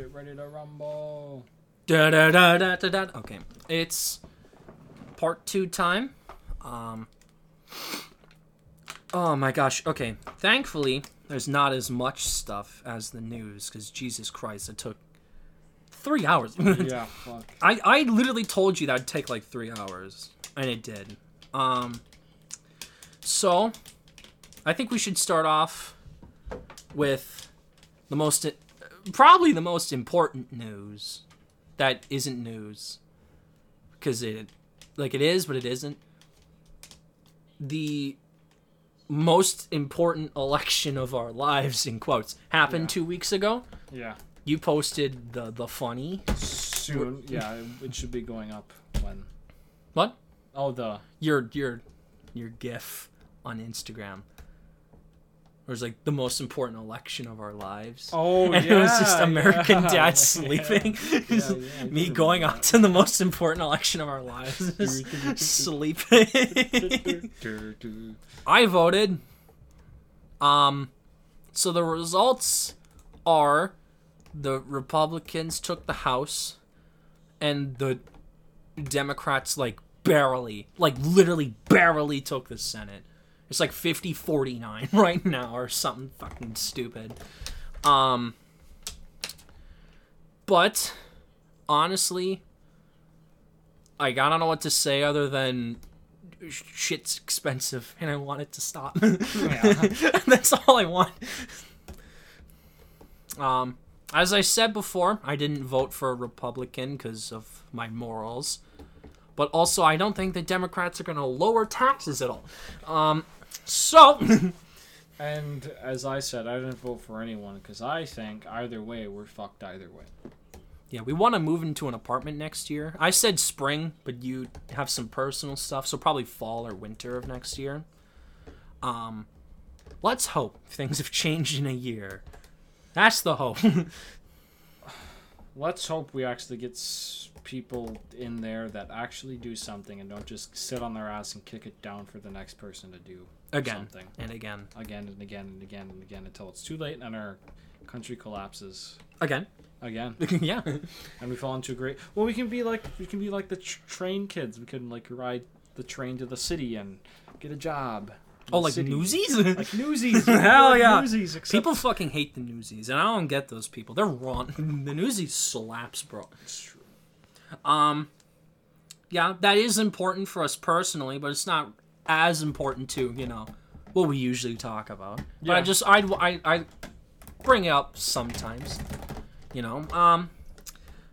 Get ready to rumble. Da, da, da, da, da, da. Okay, it's part two time. Um. Oh my gosh. Okay, thankfully there's not as much stuff as the news because Jesus Christ, it took three hours. Yeah, fuck. I I literally told you that'd take like three hours, and it did. Um. So, I think we should start off with the most, probably the most important news that isn't news, because it, like it is, but it isn't. The most important election of our lives, in quotes, happened Yeah. two weeks ago. Yeah. You posted the the funny Soon. Yeah, it, it should be going up when. what? Oh, the. your your your gif on Instagram. It was like the most important election of our lives. Oh, and it was just American yeah, Dad yeah. sleeping. yeah, Me going on to the most important election of our lives. sleeping. I voted. Um so the results are the Republicans took the House and the Democrats like barely, like literally barely took the Senate. It's like 50-49 right now or something fucking stupid. Um but honestly I don't know what to say other than shit's expensive and I want it to stop. That's all I want. Um, as I said before, I didn't vote for a Republican because of my morals. But also, I don't think the Democrats are going to lower taxes at all. Um, so, And as I said, I didn't vote for anyone because I think either way we're fucked either way. yeah, we want to move into an apartment next year. I said spring, but you have some personal stuff, so probably fall or winter of next year. Um, let's hope things have changed in a year. That's the hope. Let's hope we actually get people in there that actually do something and don't just sit on their ass and kick it down for the next person to do again something and again. again and again and again and again until it's too late and our country collapses Again. again yeah. and we fall into a great. Well, we can be like we can be like the tr- train kids. We can like ride the train to the city and get a job. Oh, like city. newsies? Like newsies. Hell Like yeah. Newsies. Except People fucking hate the newsies, and I don't get those people. They're wrong. the newsies slaps, bro. It's true. Um, yeah, that is important for us personally, but it's not as important to you know what we usually talk about. But I just I I I bring it up sometimes, you know. Um,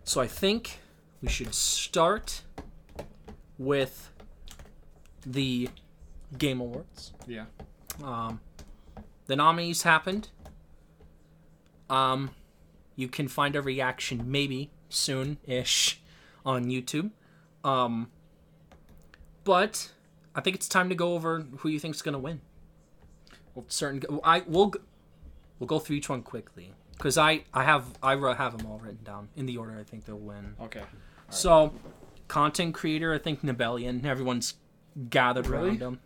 so I think we should start with the Game Awards. Yeah. Um, the nominees happened. Um, you can find a reaction maybe soon ish on YouTube. Um, but I think it's time to go over who you think's gonna win. Well, certain I we'll we'll go through each one quickly because I I have I have them all written down in the order I think they'll win. Okay. So, content creator, I think Nibellion. Everyone's gathered Really? around him.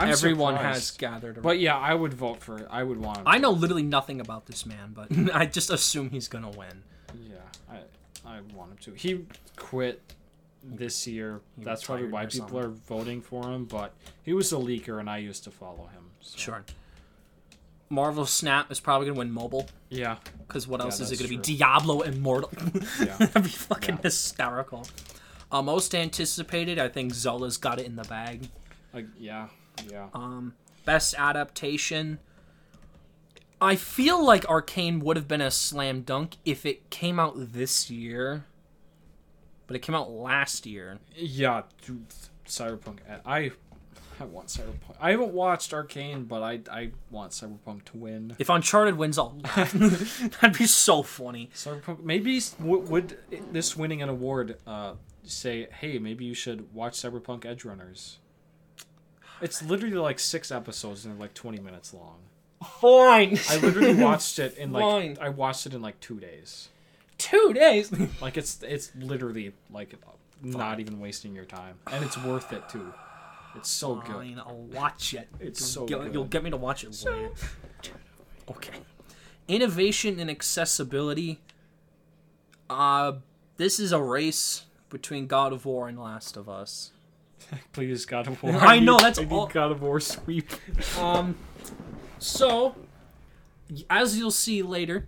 I'm Everyone surprised. has gathered around. But yeah, I would vote for. I would want. I know literally nothing about this man, but I just assume he's gonna win. Yeah, I I want him to. He quit this year. He That's probably why people something. are voting for him. But he was a leaker, and I used to follow him. so- Sure. Marvel Snap is probably gonna win mobile Yeah. because what Yeah, else is it gonna be? Diablo Immortal. Yeah. That'd be fucking Yeah. hysterical. Uh, most anticipated, I think Zelda's got it in the bag. Like yeah. Yeah. Um, best adaptation. I feel like Arcane would have been a slam dunk if it came out this year, but it came out last year. Yeah, dude, Cyberpunk. I, I want Cyberpunk. I haven't watched Arcane, but I, I want Cyberpunk to win. If Uncharted wins, I'll. That'd be so funny. Cyberpunk. Maybe s- w- would this winning an award uh, say, hey, maybe you should watch Cyberpunk Edge Runners. It's literally like six episodes and they're like twenty minutes long. Fine. I literally watched it in like Fine. I watched it in like two days. two days. Like it's it's literally like not even wasting your time, and it's worth it too. It's so good. I'll watch it. It's You'll so get- good. You'll get me to watch it later. Okay. Innovation and accessibility. Uh, this is a race between God of War and Last of Us. Please, God of War. I know, that's I all- God of War sweep. Um, so as you'll see later,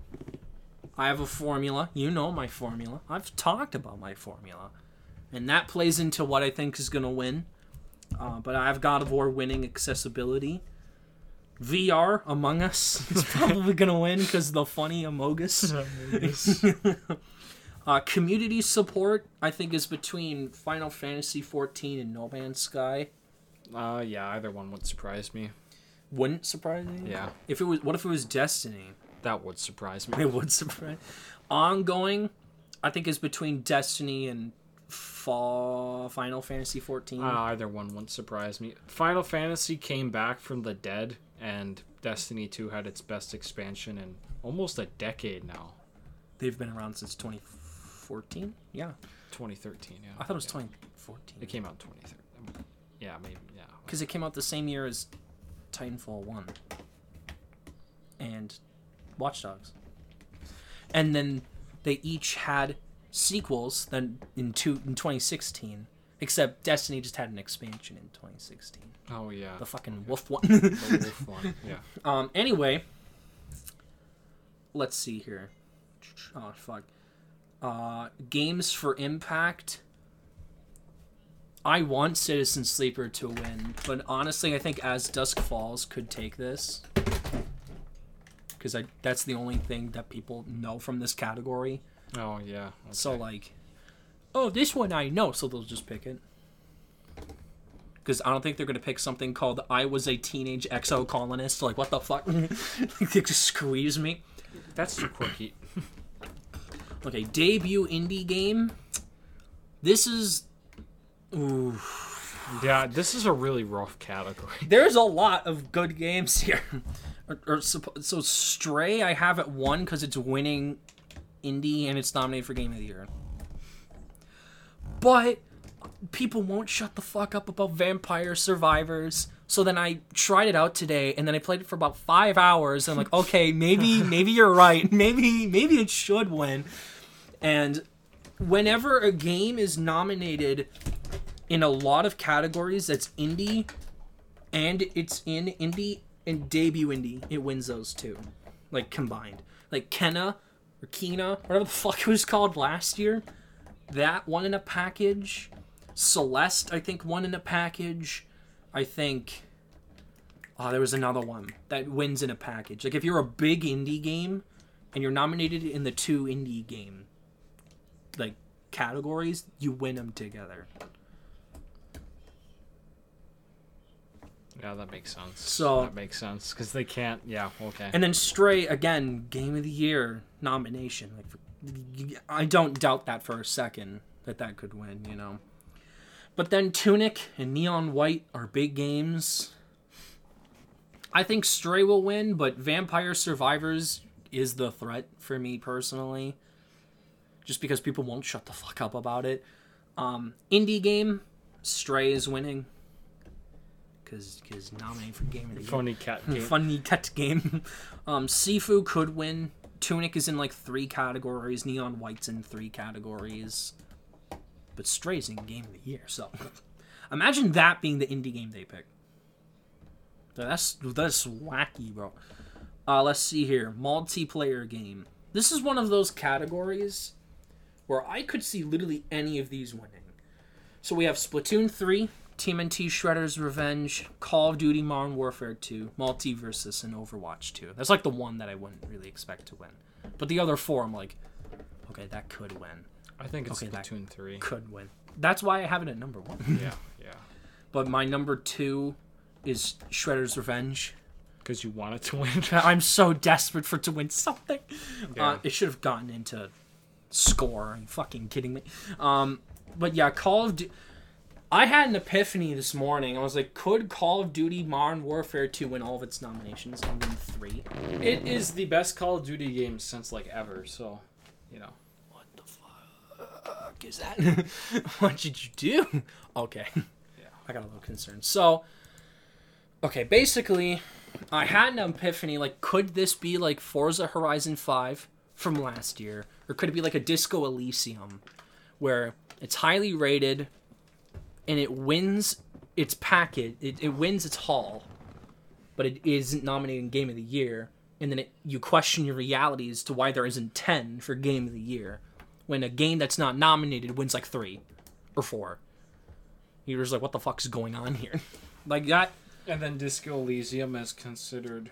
I have a formula. You know my formula. I've talked about my formula, and that plays into what I think is gonna win. Uh, but I've God of War winning accessibility. VR Among Us is probably gonna win because the funny Amogus. uh, community support I think is between Final Fantasy 14 and No Man's Sky. Uh, yeah, either one would surprise me. Wouldn't surprise me. Yeah, If it was, what if it was Destiny? that would surprise me. It would surprise. Ongoing, I think is between Destiny and Fall Final Fantasy 14. Uh, either one wouldn't surprise me. Final Fantasy came back from the dead, and Destiny 2 had its best expansion in almost a decade now. They've been around since 2014. Yeah, 2013, yeah. I thought it was yeah. 2014 It came out in 2013. Yeah, maybe, yeah. because it came out the same year as Titanfall 1 and Watch Dogs. And then they each had sequels then in two in 2016 except Destiny just had an expansion in 2016. Oh, yeah. The fucking wolf one. The wolf one, yeah. Um. Anyway, let's see here. Oh fuck. Uh, games for impact. I want Citizen Sleeper to win, but honestly, I think As Dusk Falls could take this because I that's the only thing that people know from this category. Oh, yeah. okay. So like, oh, this one I know, so they'll just pick it. Because I don't think they're gonna pick something called "I was a teenage exo colonist." Like, what the fuck? they just squeeze me. That's too quirky. Okay, debut indie game. This is. Ooh. Yeah, this is a really rough category. There's a lot of good games here. or, or so Stray, I have at one because it's winning indie and it's nominated for Game of the Year. But people won't shut the fuck up about Vampire Survivors. So then I tried it out today, and then I played it for about five hours. And I'm like, okay, maybe, maybe you're right. Maybe, maybe it should win. And whenever a game is nominated in a lot of categories that's indie and it's in indie and debut indie, it wins those two, like combined. Like Kenna or Kena, whatever the fuck it was called last year, that one in a package. Celeste, I think, won in a package. I think. Oh, there was another one that wins in a package. Like if you're a big indie game and you're nominated in the two indie game like categories, you win them together. Yeah, that makes sense. So- that makes sense because they can't. Yeah, okay. And then Stray again, Game of the Year nomination. Like, I don't doubt that for a second that that could win. You know. But then Tunic and Neon White are big games. I think Stray will win, but Vampire Survivors is the threat for me personally. Just because people won't shut the fuck up about it. Um, indie game, Stray is winning. Because because nominated for Game of the Year. Funny cat game. Funny cat game. Um, Sifu could win. Tunic is in like three categories. Neon White's in three categories. But Stray's in Game of the Year. So imagine that being the indie game they pick. That's that's wacky, bro. Uh, let's see here. Multiplayer game. This is one of those categories where I could see literally any of these winning. So we have Splatoon 3, TMNT Shredder's Revenge, Call of Duty Modern Warfare 2, Multiversus, and Overwatch 2. That's like the one that I wouldn't really expect to win. But the other four, I'm like, okay, that could win. I think it's Okay, that- Splatoon three. Could win. That's why I have it at number one. Yeah, yeah. but my number two is Shredder's Revenge. Because you want it to win. I'm so desperate for it to win something. Yeah. Uh, it should have gotten into score. Are you fucking kidding me? Um, but yeah, Call of Duty. I had an epiphany this morning. I was like, could Call of Duty Modern Warfare 2 win all of its nominations and win three? It is the best Call of Duty game since like ever. So, you know. What the fuck is that? what did you do? Okay. Yeah. I got a little concerned. So, okay, basically, I had an epiphany. Like, could this be like Forza Horizon 5 from last year? Or could it be like a Disco Elysium, where it's highly rated, and it wins its packet, it, it wins its haul, but it isn't nominated in Game of the Year, and then it, you question your reality as to why there isn't ten for Game of the Year, when a game that's not nominated wins like three or four. You're just like, what the fuck's going on here? like that And then Disco Elysium is considered.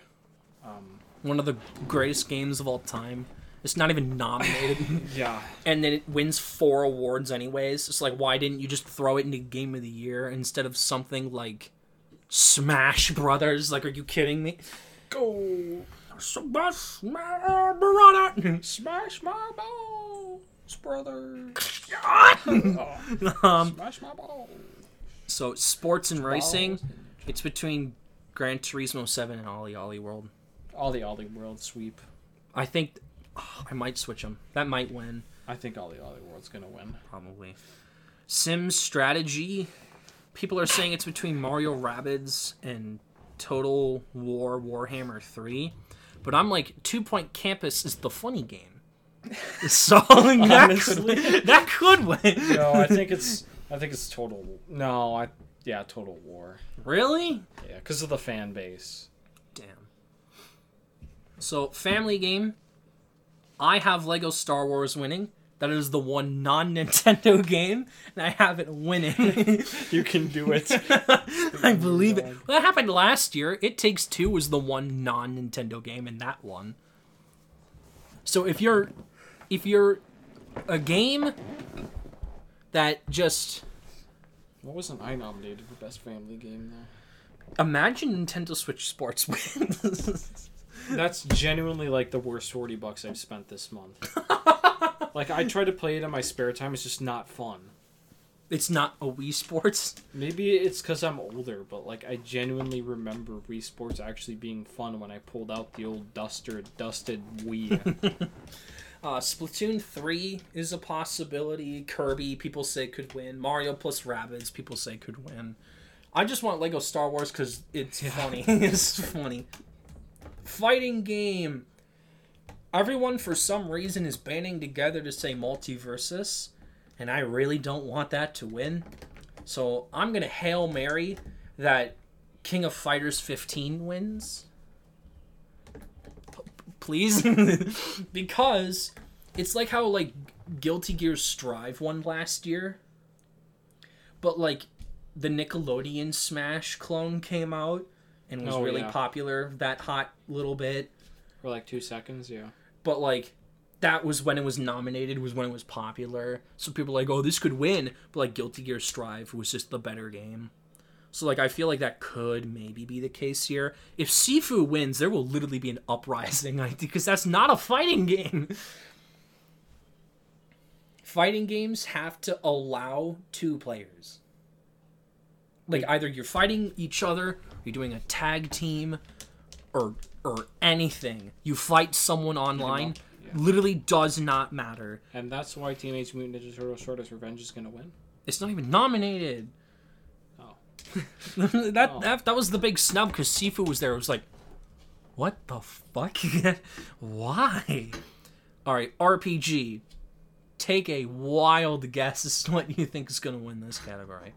Um, one of the greatest games of all time. It's not even nominated, yeah. and then it wins four awards anyways. It's like, why didn't you just throw it into Game of the Year instead of something like Smash Brothers? Like, are you kidding me? Go Smash Brothers. smash my balls, brother. um, Smash my balls. so sports and racing, Balls. it's between Gran Turismo Seven and Ollie Ollie World. All the Ollie World sweep. I think oh, I might switch them. That might win. I think Ollie Ollie World's gonna win. probably. Sims strategy. People are saying it's between Mario Rabbids and Total War Warhammer 3. But I'm like, Two Point Campus is the funny game. So that could, that could win. No, I think it's. I think it's total. No, I. Yeah, total war. Really? Yeah, because of the fan base. Damn. So, family game. I have Lego Star Wars winning. That is the one non Nintendo game, and I have it winning. You can do it. I believe it. Well, that happened last year. It Takes Two was the one non Nintendo game, and that one. So if you're, if you're, a game that just What wasn't I nominated for best family game though? imagine Nintendo Switch Sports wins. That's genuinely like the worst forty bucks I've spent this month. like I try to play it in my spare time. It's just not fun. it's not a Wii Sports. Maybe it's because I'm older, but like I genuinely remember Wii Sports actually being fun when I pulled out the old duster dusted Wii. Uh, Splatoon 3 is a possibility. Kirby, people say could win. Mario plus Rabbids, people say could win. I just want Lego Star Wars because it's funny. it's funny. Fighting game. Everyone, for some reason, is banding together to say multiversus, and I really don't want that to win. So I'm gonna hail Mary that King of Fighters 15 wins. P- please, because it's like how like Guilty Gear Strive won last year, but like the Nickelodeon Smash clone came out and was Oh, really yeah. popular that hot little bit. For like two seconds, yeah. but like that was when it was nominated was when it was popular. So people were like oh this could win. But like guilty gear strive was just the better game. So like i feel like that could maybe be the case here. If sifu wins there will literally be an uprising because that's not a fighting game. Fighting games have to allow two players. Like either you're fighting each other you're doing a tag team or or anything you fight someone online Yeah. literally does not matter And that's why Teenage Mutant Ninja Turtles Shredder's Revenge is gonna win. it's not even nominated Oh. that, Oh. that that was the big snub because Sifu was there. It was like, what the fuck? Why? All right, RPG. Take a wild guess as to what you think is going to win this category.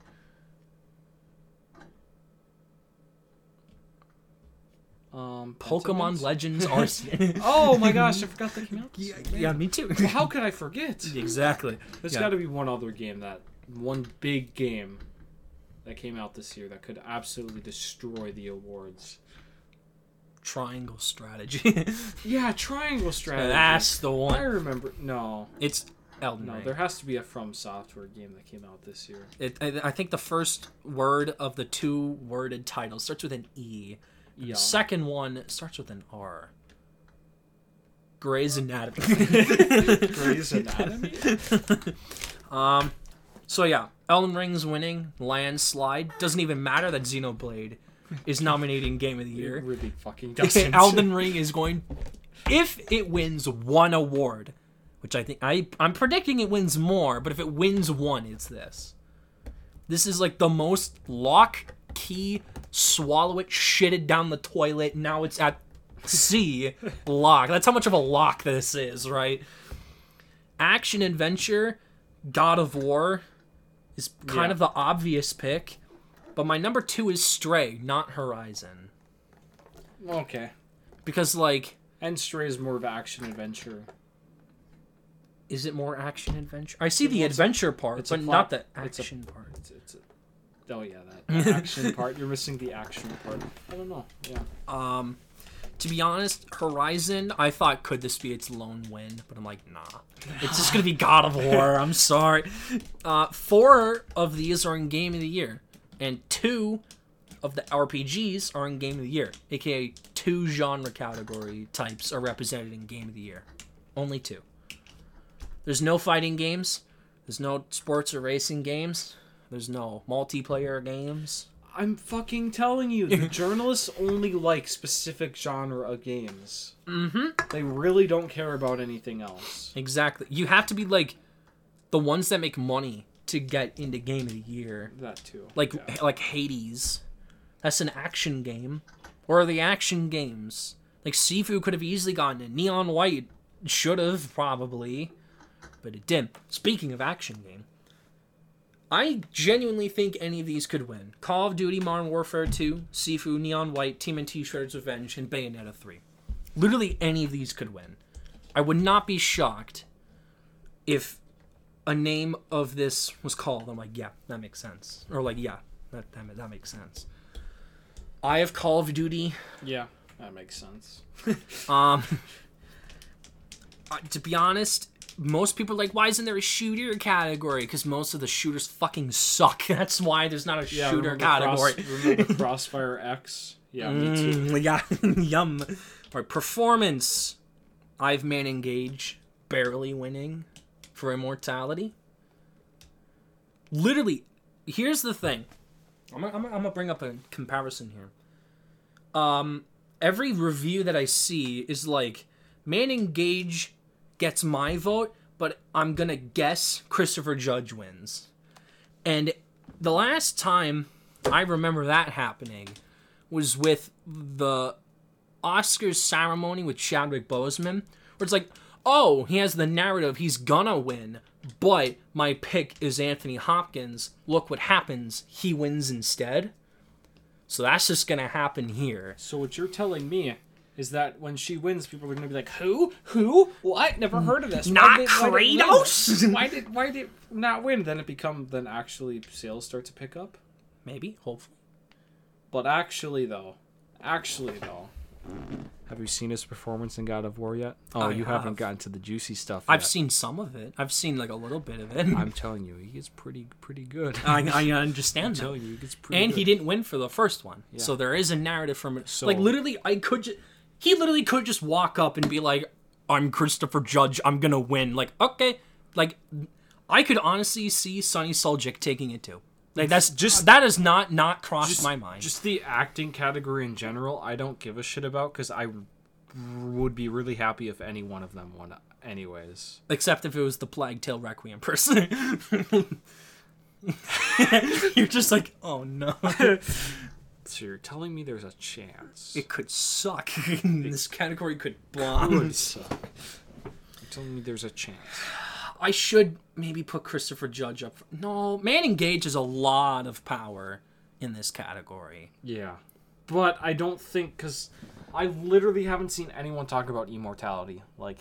Um, Pokemon Legends Arceus. Oh my gosh, I forgot that came out. yeah, yeah, me too. Well, How could I forget? exactly. There's Yeah. got to be one other game that one big game that came out this year that could absolutely destroy the awards. Triangle strategy. Yeah, Triangle Strategy. That's the one. I remember. No, It's Elden no, Ring. there has to be a From Software game that came out this year. It, I, I think the first word of the two worded title starts with an E. Yeah. Second one starts with an R. Grey's Anatomy. Grey's Anatomy. um, so yeah, Elden Ring's winning landslide. Doesn't even matter that Xenoblade is nominating Game of the It Year. really fucking doesn't. Elden Ring is going. If it wins one award, which I think I I'm predicting it wins more, but if it wins one, it's this. This is like the most lock key swallow it shitted down the toilet. Now it's at C lock. That's how much of a lock this is, right? action adventure, God of War is kind Yeah. of the obvious pick. But my number two is Stray, not Horizon. Okay. Because, like, And Stray is more of action adventure. is it more action adventure? I see the Well, a- adventure part, it's a but plot- not the it's a- action part. It's, it's a, oh yeah, action part. You're missing the action part. I don't know. Yeah. Um, to be honest, Horizon, I thought could this be its lone win, but I'm like, nah. It's just gonna be God of War. I'm sorry. Uh, four of these are in Game of the Year, and two of the RPGs are in Game of the Year, aka two genre category types are represented in Game of the Year. Only two. There's no fighting games. There's no sports or racing games. There's no multiplayer games. I'm fucking telling you, the journalists only like specific genre of games. Mm-hmm. They really don't care about anything else. Exactly. You have to be like the ones that make money to get into game of the year. That too. Like Yeah. like Hades. That's an action game. Or are the action games? Like Sifu could have easily gotten it. Neon White should have probably, but it didn't. Speaking of action game, I genuinely think any of these could win. Call of Duty Modern Warfare 2, Sifu, Neon White, TMNT Shredder's Revenge, and Bayonetta 3. Literally any of these could win. I would not be shocked if a name of this was called. I'm like, yeah, that makes sense. Or like, yeah, that that, that makes sense. I have Call of Duty. Yeah, that makes sense. Um, to be honest, most people are like, why isn't there a shooter category? Because most of the shooters fucking suck. That's why there's not a Yeah, shooter category. Cross, remember Crossfire X? Yeah, me too. Mm, yeah, yum. All right, performance. I've Manon Gage, barely winning for immortality. Literally, here's the thing. I'm gonna, I'm gonna, I'm gonna bring up a comparison here. Um, every review that I see is like, Manon Gage gets my vote, but I'm gonna guess Christopher Judge wins. And the last time I remember that happening was with the Oscars ceremony with Chadwick Boseman, where it's like, oh, he has the narrative, he's gonna win, but my pick is Anthony Hopkins. Look what happens, he wins instead. So that's just gonna happen here. So what you're telling me is that when she wins, people are going to be like, "Who? Who? What? Never hmm. heard of this? Not did- why did? Kratos!" Why did why did not win? Then it become then actually sales start to pick up. Maybe, hopefully. But actually, though, actually though, have you seen his performance in God of War yet? Oh, I you have. haven't gotten to the juicy stuff. I've yet. seen some of it. I've seen like a little bit of it. I'm telling you, he is pretty pretty good. I, I understand telling you, he gets pretty. and he didn't win for the first one. So there is a narrative from it. So- like literally, I could. Ju- he literally could just walk up and be like, "I'm Christopher Judge. I'm gonna win." Like, okay, like I could honestly see Sunny Suljic taking it too. Like that's just that has not not crossed Just- my mind. Just the acting category in general, I don't give a shit about because I would be really happy if any one of them won. Anyways, Except if it was the Plague Tale Requiem person. You're just like, oh no. so you're telling me there's a chance? It could suck. this category could bomb. Would suck. You're telling me there's a chance. I should maybe put Christopher Judge up. No, Manon Gage has a lot of power in this category. Yeah, but I don't think because I literally haven't seen anyone talk about immortality. Like,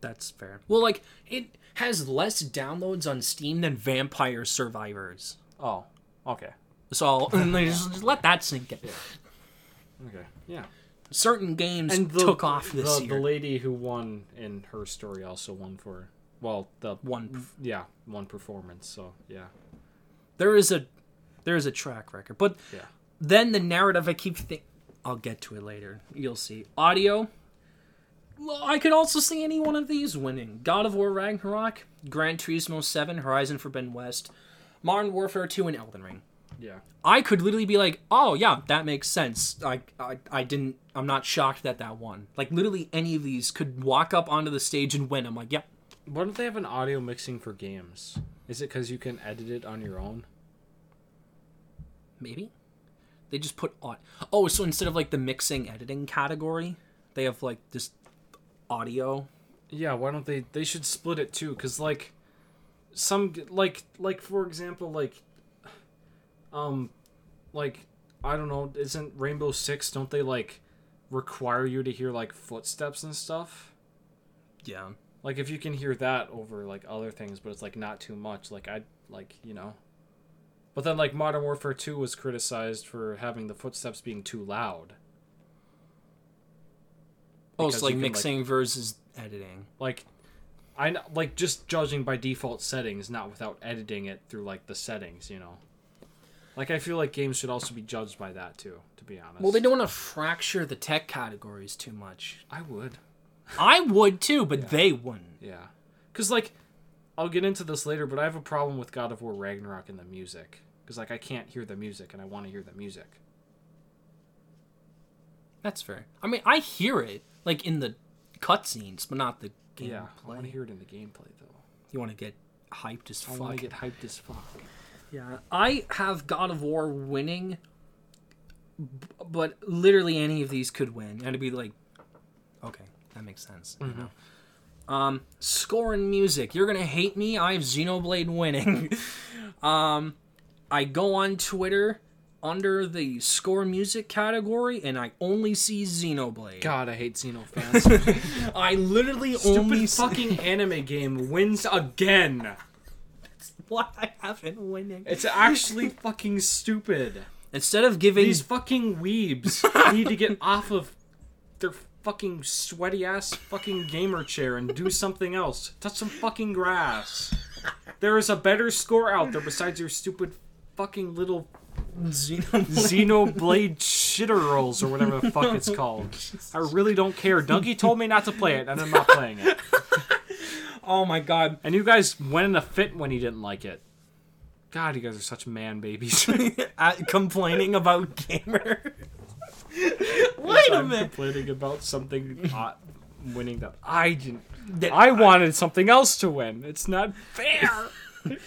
That's fair. Well, like it has less downloads on Steam than Vampire Survivors. oh, okay, So just, just let that sink in. okay, yeah. Certain games And the, took off this the, year. the lady who won in her story also won for well the One yeah one performance. So yeah, there is a there is a track record, but yeah. then the narrative I keep think I'll get to it later. You'll see. Audio. I could also see any one of these winning. God of War Ragnarok, Gran Turismo 7, Horizon Forbidden West, Modern Warfare 2, and Elden Ring. Yeah. I could literally be like, "Oh yeah, that makes sense." I, I I didn't. I'm not shocked that that won. Like literally any of these could walk up onto the stage and win. I'm like, "Yep." Why don't they have an audio mixing for games? Is it because you can edit it on your own? Maybe. They just put on. Oh, so instead of like the mixing editing category, they have like this audio. Yeah, why don't they? They should split it too, because like, some like like for example like, um, like I don't know, isn't Rainbow Six? Don't they like require you to hear like footsteps and stuff? Yeah. Like if you can hear that over like other things, but it's like not too much. Like I like you know. But then like Modern Warfare Two was criticized for having the footsteps being too loud. Oh, it's like can, like- mixing versus editing. like I like just judging by default settings, not without editing it through like the settings, you know. Like I feel like games should also be judged by that too, to be honest. Well, they don't want to fracture the tech categories too much. I would. I would too, but they wouldn't. Yeah. Cuz like I'll get into this later, but I have a problem with God of War Ragnarok and the music cuz like I can't hear the music and I want to hear the music. That's fair. I mean, I hear it like in the cutscenes, but not the gameplay. Yeah, I want to hear it in the gameplay though. You want to get hyped as fuck. I want to get hyped as fuck. Yeah, I have God of War winning, but literally any of these could win, and it'd be like, okay, that makes sense. You know. Um, score and music. You're gonna hate me. I have Xenoblade winning. um, I go on Twitter under the score music category, and I only see Xenoblade. God, I hate Xeno fans. I literally only Stupid see fucking anime game wins again. Why I haven't winning. It's actually fucking stupid. Instead of giving These fucking weebs need to get off of their fucking sweaty ass fucking gamer chair and do something else. Touch some fucking grass. There is a better score out there besides your stupid fucking little Xenoblade. Xenoblade shitter rolls or whatever the fuck it's called. I really don't care. Dougie told me not to play it, and I'm not playing it. oh my god. And you guys went in a fit when he didn't like it. God, you guys are such man babies. complaining about gamer. Wait a I'm minute. complaining about something not winning that I didn't. That- I wanted something else to win. It's not fair.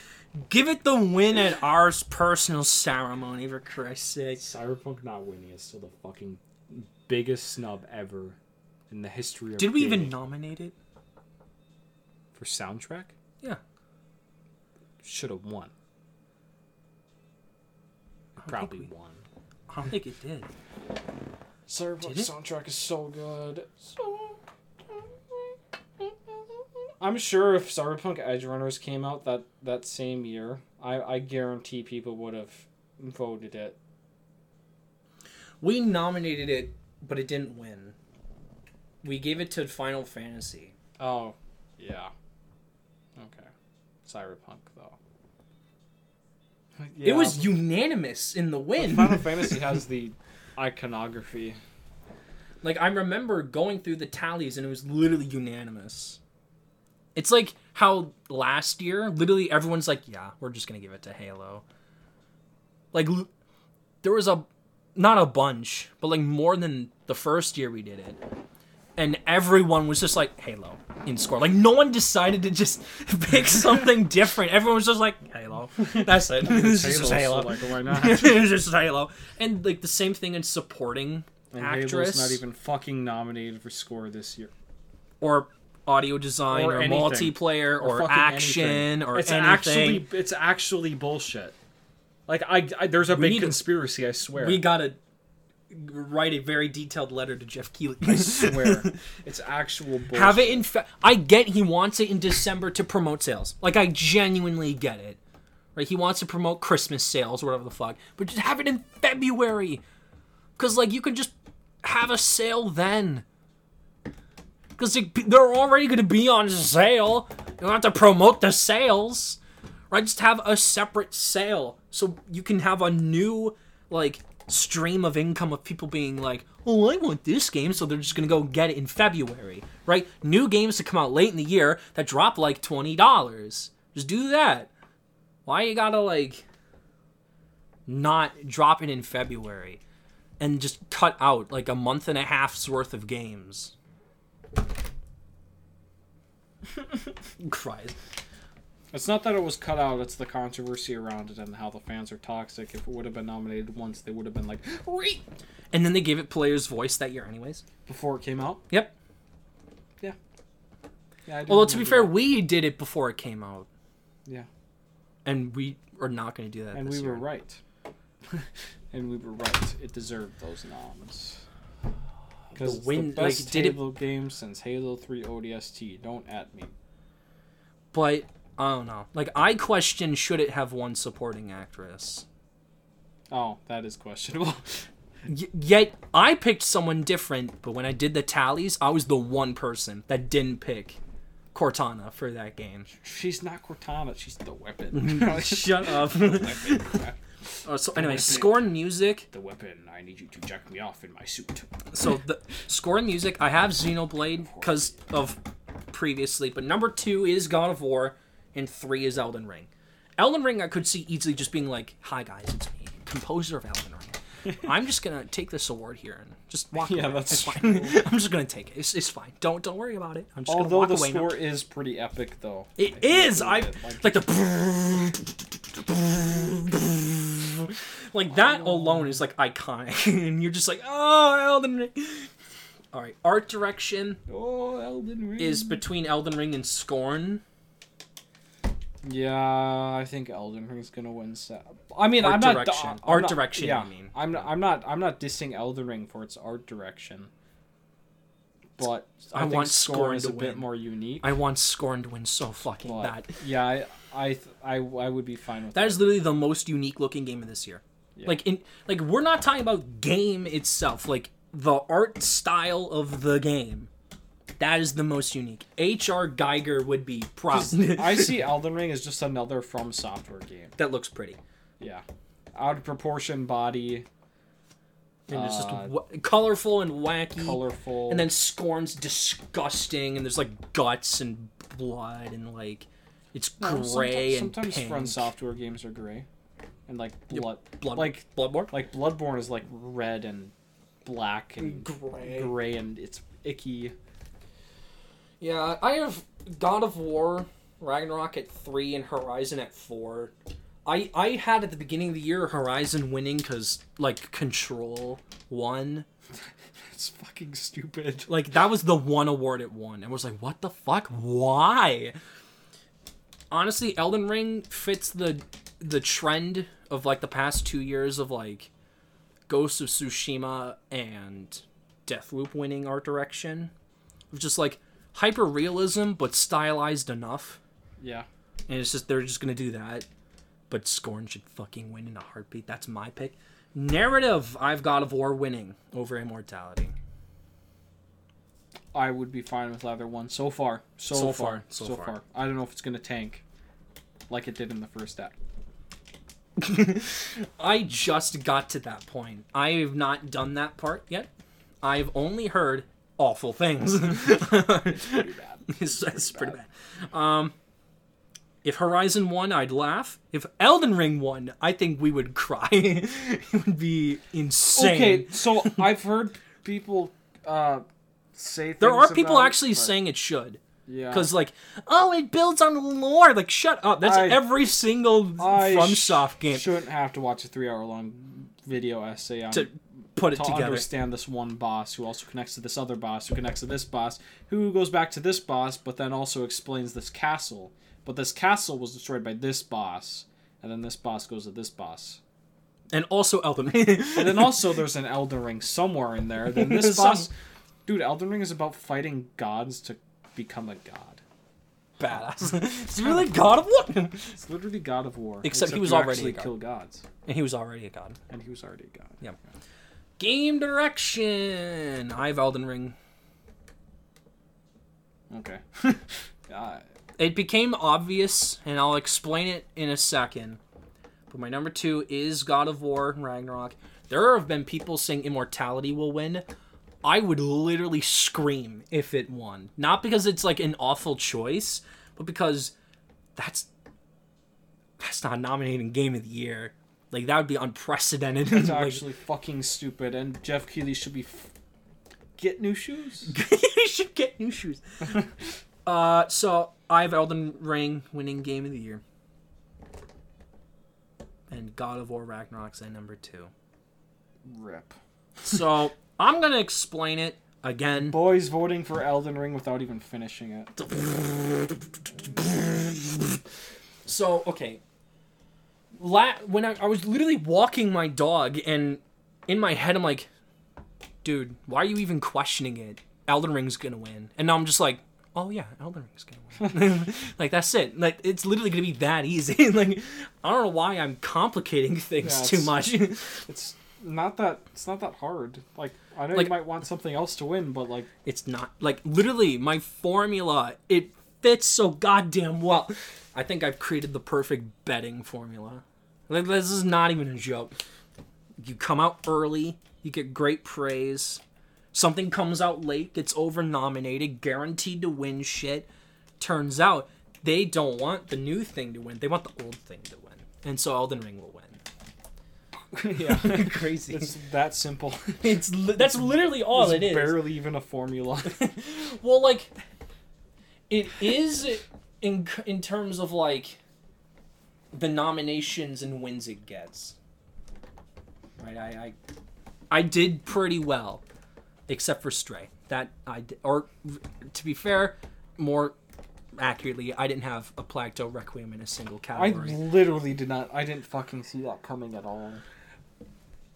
Give it the win at our personal ceremony, for Christ's sake. Cyberpunk not winning is still the fucking biggest snub ever in the history of. Did we even nominate it? For soundtrack? Yeah. Should have won. Probably won. I don't think it did. Cyberpunk Did it? soundtrack is so good. So I'm sure if Cyberpunk Edge Runners came out that that same year, I I guarantee people would have voted it. We nominated it, but it didn't win. We gave it to Final Fantasy. Oh, yeah. Okay. Cyberpunk though. It was unanimous in the win. Final Fantasy has the iconography. Like I remember going through the tallies and it was literally unanimous. It's like how last year, literally everyone's like, "Yeah, we're just gonna give it to Halo." Like, l- there was a, not a bunch, but like more than the first year we did it, and everyone was just like Halo in score. Like no one decided to just pick something different. Everyone was just like Halo. That's it. It's just Halo. so, like, why not? it's just Halo. And like the same thing in supporting And actress Halo's not even fucking nominated for score this year. or audio design Or or, multiplayer or, fucking action anything. or it's anything. actually it's actually bullshit. Like I, I there's a We big to- conspiracy. I swear. we gotta write a very detailed letter to Geoff Keighley. I swear. it's actual bullshit. Have it in. Fe- I get he wants it in December to promote sales. Like I genuinely get it. Right? He wants to promote Christmas sales or whatever the fuck. But just have it in February. Cause like you can just have a sale then. Cause they- they're already gonna be on sale. You don't have to promote the sales. Right? Just have a separate sale so you can have a new like stream of income of people being like, "Oh, I want this game," so they're just gonna go get it in February, right? New games to come out late in the year that drop like twenty dollars. Just do that. Why you gotta like not drop it in February and just cut out like a month and a half's worth of games? Christ. It's not that it was cut out. It's the controversy around it and how the fans are toxic. If it would have been nominated once, they would have been like, "Wait!" And then they gave it player's voice that year, anyways. before it came out. Yep. Yeah. Yeah, I Although to be fair, that. we did it before it came out, yeah, and we are not going to do that. and we were right. and we were right. It deserved those noms. Because it's win- the like, best did it- game since Halo 3 ODST. Don't at me. But I don't know. Like I question should it have won supporting actress. Oh, that is questionable. Y- yet I picked someone different, but when I did the tallies, I was the one person that didn't pick Cortana for that game. she's not Cortana. She's the weapon. Shut up. Uh, so anyway, score and music. The weapon. I need you to jack me off in my suit. So the score and music, I have Xenoblade because of previously, but number two is God of War, and three is Elden Ring. Elden Ring, I could see easily just being like, "Hi guys, it's me, composer of Elden Ring." I'm just gonna take this award here and just walk Yeah, away. that's it's fine. I'm just gonna take it. It's, it's fine. Don't don't worry about it. I'm just Although gonna the walk away now. score is pretty epic, though. It I is. I it. like the like that alone is like iconic, and you're just like, oh, Elden Ring. All right, art direction Oh, Elden Ring. is between Elden Ring and Scorn. Yeah, I think Elden Ring's gonna win. Sa- I mean, Art I'm not direction. I'm Art not- direction, Yeah, you mean. I'm not. I'm not. I'm not dissing Elden Ring for its art direction. But I, I think want Scorn Scorn is to a bit more unique. I want Scorn to win so fucking but bad. yeah, I, I, th- I, I would be fine with that. That is literally the most unique looking game of this year. Yeah. Like in like we're not talking about game itself, like the art style of the game. That is the most unique. H.R. Giger would be proud. I see Elden Ring as just another From Software game. that looks pretty. Yeah, out of proportion body, And it's just Uh, w- colorful and wacky. colorful, And then Scorn's disgusting, and there's like guts and blood, and like it's No, gray sometimes, and sometimes pink. From Software games are gray, and like blood, Blood, like Bloodborne. like Bloodborne is like red and black and Gray. gray and it's icky. Yeah, I have God of War, Ragnarok at three, and Horizon at four. I I had at the beginning of the year Horizon winning because like Control won. It's fucking stupid. Like that was the one award it won, and was like, what the fuck? Why? Honestly, Elden Ring fits the the trend of like the past two years of like Ghost of Tsushima and Deathloop winning art direction. Just like hyper realism but stylized enough. Yeah. And it's just they're just gonna do that. But Scorn should fucking win in a heartbeat. That's my pick. Narrative, I've God of War winning over Immortality. I would be fine with either one so far. So, So far. far, So, so far. far. I don't know if it's gonna tank, like it did in the first act. I just got to that point. I have not done that part yet. I've only heard awful things. it's Pretty bad. it's, it's pretty bad. Um, if Horizon won, I'd laugh. If Elden Ring won, I think we would cry. it would be insane. Okay, so I've heard people uh, say things. there are people about actually but- saying it should. yeah. Because like, oh, it builds on lore. Like, shut up. That's I- every single I FromSoft game shouldn't have to watch a three-hour-long video essay on to put it together. to together. understand this one boss who also connects to this other boss who connects to this boss who goes back to this boss but then also explains this castle but this castle was destroyed by this boss and then this boss goes to this boss And also Elden Ring. and then also there's an Elden Ring somewhere in there then this Some- boss dude Elden Ring is about fighting gods to become a god badass. it's really God of War. it's literally God of War Except he was already a god. kill gods and he was already a god. and he was already a god Yeah. Game direction. I have Elden Ring. okay It became obvious, and I'll explain it in a second. But my number two is God of War Ragnarok. There have been people saying Immortality will win. I would literally scream if it won. Not because it's like an awful choice, but because that's that's not nominating Game of the Year. Like that would be unprecedented. it's Like, actually fucking stupid and Geoff Keighley should be f- get new shoes you should get new shoes. uh, so I have Elden Ring winning Game of the Year, and God of War Ragnarok's at number two. rip So I'm gonna explain it again. Boys voting for Elden Ring without even finishing it. So okay, La- when I, I was literally walking my dog, and in my head I'm like, dude, why are you even questioning it? Elden Ring's gonna win, and now I'm just like, oh yeah, Elden Ring's gonna win. like that's it. Like it's literally gonna be that easy. like I don't know why I'm complicating things Yeah, too much. It's not that it's not that hard. Like I know Like- you might want something else to win, but like it's not like literally my formula. It fits so goddamn well. I think I've created the perfect betting formula. This is not even a joke. You come out early, you get great praise. Something comes out late, gets over nominated, guaranteed to win shit. Turns out they don't want the new thing to win. They want the old thing to win. And so Elden Ring will win. yeah, Crazy. it's that simple. It's li- that's literally all it's it is. barely even a formula. Well, like, it is in in terms of like the nominations and wins it gets. Right, I I, I did pretty well, except for Stray. That I di- or to be fair, more accurately, I didn't have a Plague Tale Requiem in a single category. I literally did not. I didn't fucking see that coming at all.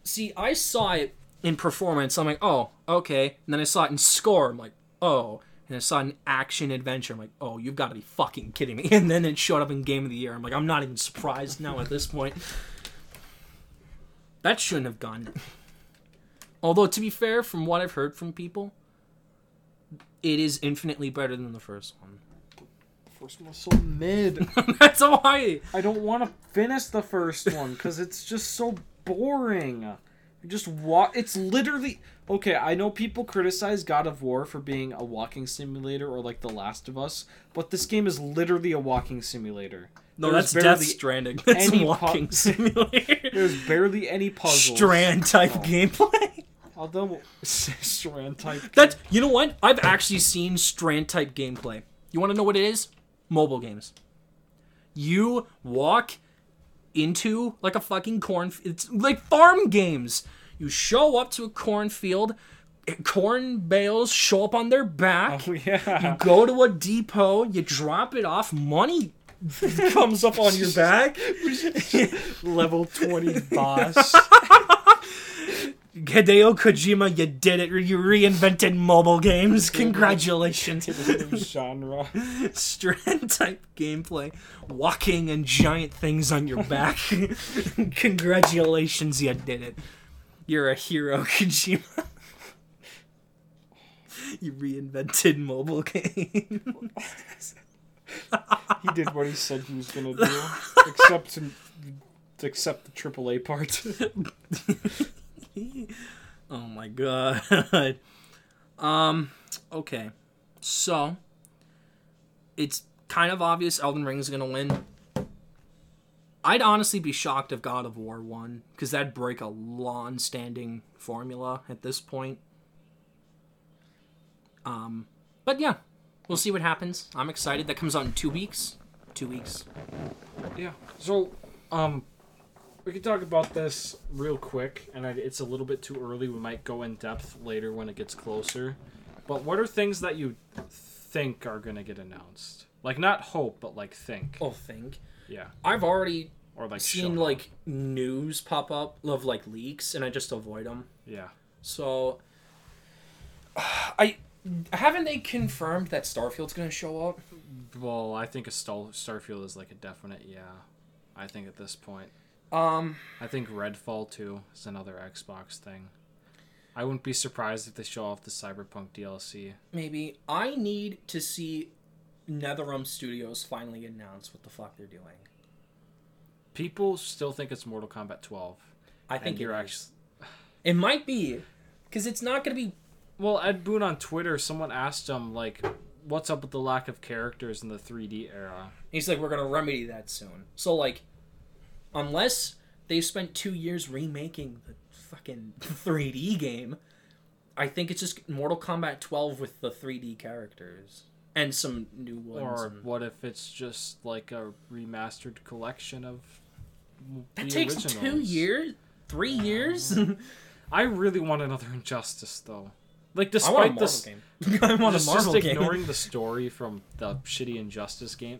See, I saw it in performance. I'm like, oh, okay. And then I saw it in score. I'm like, oh. And I saw in action adventure. I'm like, oh, you've got to be fucking kidding me. And then it showed up in game of the year. I'm like, I'm not even surprised now at this point. That shouldn't have gone. Although, to be fair, from what I've heard from people, it is infinitely better than the first one. The first one was so mid. That's why. I don't want to finish the first one because it's just so boring. Just walk. It's literally okay. I know people criticize God of War for being a walking simulator or like The Last of Us, but this game is literally a walking simulator. No, There's that's Death Stranding. That's any walking pu- simulator. There's barely any puzzles. Strand type Oh. gameplay. Although strand type. That's you know what? I've actually seen strand type gameplay. You want to know what it is? Mobile games. You walk into like a fucking corn. It's like farm games. You show up to a cornfield, eh, corn bales show up on their back. Oh yeah. Go to a depot, you drop it off, money comes up on your back. Level twenty boss. Hideo Kojima, you did it. You reinvented mobile games. Congratulations. New genre. strand type gameplay, walking and giant things on your back. Congratulations, you did it. You're a hero, Kojima. you reinvented mobile game. He did what he said he was gonna do, except in, except the AAA part. oh my god. um, okay. So, it's kind of obvious Elden Ring is going to win. I'd honestly be shocked if God of War won, because that'd break a long standing formula at this point. Um, but yeah, we'll see what happens. I'm excited. That comes out in two weeks. Two weeks. Yeah. So, um, we could talk about this real quick, and I, it's a little bit too early. We might go in depth later when it gets closer. But what are things that you think are gonna get announced? Like not hope, but like think. Oh, think. Yeah. I've already Or like seen like news pop up of like leaks, and I just avoid them. Yeah. So, I haven't they confirmed that Starfield's gonna show up? Well, I think a Star- Starfield is like a definite yeah. I think at this point. Um, I think Redfall 2 is another Xbox thing. I wouldn't be surprised if they show off the Cyberpunk DLC. maybe I need to see NetherRealm Studios finally announce what the fuck they're doing. People still think it's Mortal Kombat 12. I think you're actually. It might be, because it's not gonna be. Well, Ed Boon on Twitter, someone asked him like, "What's up with the lack of characters in the 3D era?" He's like, we're gonna remedy that soon. So like, unless they spent two years remaking the fucking 3D game, I think it's just Mortal Kombat 12 with the 3D characters and some new ones. Or and- what if it's just like a remastered collection of that the takes two originals? years, three years. I really want another Injustice though. like I despite want a Marvel this, game. I want just, a Marvel just game. ignoring the story from the shitty Injustice game.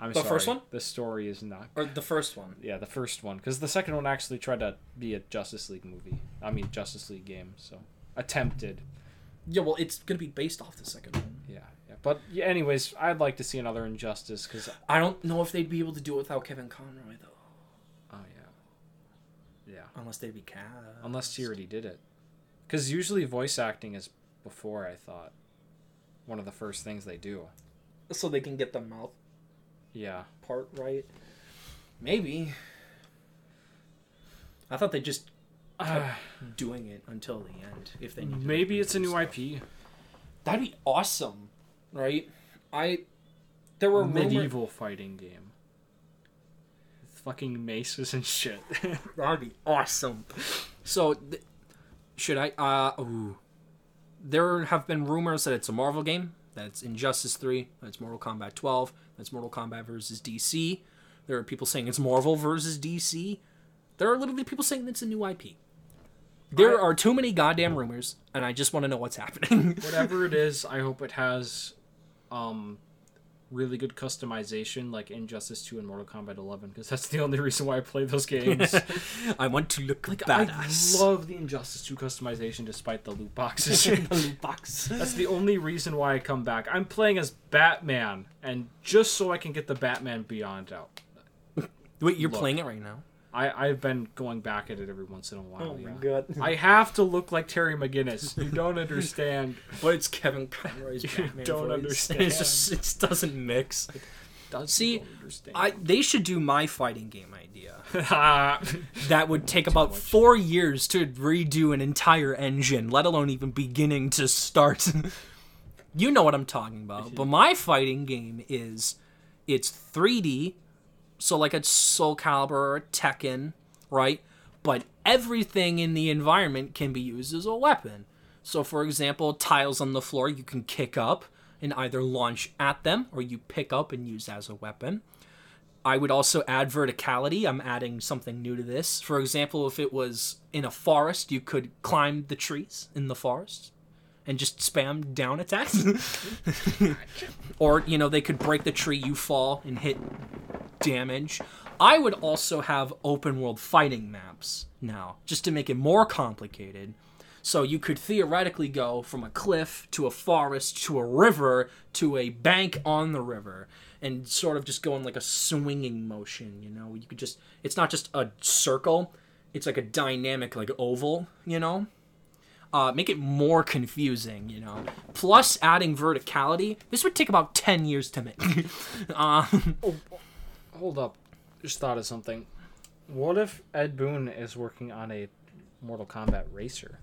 I'm The sorry, first one? The story is not. or the first one. Yeah, the first one, because the second one actually tried to be a Justice League movie. I mean, Justice League game. So attempted. Yeah, well, it's gonna be based off the second one. Yeah, yeah. But yeah, anyways, I'd like to see another Injustice because I don't know if they'd be able to do it without Kevin Conroy though, oh yeah, yeah. unless they'd be cast. Unless he already did it, because usually voice acting is before. I thought one of the first things they do. so they can get the mouth Yeah. part right. Maybe. I thought they just doing it until the end if they need Maybe it's a new stuff. IP. That'd be awesome, right? I there were rumor- medieval fighting game. With fucking maces and shit. That'd be awesome. So, th- should I? Uh, ooh. There have been rumors that it's a Marvel game. That it's Injustice Three. That's Mortal Kombat 12. That's Mortal Kombat versus DC. There are people saying it's Marvel versus DC. There are literally people saying it's a new IP. There I- are too many goddamn rumors, and I just want to know what's happening. Whatever it is, I hope it has um really good customization like Injustice 2 and Mortal Kombat 11 because that's the only reason why I play those games. I want to look like badass. I love the Injustice 2 customization despite the loot boxes. the loot box. That's the only reason why I come back. I'm playing as Batman, and just so I can get the Batman Beyond out. Wait, you're Look. playing it right now? I, I've been going back at it every once in a while. Oh yeah. god! I have to look like Terry McGinnis. You don't understand. But it's Kevin Conroy's You Batman don't voice. understand. It's just it just doesn't mix. Does See, don't understand. I they should do my fighting game idea. I That would take about much. four years to redo an entire engine, let alone even beginning to start. you know what I'm talking about. But my fighting game is it's 3D, so like a Soul Calibur or a Tekken, right? But everything in the environment can be used as a weapon. So, for example, tiles on the floor you can kick up and either launch at them or you pick up and use as a weapon. I would also add verticality. I'm adding something new to this. For example, if it was in a forest, you could climb the trees in the forest and just spam down attacks. or, you know, they could break the tree, you fall and hit damage. I would also have open world fighting maps now, just to make it more complicated. So you could theoretically go from a cliff to a forest to a river to a bank on the river and sort of just go in like a swinging motion, you know? You could just it's not just a circle, it's like a dynamic like oval, you know? Uh, make it more confusing, you know. Plus adding verticality. This would take about 10 years to make. um, Hold up. Just thought of something. What if Ed Boon is working on a Mortal Kombat racer?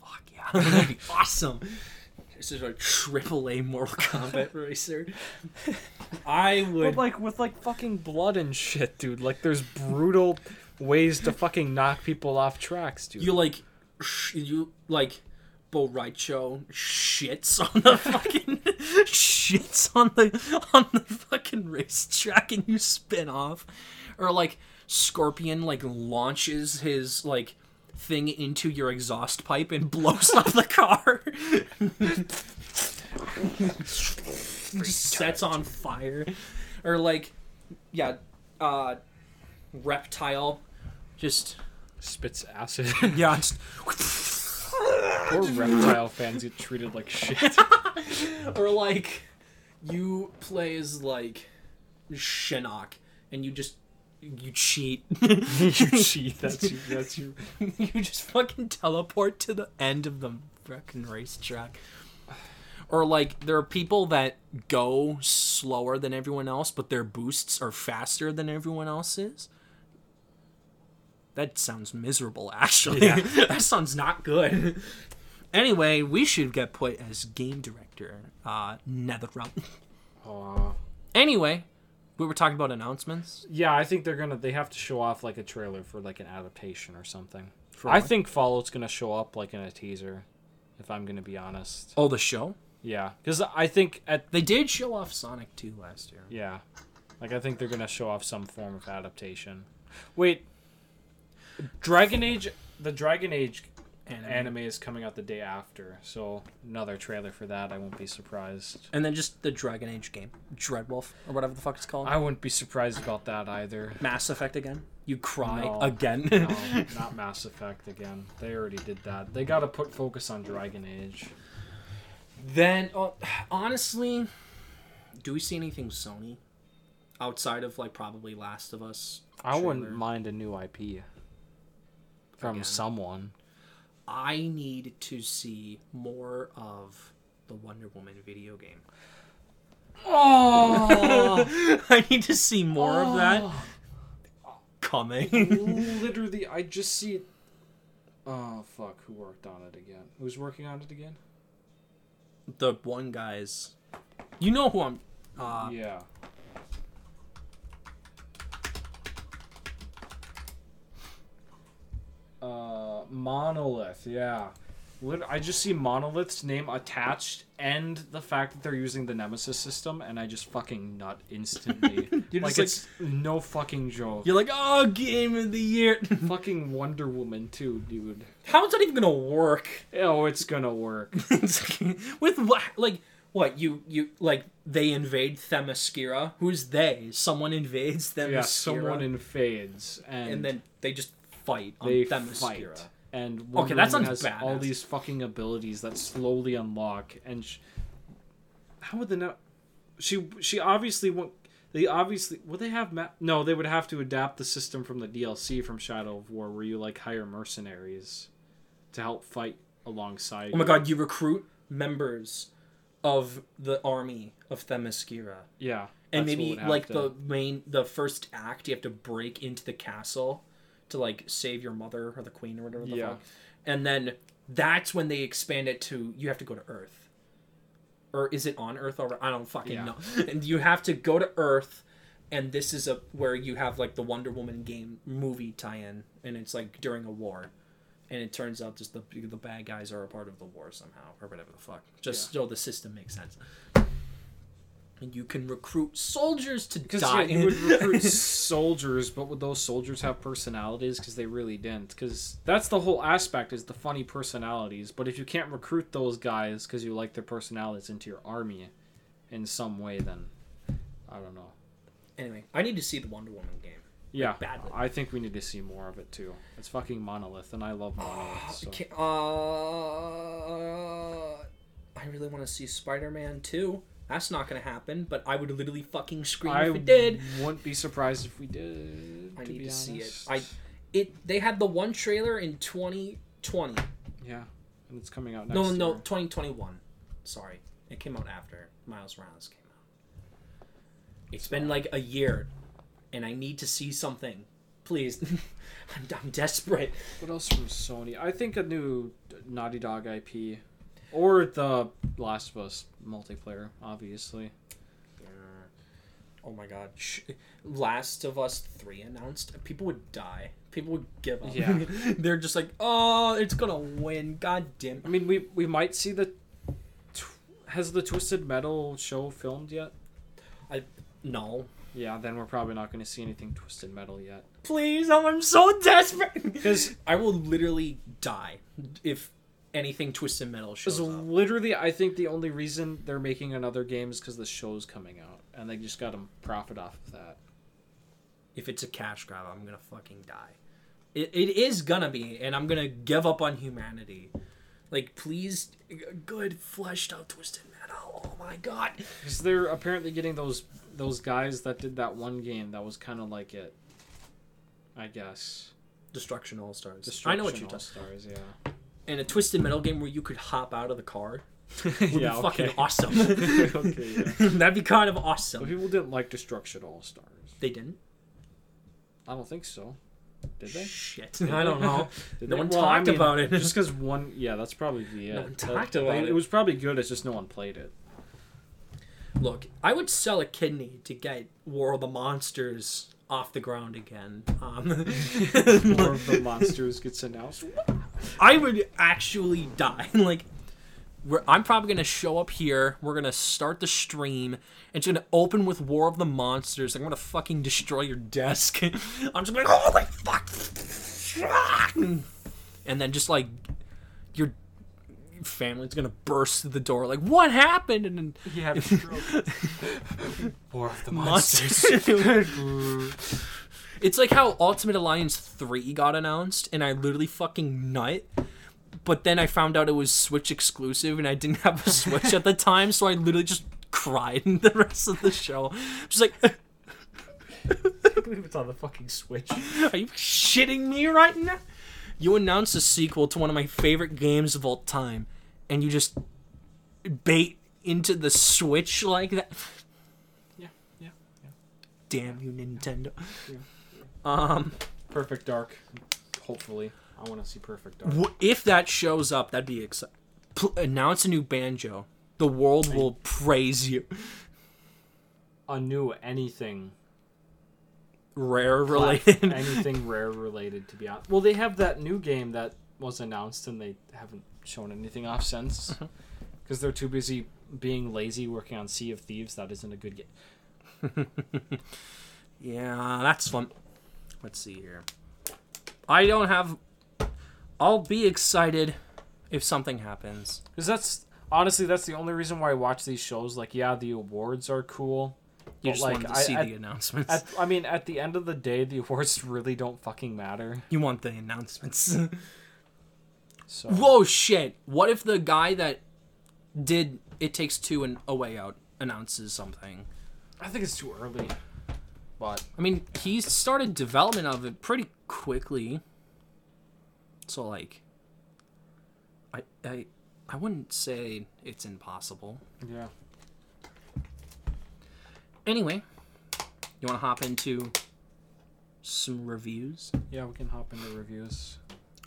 Fuck yeah, that'd be awesome. This is a triple A Mortal Kombat racer. I would. But like with like fucking blood and shit, dude. Like there's brutal ways to fucking knock people off tracks, dude. you like, sh- you like, Bo' Rai Cho shits on the fucking shits on the on the fucking racetrack and you spin off, or like Scorpion like launches his like thing into your exhaust pipe and blows up the car. Just sets on fire, or like, yeah, uh, reptile, just spits acid. yeah, just Poor reptile fans get treated like shit. or like you play as like Shinnok and you just you cheat. you cheat. That's you. That's you. you just fucking teleport to the end of the fucking racetrack. Or like there are people that go slower than everyone else, but their boosts are faster than everyone else's. That sounds miserable, actually. Yeah. that sounds not good. Anyway, we should get put as game director, uh, NetherRealm. Aw. Anyway, we were talking about announcements. Yeah, I think they're gonna. They have to show off like a trailer for like an adaptation or something. For I what? think Fallout's gonna show up like in a teaser. If I'm gonna be honest. Oh, the show? Yeah, because I think at They did show off Sonic 2 last year. yeah, like I think they're gonna show off some form of adaptation. Wait, Dragon Age, the Dragon Age Anime. anime is coming out the day after, so another trailer for that. I won't be surprised. And then just the Dragon Age game, Dreadwolf or whatever the fuck it's called. I wouldn't be surprised about that either. Mass Effect again. You cry No. again. No, not Mass Effect again. They already did that. They got to put focus on Dragon Age. then, uh, honestly, do we see anything Sony outside of like probably Last of Us? I wouldn't mind a new IP from Again. someone. I need to see more of the Wonder Woman video game. Oh, I need to see more of that coming. Literally, I just see it. Oh fuck! Who worked on it again? Who's working on it again? the one guy's. You know who I'm. Uh, yeah. Uh, Monolith. Yeah. I just see Monolith's name attached and the fact that they're using the Nemesis system, and I just fucking nut instantly. Like it's no fucking joke. You're like, oh, game of the year. fucking Wonder Woman too, dude. How is that even gonna work? Oh, it's gonna work. With what? Like, what? You you like they invade Themyscira? Who's they? Someone invades Themyscira. yeah, someone invades, and, and then they just fight on they Themyscira. fight. And Wonder that Woman sounds has all these fucking abilities that slowly unlock. And sh- how would they know? She she obviously won't. They obviously would they have ma- no? They would have to adapt the system from the DLC from Shadow of War, where you like hire mercenaries to help fight alongside. Oh my you. god! You recruit members of the army of Themyscira. Yeah, and maybe like to- the main the first act you have to break into the castle to like save your mother or the queen or whatever the Yeah. fuck. And then that's when they expand it to you have to go to earth. Or is it on earth already i don't fucking Yeah. know. And you have to go to earth and this is a where you have like the wonder woman game movie tie-in and it's like during a war. And it turns out just the the bad guys are a part of the war somehow or whatever the fuck. Just so the system makes sense you can recruit soldiers to Because die. yeah, you would recruit soldiers, but would those soldiers have personalities? Because they really didn't. Because that's the whole aspect is the funny personalities. But if you can't recruit those guys because you like their personalities into your army, in some way, then I don't know. anyway, I need to see the Wonder Woman game. Yeah, badly. I think we need to see more of it too. It's fucking monolith, and I love monolith. So. Ca- Uh, I really want to see Spider-Man 2. That's not gonna happen, but I would literally fucking scream I if it did. wouldn't be surprised if we did. I to need be to see it. I, it. They had the one trailer in 2020. yeah, and it's coming out next No, no, year. 2021. Sorry, it came out after Miles Morales came out. It's been like a year, and I need to see something. Please, I'm, I'm desperate. What else from Sony? I think a new Naughty Dog IP, or the Last of Us multiplayer, obviously. Oh my god. Sh- Last of Us 3 announced. People would die. People would give up. Yeah. They're just like, oh, it's gonna win. God damn. I mean, we we might see the. Tw- has the Twisted Metal show filmed yet? I. No. Yeah, then we're probably not going to see anything Twisted Metal yet. Please, oh, I'm so desperate. Because I will literally die if anything Twisted Metal shows up. literally, I think the only reason they're making another game is because the show's coming out, and they just got to profit off of that. If it's a cash grab, I'm gonna fucking die. It, it is gonna be, and I'm gonna give up on humanity. Like, please, good fleshed out Twisted Metal. Oh my god. Because they're apparently getting those those guys that did that one game that was kind of like it. I guess. Destruction All Stars. I know what you're Destruction talking. All-Stars, yeah. And a Twisted Metal game where you could hop out of the car would yeah, be fucking okay. awesome. okay, yeah. That'd be kind of But awesome. people didn't like Destruction All Stars. They didn't. I don't think so. Did they? Shit. I don't know. No they? one Well, I talked mean, about it. Just because one, yeah, that's probably the. End. No one That- talked they- about it. it. was probably good. It's just no one played it. Look, I would sell a kidney to get War of the Monsters off the ground again. Um, More of the monsters gets announced. I would actually die. like, we're, I'm probably gonna show up here. We're gonna start the stream. It's gonna open with War of the Monsters. I'm gonna fucking destroy your desk. I'm just going like, holy fuck! And then just like your family's gonna burst through the door like, "What happened?" And then He had a stroke. War of the monsters. monsters. It's like how Ultimate Alliance three got announced, and I literally fucking nut. But then I found out it was Switch exclusive, and I didn't have a Switch at the time, so I literally just cried the rest of the show. Just like, I believe it's on the fucking Switch. are you shitting me right now? You announced a sequel to one of my favorite games of all time, and you just bait into the Switch like that. Yeah, yeah, yeah. Damn you, Nintendo. Yeah. Um, Perfect Dark. Hopefully, I want to see Perfect Dark. w- if that shows up, that'd be exciting. Pl- announce a new banjo. The world will praise you. A new anything Rare related. anything rare related to be honest. Well, they have that new game that was announced and they haven't shown anything off since because they're too busy being lazy working on Sea of Thieves. That isn't a good game. Yeah, that's fun. Let's see here. I don't have. I'll be excited if something happens. Because that's honestly that's the only reason why I watch these shows. Like, yeah, the awards are cool. You just like, wanted to I- see at- the announcements. At, I mean, at the end of the day, the awards really don't fucking matter. you want the announcements. So Whoa, shit! What if the guy that did It Takes Two and A Way Out announces something? I think it's too early. But I mean, he started development of it pretty quickly. So like, I I I wouldn't say it's impossible. yeah, Anyway, you want to hop into some reviews? yeah, we can hop into reviews.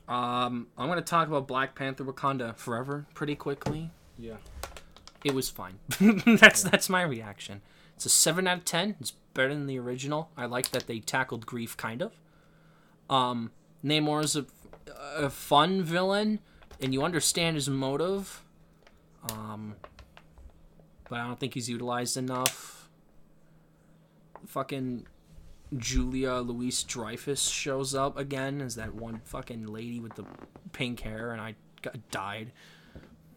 Um, I'm gonna talk about Black Panther: Wakanda Forever pretty quickly. Yeah. It was fine. that's that's my reaction. It's a seven out of ten. It's better than the original. I like that they tackled grief kind of. Um, Namor is a, a fun villain, and you understand his motive. Um, but I don't think he's utilized enough. Fucking Julia Louise Dreyfus shows up again as that one fucking lady with the pink hair, and I died.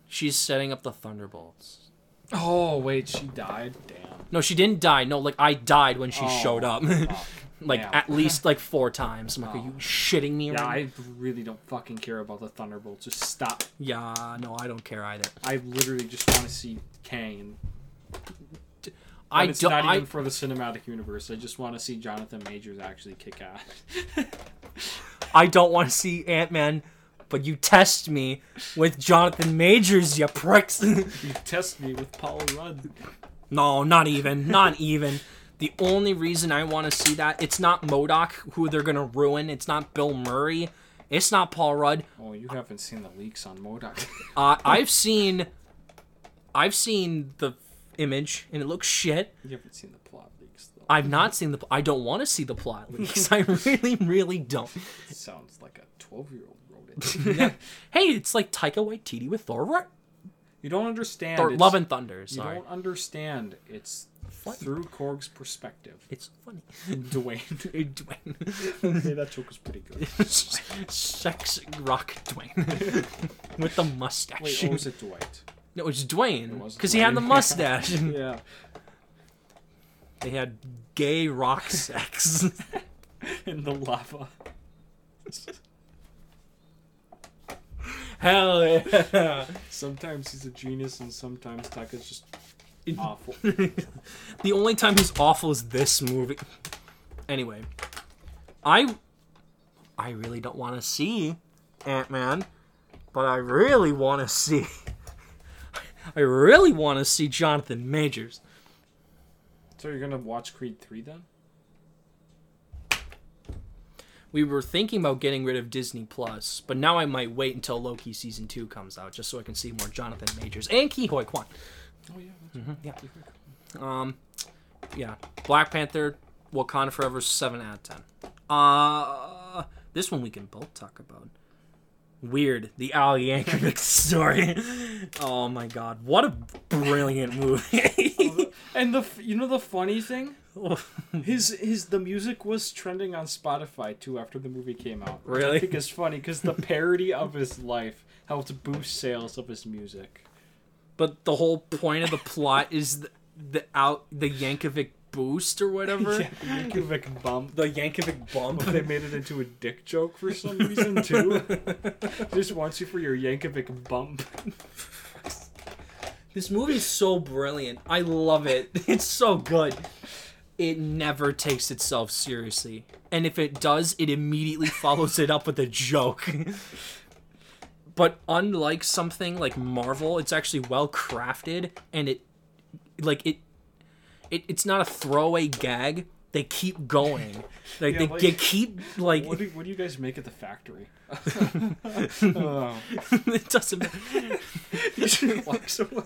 She's setting up the Thunderbolts. Oh wait, she died. Damn. No, she didn't die. No, like I died when she Oh, showed up. like Damn. at least like four times. I'm like, are Oh. you shitting me? Yeah, right I really don't fucking care about the Thunderbolts. Just stop. yeah, no, I don't care either. I literally just want to see Kang. And I and it's don't. not I, even for the cinematic universe. I just want to see Jonathan Majors actually kick ass. I don't want to see Ant Man, but you test me with Jonathan Majors, you pricks. you test me with Paul Rudd. No, not even. Not even. The only reason I want to see that, it's not MODOK who they're going to ruin. It's not Bill Murray. It's not Paul Rudd. Oh, you haven't seen the leaks on MODOK. uh, I've seen I've seen the image and it looks shit. You haven't seen the plot leaks though. I've not seen the I don't want to see the plot leaks. I really really don't. Sounds like a 12-year-old hey, it's like Taika Waititi with Thor. Right? You don't understand. Thor, it's, Love and Thunder. Sorry. You don't understand. It's funny. through Korg's perspective. It's funny. Dwayne. Dwayne. okay, that joke was pretty good. Sex rock Dwayne with the mustache. Wait, oh, or was it Dwight? No, it was Dwayne because he had the mustache. yeah. They had gay rock sex in the lava. Hell yeah! Sometimes he's a genius, and sometimes Taika's just awful. The only time he's awful is this movie. Anyway, I I really don't want to see Ant Man, but I really want to see. I really want to see Jonathan Majors. so you're gonna watch Creed three then? We were thinking about getting rid of Disney Plus, but now I might wait until Loki season two comes out just so I can see more Jonathan Majors and Ke Huy Quan. Oh yeah. That's yeah. Um, yeah, Black Panther, Wakanda Forever, seven out of ten. Uh, this one we can both talk about. Weird, the Al Yankovic story. Oh my god, what a brilliant movie! And the you know the funny thing, His his the music was trending on Spotify too after the movie came out. Really? I think it's funny because the parody of his life helped boost sales of his music. But the whole point of the plot is the, the out the Yankovic boost or whatever. Yeah, Yankovic bump. The Yankovic bump. They made it into a dick joke for some reason too. Just wants you for your Yankovic bump. This movie is so brilliant. I love it. It's so good. It never takes itself seriously. And if it does, it immediately follows it up with a joke. but unlike something like Marvel, it's actually well crafted and it like it, it it's not a throwaway gag. They keep going. Like Yeah, they, like- they keep like What do, what do you guys make at the factory? oh. it doesn't matter. Walks away.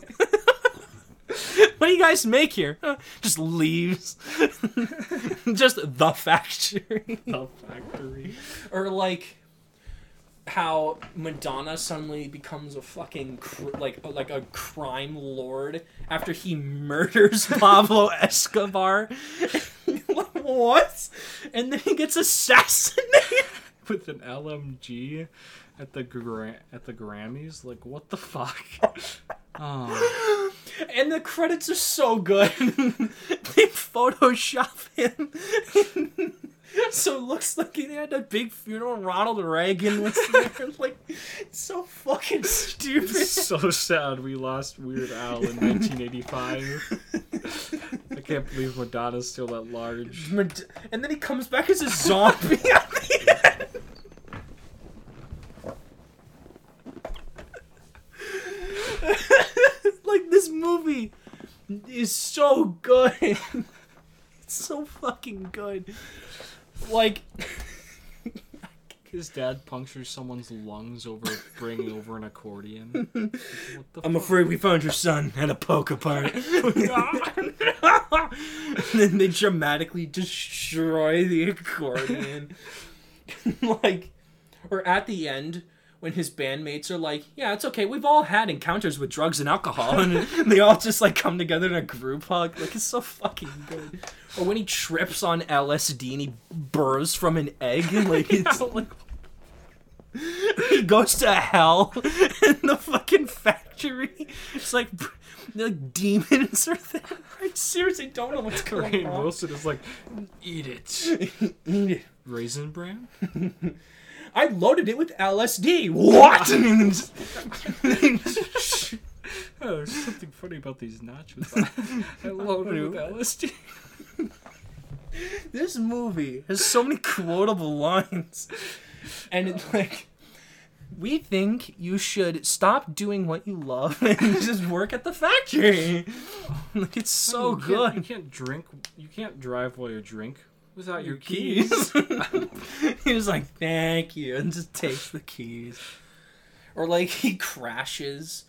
What do you guys make here? Uh, Just leaves. Just the factory. The factory. or like how Madonna suddenly becomes a fucking cr- like like a crime lord after he murders Pablo Escobar. what? And then he gets assassinated. with an LMG at the gra- at the Grammys. Like what the fuck? Oh, And the credits are so good. they Photoshop him. so it looks like he had a big funeral. Ronald Reagan was there. Like, so fucking stupid. it's so sad we lost Weird Al in 1985. I can't believe Madonna's still at large. And then he comes back as a zombie at the end. Like this movie is so good. it's so fucking good. Like His dad punctures someone's lungs over bringing over an accordion. What the I'm fuck? afraid we found your son at a poker party. and then they dramatically destroy the accordion. like, or at the end, when his bandmates are like, yeah, it's okay, we've all had encounters with drugs and alcohol. And they all just like come together in a group hug. Like, it's so fucking good. Or when he trips on LSD and he burrs from an egg. Like, it's like. he goes to hell in the fucking factory. It's like, like demons are there. I seriously don't know what's going on. Wilson is like, eat it, eat it. Raisin bran? I loaded it with LSD. What? Oh, there's something funny about these nachos. I loaded it with LSD. this movie has so many quotable lines, and it's like. We think you should stop doing what you love and just work at the factory. Like it's so you can't- You can't drink. You can't drive while you drink without your, Your keys. keys. he was like, "Thank you," and just takes the keys. Or like he crashes,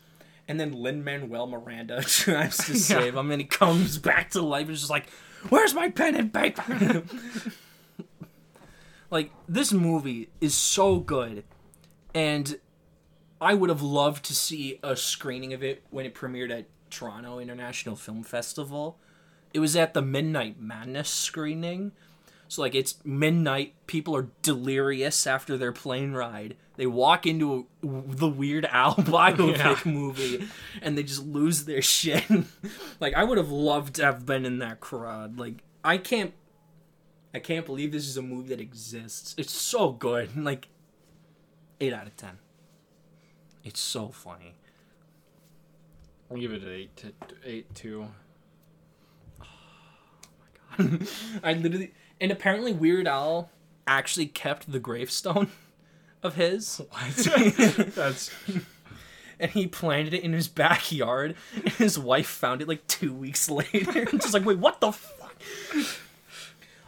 and then Lin Manuel Miranda tries to save him, and he comes back to life and is just like, "Where's my pen and paper?" like this movie is so good, and I would have loved to see a screening of it when it premiered at Toronto International Film Festival. It was at the Midnight Madness screening. So like it's midnight, people are delirious after their plane ride. They walk into a, the Weird Al biopic Yeah. movie, and they just lose their shit. like I would have loved to have been in that crowd. Like I can't, I can't believe this is a movie that exists. It's so good. Like eight out of ten. It's so funny. I'll give it an eight to eight two. Oh my god! I literally and apparently Weird Al actually kept the gravestone of his. What? That's and he planted it in his backyard and his wife found it like two weeks later just like wait what the fuck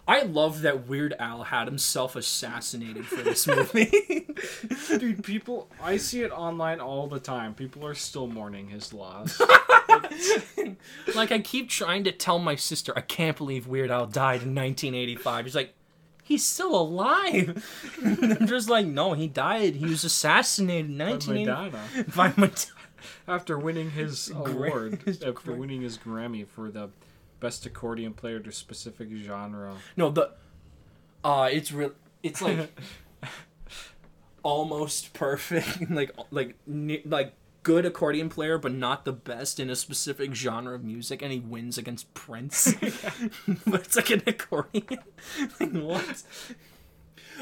i love that weird al had himself assassinated for this movie dude. People, I see it online all the time. People are still mourning his loss. like i keep trying to tell my sister i can't believe weird al died in 1985 he's like he's still alive i'm just like no he died he was assassinated in By 1985 Madonna. by Madonna. After winning his award, his after Gra- winning his Grammy for the best accordion player to specific genre. No, the uh it's real it's like almost perfect like like like good accordion player but not the best in a specific genre of music and he wins against Prince. but it's like an accordion. like what?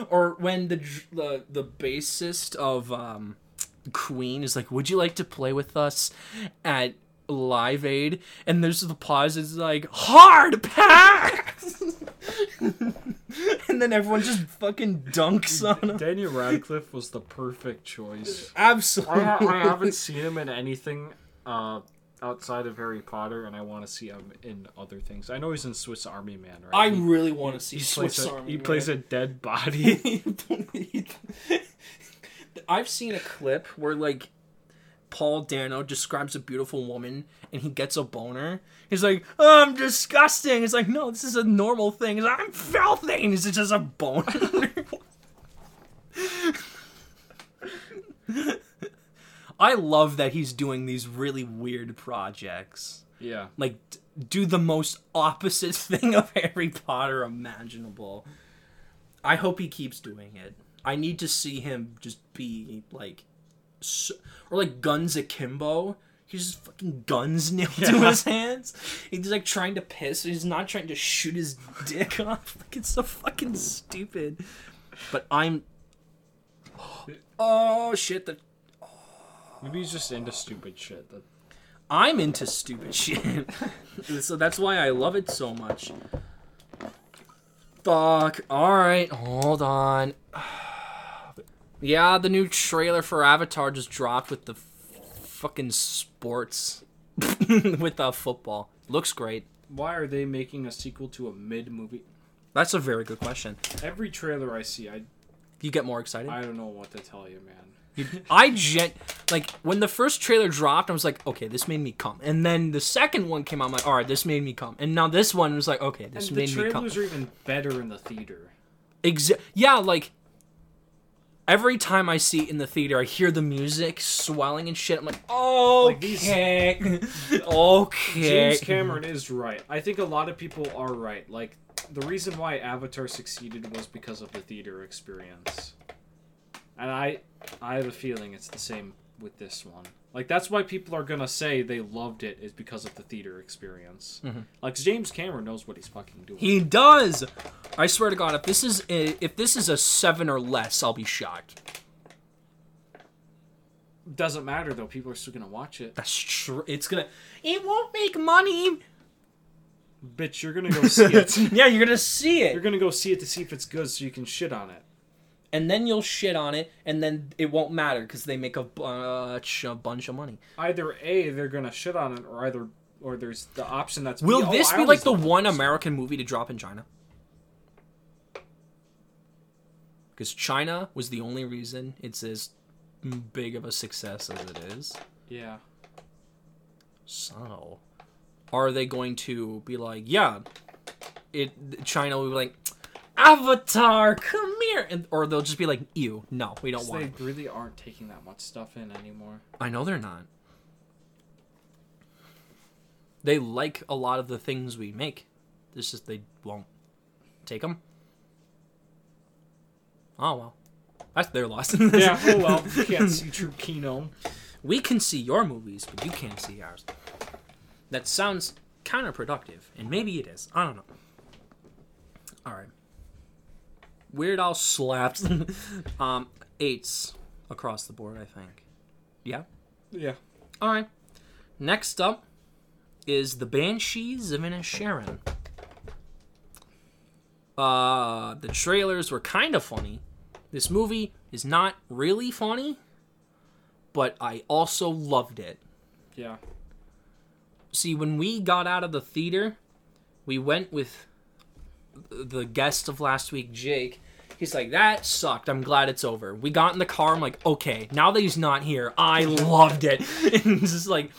Or when the the the bassist of um Queen is like, "Would you like to play with us at Live Aid?" And there's the pause. It's like hard pass, and then everyone just fucking dunks on him. Daniel Radcliffe was the perfect choice. Absolutely. I, I haven't seen him in anything uh, outside of Harry Potter, and I want to see him in other things. I know he's in Swiss Army Man, right? I He- really want to see he Swiss plays a, Army he Man. plays a dead body. I've seen a clip where like Paul Dano describes a beautiful woman and he gets a boner. He's like, oh, "I'm disgusting." It's like, "No, this is a normal thing." He's like, "I'm filthy." And it's just a boner. I love that he's doing these really weird projects. yeah. Like, do the most opposite thing of Harry Potter imaginable. I hope he keeps doing it. I need to see him just be like, so, or like guns akimbo. He's just fucking guns nailed to his hands. He's like trying to piss. He's not trying to shoot his dick off. Like it's so fucking stupid. But I'm. Oh shit! The Maybe he's just into stupid shit. That, I'm into stupid shit. so that's why I love it so much. Fuck. Alright, hold on. Yeah, the new trailer for Avatar just dropped with the f- fucking sports. with the football. Looks great. why are they making a sequel to a mid movie? That's a very good question. Every trailer I see, I You get more excited? I don't know what to tell you, man. I gen like when the first trailer dropped, I was like, okay, this made me come. And then the second one came out, I'm like, all right, this made me come. And now this one was like, okay, this And made me come. The trailers are even better in the theater. Exa- yeah, like every time I see it in the theater, I hear the music swelling and shit. I'm like, Like these- okay, okay. James Cameron is right. I think a lot of people are right. Like the reason why Avatar succeeded was because of the theater experience. And I I have a feeling it's the same with this one. Like that's why people are gonna say they loved it is because of the theater experience. Mm-hmm. Like James Cameron knows what he's fucking doing. He does. I swear to God, if this is a, if this is a seven or less, I'll be shocked. Doesn't matter though. People are still gonna watch it. That's true. It's gonna. It won't make money. Bitch, you're gonna go see it. yeah, you're gonna see it. You're gonna go see it to see if it's good, so you can shit on it. And then you'll shit on it, and then it won't matter because they make a bunch, uh, a bunch of money. Either a, they're gonna shit on it, or either, or there's the option that's. Will oh, this I be like the one this. American movie to drop in China? Because China was the only reason it's as big of a success as it is. Yeah. So, are they going to be like, yeah, it China will be like, Avatar, come here, and or they'll just be like, ew, no, we don't want They it. really aren't taking that much stuff in anymore. I know they're not. They like a lot of the things we make. It's just they won't take them. Oh well, that's their loss. Yeah. Oh well. You can't see true Kino. we can see your movies, but you can't see ours. That sounds counterproductive, and maybe it is. I don't know. All right. Weird Al slaps. um, eights across the board, I think. Yeah. Yeah. All right. Next up is the Banshees of Inisherin. Uh, the trailers were kind of funny. This movie is not really funny, but I also loved it. Yeah. See, when we got out of the theater, we went with the guest of last week, Jake. He's like, that sucked. I'm glad it's over. We got in the car. I'm like, okay, now that he's not here, I loved it. it's just like,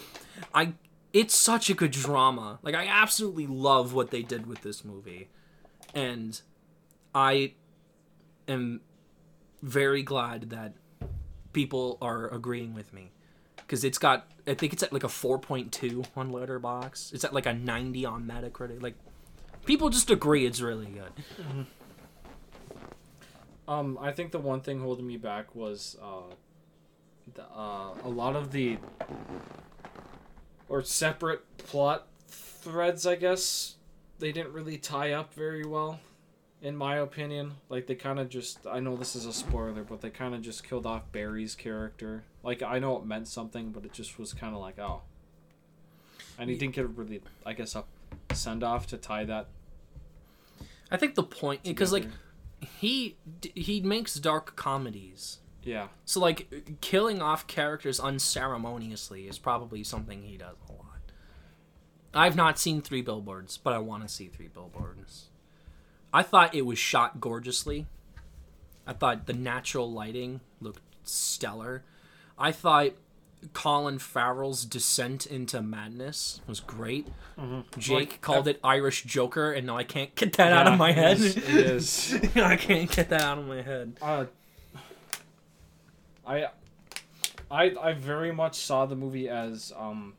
I, it's such a good drama. Like, I absolutely love what they did with this movie, and I am very glad that people are agreeing with me because it's got I think it's at like a 4.2 on Letterboxd. It's at like a 90 on Metacritic. Like people just agree it's really good. Um, I think the one thing holding me back was uh, the, uh, a lot of the or separate plot threads. I guess they didn't really tie up very well, in my opinion. Like they kind of just. I know this is a spoiler, but they kind of just killed off Barry's character. Like I know it meant something, but it just was kind of like oh. And he didn't get really, I guess, a send off to tie that. I think the point because like he he makes dark comedies. yeah, So like killing off characters unceremoniously is probably something he does a lot. I've not seen Three Billboards, but I want to see Three Billboards. I thought it was shot gorgeously. I thought the natural lighting looked stellar. I thought Colin Farrell's descent into madness was great. Jake Like, called it Irish Joker, and no, I can't get that out of my head. It is. It is. I can't get that out of my head. Uh, I, I, I very much saw the movie as um,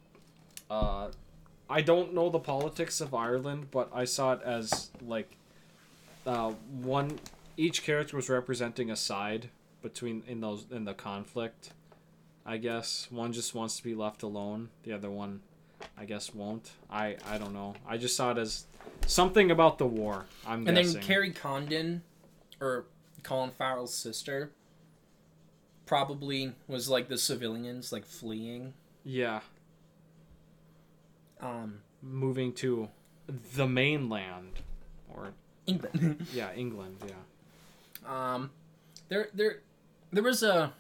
uh, I don't know the politics of Ireland, but I saw it as like, uh, one each character was representing a side between in those in the conflict. I guess one just wants to be left alone. The other one, I guess, won't. I I don't know. I just saw it as something about the war. I'm And guessing. then Kerry Condon, or Colin Farrell's sister, probably was like the civilians like fleeing. yeah. Um, moving to the mainland or England. yeah england yeah um, there, there, there was a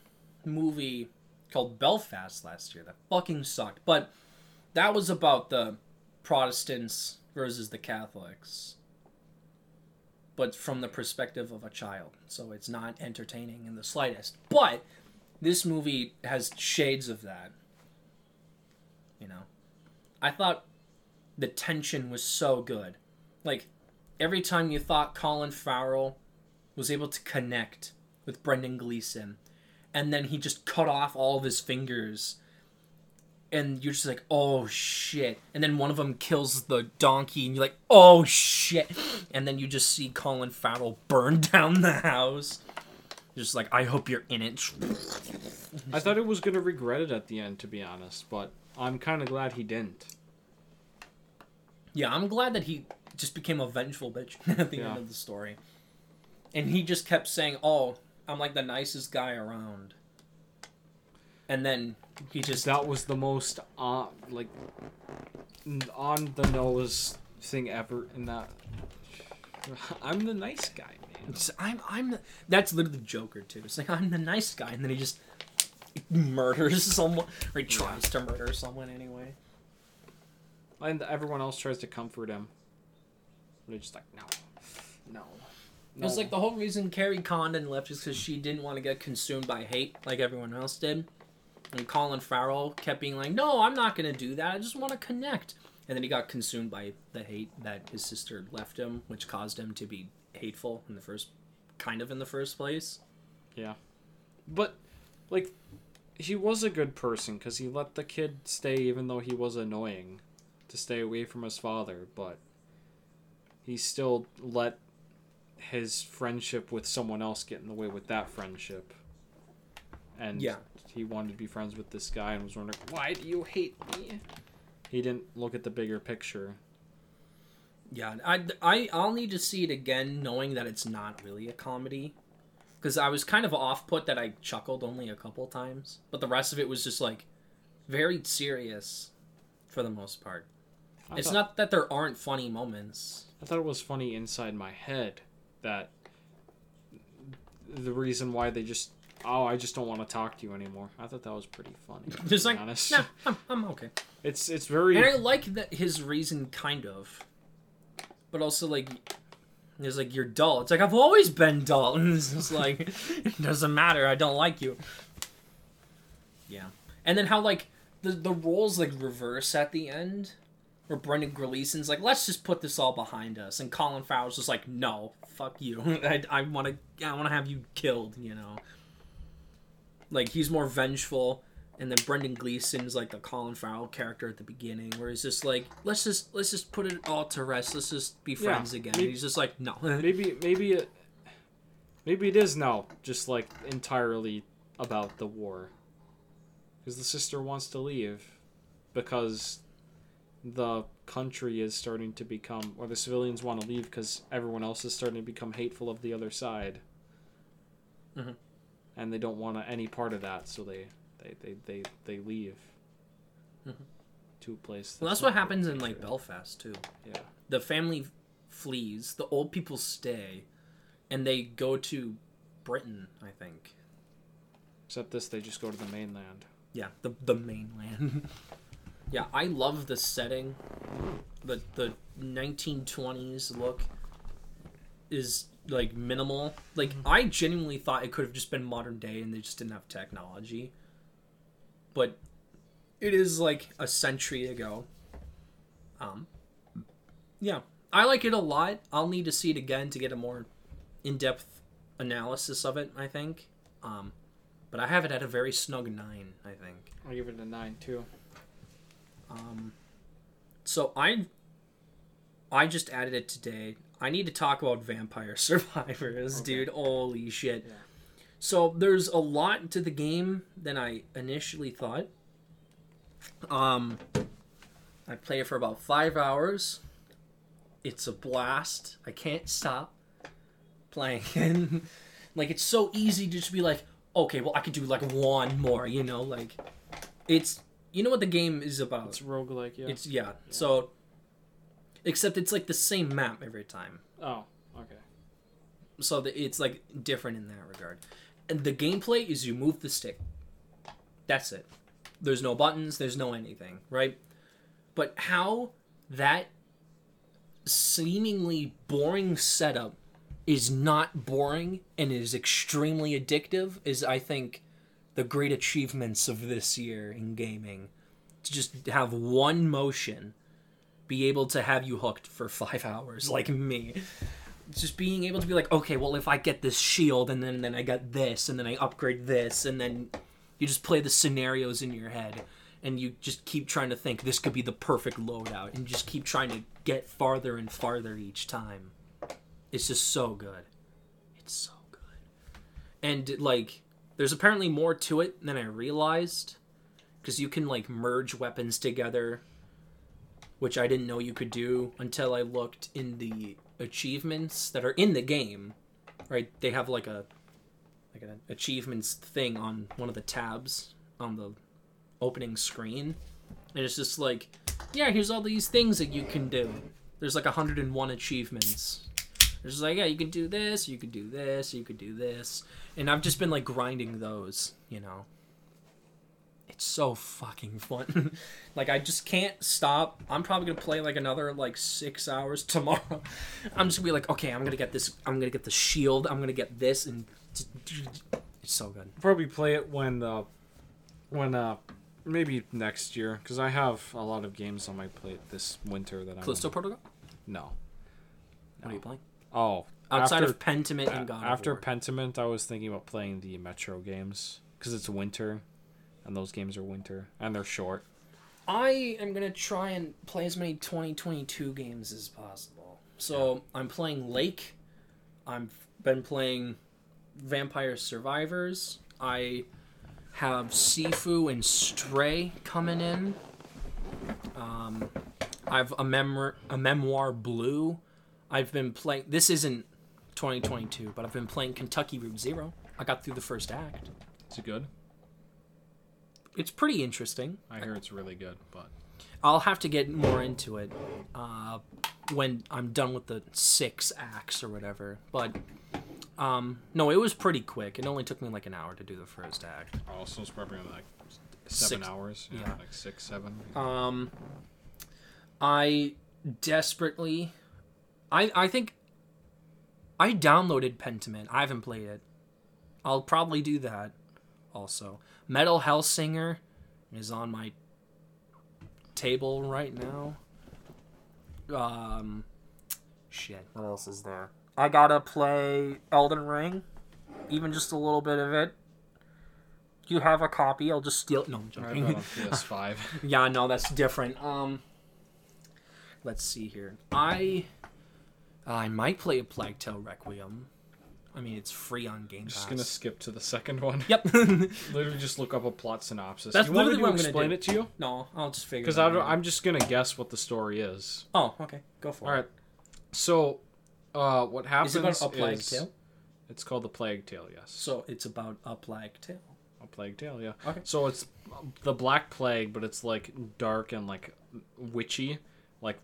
movie called Belfast last year that fucking sucked, but that was about the Protestants versus the Catholics. But from the perspective of a child, so it's not entertaining in the slightest. But this movie has shades of that. You know, I thought the tension was so good. Like every time you thought Colin Farrell was able to connect with Brendan Gleeson, and then he just cut off all of his fingers, and you're just like, oh shit. And then one of them kills the donkey, and you're like, oh shit. And then you just see Colin Farrell burn down the house. Just like, I hope you're in it. i thought it was gonna regret it at the end to be honest but i'm kind of glad he didn't Yeah, I'm glad that he just became a vengeful bitch at the Yeah. end of the story. And he just kept saying, "Oh, I'm like the nicest guy around." And then he just that was the most uh, like on the nose thing ever in that i'm the nice guy man It's- I'm I'm the, that's literally the Joker too. It's like I'm the nice guy, and then he just murders someone, or he tries to murder someone anyway. and everyone else tries to comfort him they're just like no no It was like the whole reason Kerry Condon left is because she didn't want to get consumed by hate like everyone else did. And Colin Farrell kept being like, "No, I'm not gonna do that. I just want to connect." And then he got consumed by the hate that his sister left him, which caused him to be hateful in the first, kind of in the first place. Yeah, but, like, he was a good person because he let the kid stay even though he was annoying to stay away from his father, but he still let his friendship with someone else get in the way with that friendship. And Yeah. he wanted to be friends with this guy and was wondering, why do you hate me? He didn't look at the bigger picture. Yeah, I, I I'll need to see it again, knowing that it's not really a comedy, because I was kind of off put that I chuckled only a couple times, but the rest of it was just like very serious, for the most part. I it's thought, not that there aren't funny moments. I thought it was funny inside my head that the reason why they just oh I just don't want to talk to you anymore. I thought that was pretty funny. Just like, honest. nah, I'm, I'm okay. It's it's very And I like that his reason, kind of, but also like, it's like you're dull. It's like I've always been dull, and it's just like it doesn't matter. I don't like you. Yeah, and then how like the the roles like reverse at the end, where Brendan Gleeson's like, let's just put this all behind us, and Colin Farrell's just like, no, fuck you. I I want to I want to have you killed. You know, like he's more vengeful. and then Brendan Gleeson's like the Colin Farrell character at the beginning, where he's just like, let's just let's just put it all to rest. Let's just be friends again. maybe- and he's just like, no. maybe maybe it maybe it is now just like entirely about the war because the sister wants to leave because the country is starting to become or the civilians want to leave because everyone else is starting to become hateful of the other side Mhm. and they don't want any part of that so they they they they, they leave Mhm. to a place well, that's what happens in like. Belfast too. yeah The family flees, the old people stay, and they go to Britain, I think. except this they just go to the mainland Yeah, the the mainland. yeah, I love the setting. The the 1920s look is like minimal. Like I genuinely thought it could have just been modern day and they just didn't have technology. But it is like a century ago. Um yeah, I like it a lot. I'll need to see it again to get a more in-depth analysis of it, I think. Um but I have it at a very snug 9, I think. i'll give it a nine too Um, so I, I just added it today. I need to talk about Vampire Survivors, Okay. dude. Holy shit! Yeah. So there's a lot to the game than I initially thought. Um, I played it for about five hours. It's a blast. I can't stop playing. And like it's so easy to just be like, okay, well I could do like one more, you know, like it's you know what the game is about. It's roguelike, yeah. It's yeah. So except it's like the same map every time. oh, okay. So the, it's like different in that regard. And the gameplay is you move the stick. That's it. There's no buttons, there's no anything, right? But how that seemingly boring setup is not boring and is extremely addictive is I think the great achievements of this year in gaming. To just have one motion be able to have you hooked for five hours like me. Just being able to be like, okay, well if I get this shield and then then I got this and then I upgrade this and then you just play the scenarios in your head and you just keep trying to think this could be the perfect loadout and just keep trying to get farther and farther each time. It's just so good. It's so good. And like there's apparently more to it than I realized because you can like merge weapons together which I didn't know you could do until I looked in the achievements that are in the game. Right? They have like a like an achievements thing on one of the tabs on the opening screen. And it's just like, yeah, here's all these things that you can do. There's like 101 achievements. There's like, yeah, you can do this, you could do this, you could do this. And I've just been like grinding those, you know. It's so fucking fun. like I just can't stop. I'm probably gonna play like another like six hours tomorrow. I'm just gonna be like, okay, I'm gonna get this. I'm gonna get the shield. I'm gonna get this, and it's so good. Probably play it when uh when uh maybe next year because I have a lot of games on my plate this winter that I Callisto Protocol. no What are you playing? Oh Outside after, of Pentiment and God after. Pentiment I was thinking about playing the Metro games because it's winter and those games are winter and they're short I am gonna try and play as many 2022 games as possible. So I'm playing Lake. I've been playing Vampire Survivors. I have Sifu and Stray coming in. Um, I've a memor a memoir Blue. I've been playing. This isn't 2022, but I've been playing Kentucky Route Zero. I got through the first act. is it good It's pretty interesting. I hear it's really good but I'll have to get more into it uh, when I'm done with the six acts or whatever. But um, no, it was pretty quick. It only took me like an hour to do the first act. Also, it's probably like seven Six- hours yeah, yeah. like six seven Um, I desperately, I I think I downloaded Pentiment. I haven't played it. I'll probably do that. Also, Metal Hellsinger is on my table right now. Um, shit. What else is there? I gotta play Elden Ring, even just a little bit of it. You have a copy. I'll just steal. No, I'm joking. on PS5. yeah, no, that's different. Um, let's see here. I I might play a Plague Tale Requiem. I mean, it's free on Game Pass. just gonna skip to the second one. Yep. Literally, just look up a plot synopsis. That's you want me literally to what I'm gonna explain do. it to you? no, I'll just figure. Because it out. Because I'm just gonna guess what the story is. Oh, okay. Go for it. All right. So, uh, what happens Is it about a plague is- tale? It's called the Plague Tale. Yes. So it's about a plague tale. A plague tale, yeah. Okay. So it's the Black Plague, but it's like dark and like witchy. Like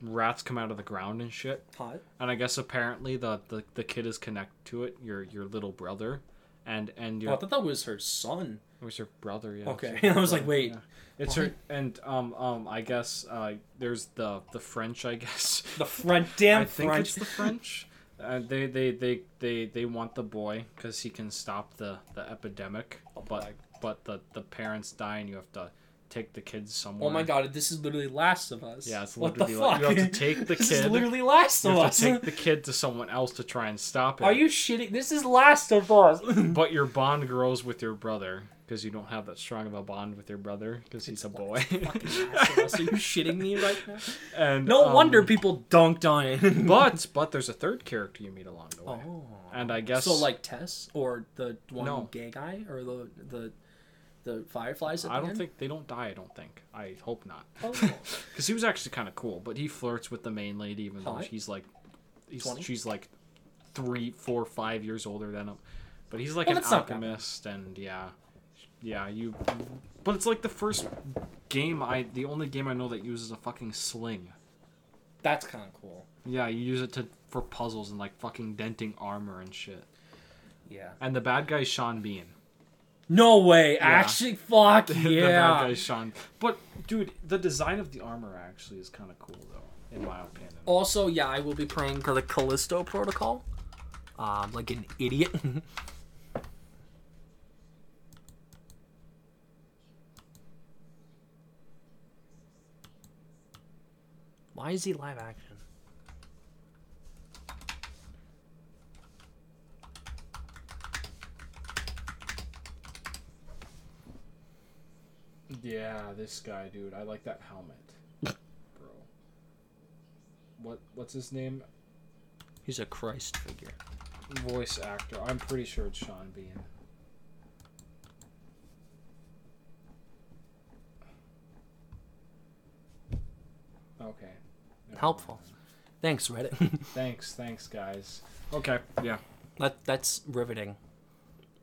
rats come out of the ground and shit. Hot. And I guess apparently the the, the kid is connected to it. Your your little brother, and and Oh, I thought that was her son. it was your brother. Yeah. Okay. I was like, wait. yeah. It's her and um um I guess uh there's the the French I guess. The French, damn I think French. it's the French. Uh, they, they, they, they, they want the boy because he can stop the, the epidemic, but plague. but the, the parents die and you have to take the kids somewhere. Oh my god, this is literally Last of Us. Yeah, it's what the literally fuck? like- you have to take the this is kid- literally Last You of have Us. to take the kid to someone else to try and stop it. Are you shitting? This is Last of Us. But your bond grows with your brother because you don't have that strong of a bond with your brother because he's a boy. Last of Us. Are you shitting me right now? and No um, wonder people dunked on it. But but there's a third character you meet along the way, oh. and I guess So like Tess or the one No. gay guy or the the the fireflies at the I don't end? think they don't die. I don't think. I hope not. Oh. Because he was actually kind of cool, but he flirts with the main lady, even though Hot? she's like, he's, 20? she's like three, four, five years older than him. But he's like Well, an that's not bad. alchemist, and yeah, yeah, you. But it's like the first game I, the only game I know that uses a fucking sling. That's kind of cool. Yeah, you use it to for puzzles and like fucking denting armor and shit. Yeah. And the bad guy's Sean Bean. No way. Actually, fuck the bad yeah. guy's Sean. But dude, the design of the armor actually is kind of cool though, in my opinion. Also, yeah, I will be playing the Callisto Protocol. Um, like an idiot. Why is he live action? Yeah, this guy, dude. I like that helmet, bro. What what's his name? He's a Christ figure. Voice actor. I'm pretty sure it's Sean Bean. Okay. Helpful. Thanks, Reddit. Thanks, thanks, guys. Okay. Yeah. that that's riveting.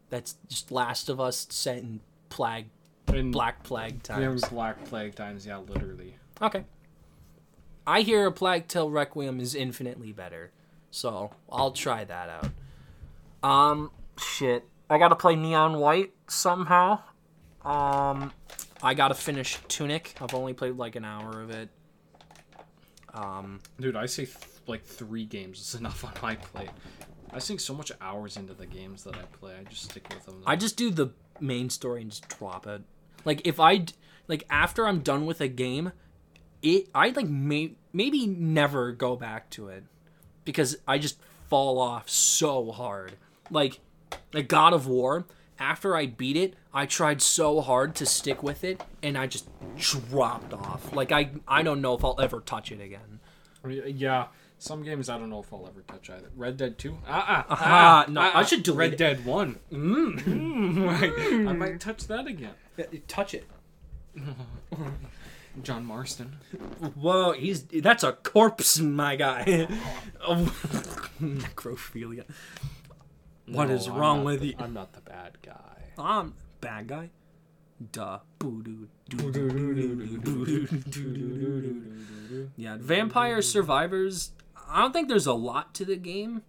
That's just Last of Us set in plague, In Black Plague times. Black Plague times. Yeah, literally. Okay. I hear a Plague Tale Requiem is infinitely better, so I'll try that out. Um, shit. I gotta play Neon White somehow. Um, I gotta finish Tunic. I've only played like an hour of it. Um, Dude, I say th- like three games is enough on my plate. I sink so much hours into the games that I play. I just stick with them. I just do the main story and just drop it. Like if I like after I'm done with a game, it I like may, maybe never go back to it because I just fall off so hard. Like like God of War, after I beat it, I tried so hard to stick with it and I just dropped off. Like I I don't know if I'll ever touch it again. Yeah, some games I don't know if I'll ever touch either. Red Dead Two. Ah, ah, Ah, ah, no, ah, I should ah. delete Red it. Dead One. Mm. I might touch that again. Touch it. John Marston. Whoa, he's that's a corpse, my guy. oh, necrophilia. What No, is wrong with the- you? I'm not the bad guy. I'm bad guy. Duh. Yeah, Vampire Survivors. I don't think there's a lot to the game,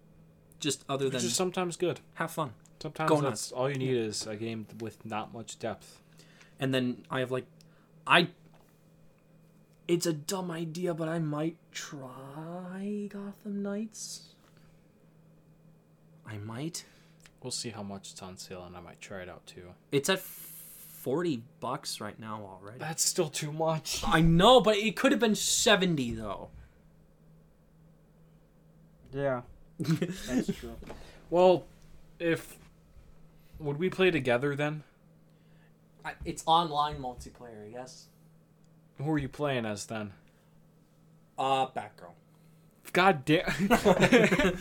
just other than is sometimes good. have fun. Sometimes Go that's all you need is a game with not much depth. And then I have like, I. It's a dumb idea, but I might try Gotham Knights. I might. We'll see how much it's on sale, and I might try it out too. It's at forty bucks right now already. That's still too much. I know, but it could have been seventy though. Yeah, that's true. Well, if would we play together then? I, it's online multiplayer. Yes. Who are you playing as then? Uh, Batgirl. God damn.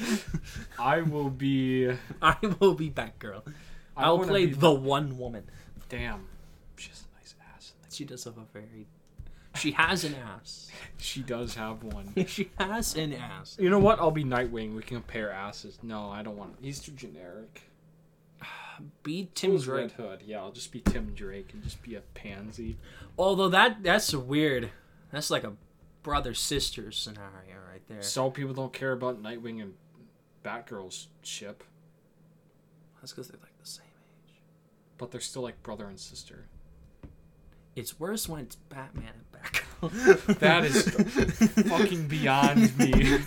I will be. I will be Batgirl. I I'll play be- the one woman. Damn. She has a nice ass. She does have a very. She has an ass. She does have one. she has an ass. You know what? I'll be Nightwing. We can compare asses. No, I don't want. He's too generic. Be Tim Who's Drake. Red Hood? Yeah, I'll just be Tim Drake and just be a pansy. Although that that's weird. That's like a brother sister scenario right there. So people don't care about Nightwing and Batgirl's ship, That's because they're like the same age. but they're still like brother and sister. It's worse when it's Batman and Batgirl. That is fucking beyond me.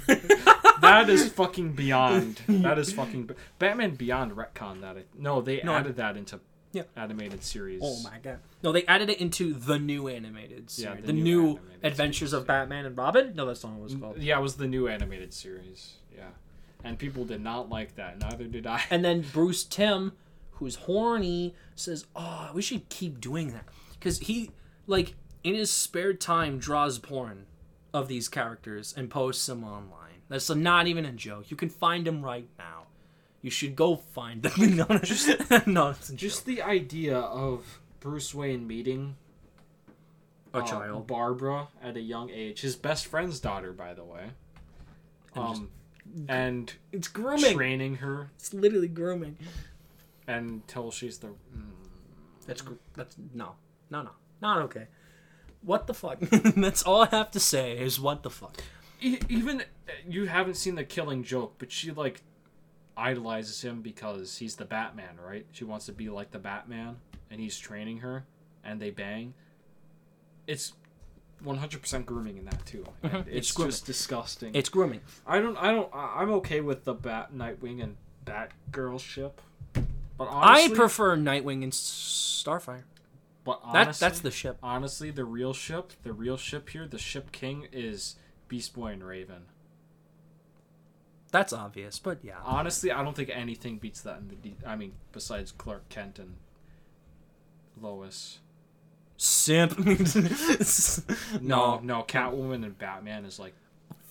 that is fucking beyond. That is fucking. Batman Beyond retcon that. No, they No, I- added that into Yeah. animated series. Oh my god! No, they added it into the new animated series. Yeah, the, the new, new Adventures of Batman and Robin. No, that's not what it was called. Yeah, it was the new animated series. Yeah, and people did not like that. Neither did I. And then Bruce Timm, who's horny, says, "Oh, we should keep doing that," because he, like, in his spare time, draws porn of these characters and posts them online. That's not even a joke. You can find them right now. You should go find them. no, no, no, it's a joke. Just the idea of Bruce Wayne meeting a uh, child. Barbara at a young age, his best friend's daughter, by the way. Um, and It's grooming. training her It's literally grooming. until she's the. Mm, That's gr- that's no, no, no, not okay. What the fuck? that's all I have to say is what the fuck. E- even uh, you haven't seen the Killing Joke, but she like idolizes him because he's the Batman, right? She wants to be like the Batman, and he's training her, and they bang. It's 100% grooming in that too. Mhm, it's It's, just disgusting. It's grooming. I don't. I don't. I'm okay with the Bat Nightwing and Batgirl ship, but honestly, I prefer Nightwing and Starfire. But That honestly, that's the ship. honestly the real ship. The real ship here, the ship king is Beast Boy and Raven. That's obvious, but yeah. Honestly, I don't think anything beats that in the. D- I mean, besides Clark Kent and Lois. Simp. No, no, Catwoman and Batman is like,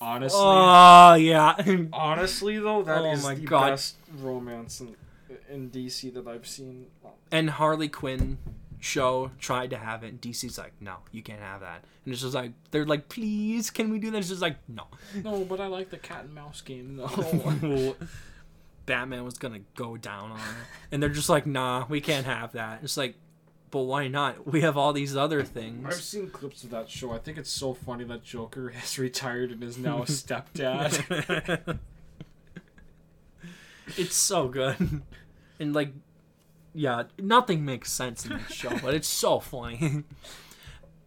honestly. Oh yeah. honestly, though, that Oh is my the God. best romance in in DC that I've seen. and Harley Quinn show tried to have it. And DC's like, no, you can't have that. And it's just like they're like, please, can we do that? It's just like, no. No, but I like the cat and mouse game though. Batman was gonna go down on it, and they're just like, nah, we can't have that. It's like, but why not? We have all these other things. I've seen clips of that show. I think it's so funny that Joker has retired and is now a stepdad. it's so good, and like, yeah, nothing makes sense in this show, but it's so funny.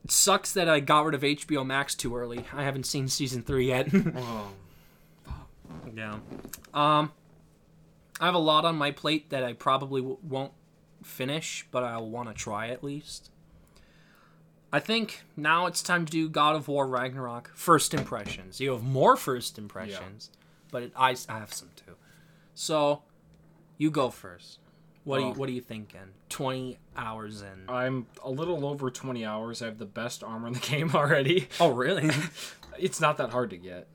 It sucks that I got rid of HBO Max too early. I haven't seen season three yet. oh, Yeah. Um, I have a lot on my plate that I probably w- won't finish, but I'll want to try at least. I think now it's time to do God of War Ragnarok first impressions. You have more first impressions, but it, I, I have some too. So, you go first. What do you um, What are you thinking? Twenty hours in. I'm a little over 20 hours. I have the best armor in the game already. oh, really? It's not that hard to get.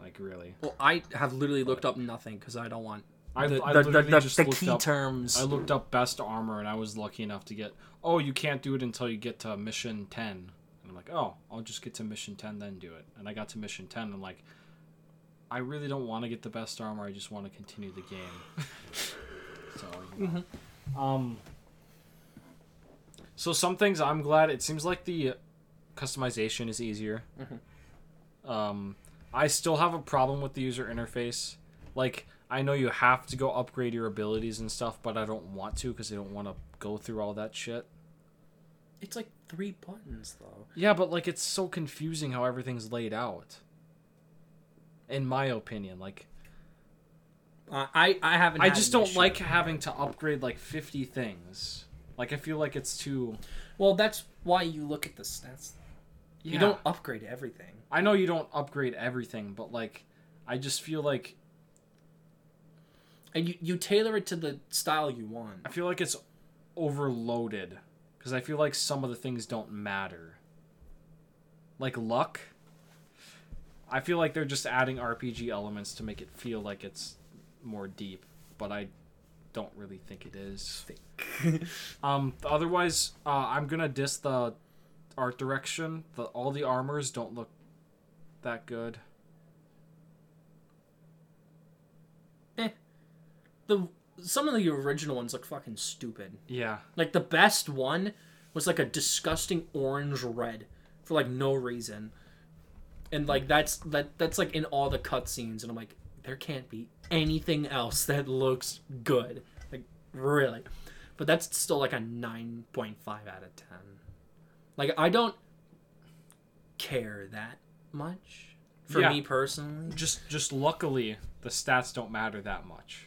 Like really. well, I have literally looked up nothing because I don't want I, the, I the, literally the, the, just the looked key up. terms. I looked up best armor and I was lucky enough to get. Oh, you can't do it until you get to mission 10. And I'm like, oh, I'll just get to mission 10 then do it. And I got to mission 10 and like, I really don't want to get the best armor. I just want to continue the game. so, you know. um. So some things I'm glad. It seems like the customization is easier. Um, I still have a problem with the user interface. Like, I know you have to go upgrade your abilities and stuff, but I don't want to because I don't want to go through all that shit. It's like three buttons though. Yeah, but like it's so confusing how everything's laid out. In my opinion, like Uh, I I haven't. I just don't like having to upgrade like 50 things. Like I feel like it's too Well, that's why you look at the stats. yeah. You don't upgrade everything. I know you don't upgrade everything, but like I just feel like And you, you tailor it to the style you want. I feel like it's overloaded because I feel like some of the things don't matter. Like luck. I feel like they're just adding RPG elements to make it feel like it's more deep, but I don't really think it is. um, otherwise, uh, I'm gonna diss the art direction. The all the armors don't look that good. Eh. the some of the original ones look fucking stupid. Yeah, Like the best one was like a disgusting orange red for like no reason. And like that's that that's like in all the cutscenes and I'm like there can't be anything else that looks good. Like really. But that's still like a 9.5 out of 10. Like I don't care that much for Yeah. me personally. just just luckily the stats don't matter that much.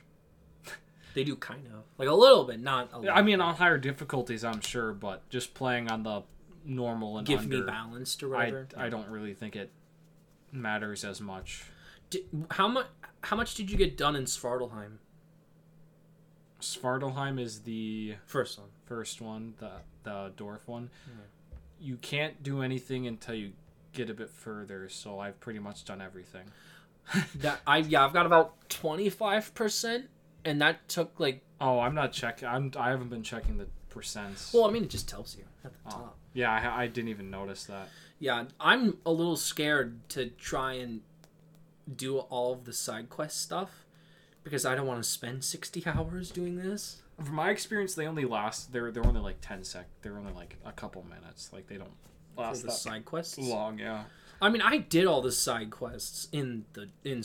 They do kind of. Like a little bit, not a lot. I mean, on higher difficulties, I'm sure, but just playing on the normal and give under, me balanced or I whatever. I don't really think it matters as much. How much how much did you get done in Svartalheim? Svartalheim is the First one. first one, the the dwarf one. Mm-hmm. You can't do anything until you get a bit further. So I've pretty much done everything. That I yeah, I've got about twenty five percent, and that took like Oh, I'm not checking. I'm I haven't been checking the percents. well, I mean, it just tells you at the Oh. top. yeah, I, I didn't even notice that. Yeah, I'm a little scared to try and do all of the side quest stuff because I don't want to spend sixty hours doing this. From my experience, they only last. They're they're only like ten sec. They're only like a couple minutes. Like they don't last the side quests. long. Yeah. I mean, I did all the side quests in the in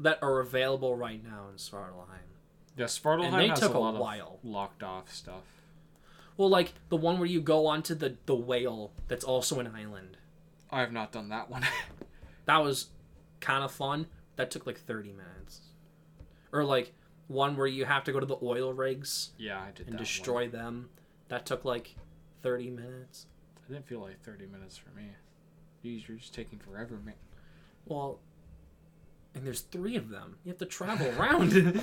that are available right now in Svartalheim. Yeah, Svartalheim And they has took a a lot while. of locked off stuff. Well, like the one where you go onto the the whale that's also an island. I have not done that one. That was kind of fun. That took like 30 minutes. Or like one where you have to go to the oil rigs yeah, I did and destroy One. them. That took like 30 minutes. It didn't feel like thirty minutes for me. Jeez, you're just taking forever, man. Well, and there's three of them. You have to travel around.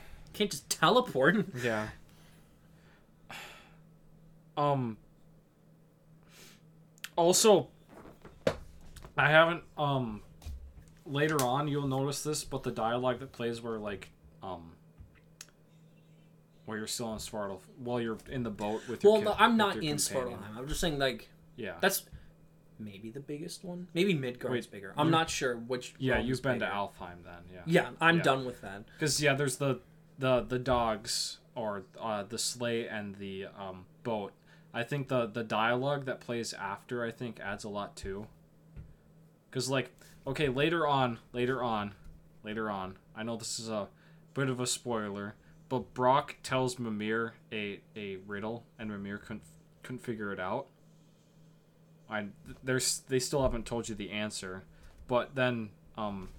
Can't just teleport. Yeah. Um. Also, I haven't. Um. Later on, you'll notice this, but the dialogue that plays where like, um. While you're still on Svartal, while you're in the boat with your Well, no, I'm not in companion. I'm just saying like Yeah. that's maybe the biggest one. Maybe Midgard's Wait, bigger. I'm not sure which. Yeah, you've been to. Alfheim then. Yeah. Yeah, I'm Yeah. done with that. Because yeah, there's the the the dogs or uh, the sleigh and the um, boat. I think the the dialogue that plays after I think adds a lot too. Because like okay, later on, later on, later on. I know this is a bit of a spoiler, but Brok tells Mimir a a riddle, and Mimir couldn't couldn't figure it out. I there's they still haven't told you the answer, but then um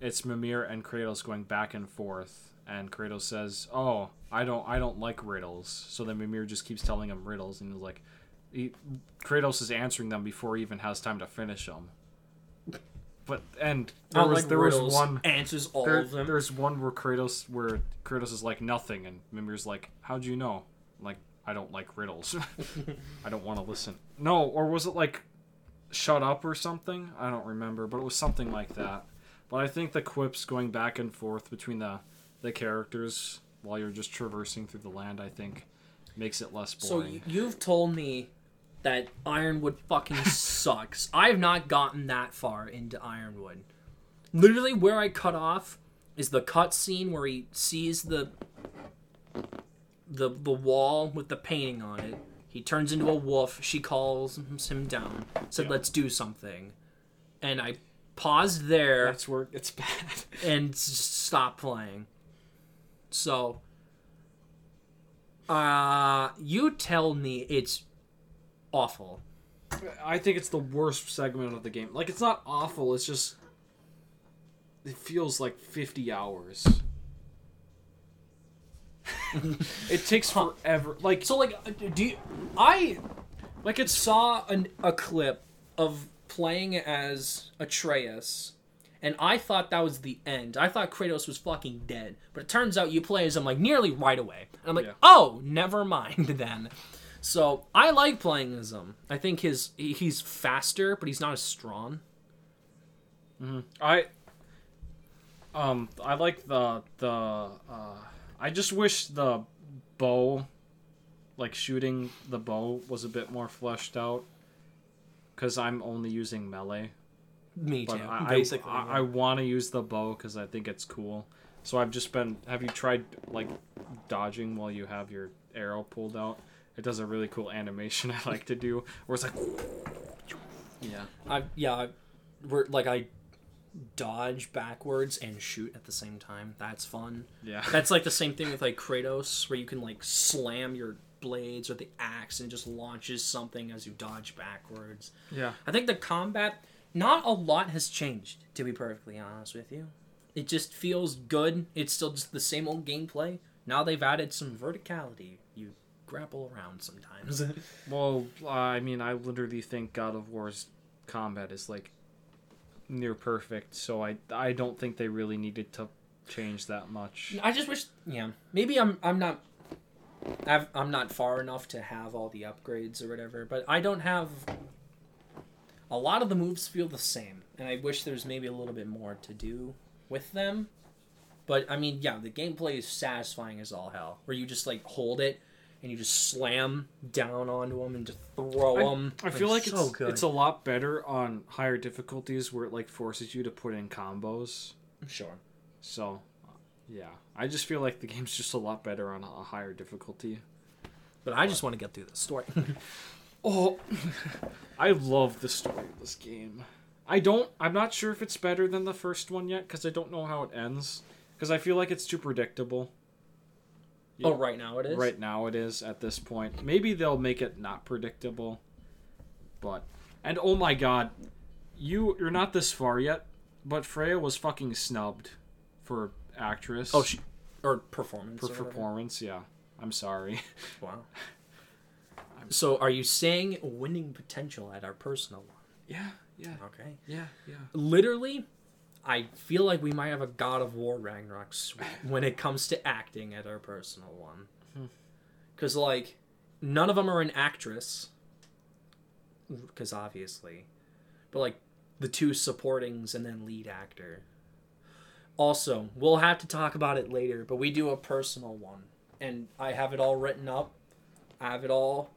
it's Mimir and Kratos going back and forth, and Kratos says, "Oh, I don't, I don't like riddles." So then Mimir just keeps telling him riddles, and he's like, he, Kratos is answering them before he even has time to finish them. But and there was there riddles, was one answers all there, of them. there's one where Kratos where Kratos is like nothing, and Mimir's like, "How'd you know?" I'm like, I don't like riddles. I don't want to listen. No, or was it like, shut up or something? I don't remember, but it was something like that. But I think the quips going back and forth between the the characters while you're just traversing through the land, I think, makes it less boring. y- you've told me that Ironwood fucking sucks. I have not gotten that far into Ironwood. Literally, where I cut off is the cutscene where he sees the the the wall with the painting on it. He turns into a wolf. She calls him down. Said. "Let's do something," and I paused there That's where it's bad. and stop playing. So, uh, you tell me it's awful. I think it's the worst segment of the game. Like it's not awful. It's just it feels like 50 hours. it takes forever. Like So, like, uh, do you, I like it saw an, a clip of playing as Atreus, And I thought that was the end. I thought Kratos was fucking dead. But it turns out you play as him like nearly right away. And I'm like, Yeah. oh, never mind then. So I like playing as him. I think his he's faster, but he's not as strong. I um I like the the uh I just wish the bow like shooting the bow was a bit more fleshed out cuz I'm only using melee Me too. but I basically. I, I want to use the bow cuz I think it's cool. So I've just been have you tried like dodging while you have your arrow pulled out? It does a really cool animation I like to do where it's like yeah. I yeah, I, we're like I dodge backwards and shoot at the same time. That's fun. Yeah. That's like the same thing with like Kratos, where you can like slam your blades or the axe and it just launches something as you dodge backwards. yeah. I think the combat, not a lot has changed, to be perfectly honest with you. It just feels good. It's still just the same old gameplay. Now they've added some verticality. You grapple around sometimes. Well, I mean, I literally think God of War's combat is like near perfect, so I I don't think they really needed to change that much. I just wish, yeah, maybe I'm I'm not. I've, I'm not far enough to have all the upgrades or whatever, but I don't have. A lot of the moves feel the same, and I wish there's maybe a little bit more to do with them. But I mean, yeah, the gameplay is satisfying as all hell. Where you just like hold it and you just slam down onto them and just throw them. I feel like so it's good. it's a lot better on higher difficulties where it like forces you to put in combos. sure. So, yeah, I just feel like the game's just a lot better on a higher difficulty. But I just want to get through the story. Oh, I love the story of this game. I don't. I'm not sure if it's better than the first one yet because I don't know how it ends. Because I feel like it's too predictable. Oh, right now it is. Right now it is at this point. Maybe they'll make it not predictable. But and oh my god, you you're not this far yet, but Freya was fucking snubbed for actress. Oh, she or performance. for or performance, yeah. I'm sorry. Wow. So, are you saying winning potential at our personal one? yeah, yeah, Okay. yeah, yeah. Literally, I feel like we might have a God of War Ragnarok sweep when it comes to acting at our personal one. Hmm. Because, like, none of them are an actress. Because, obviously. But, like, the two supportings and then lead actor. Also, we'll have to talk about it later, but we do a personal one. And I have it all written up. I have it all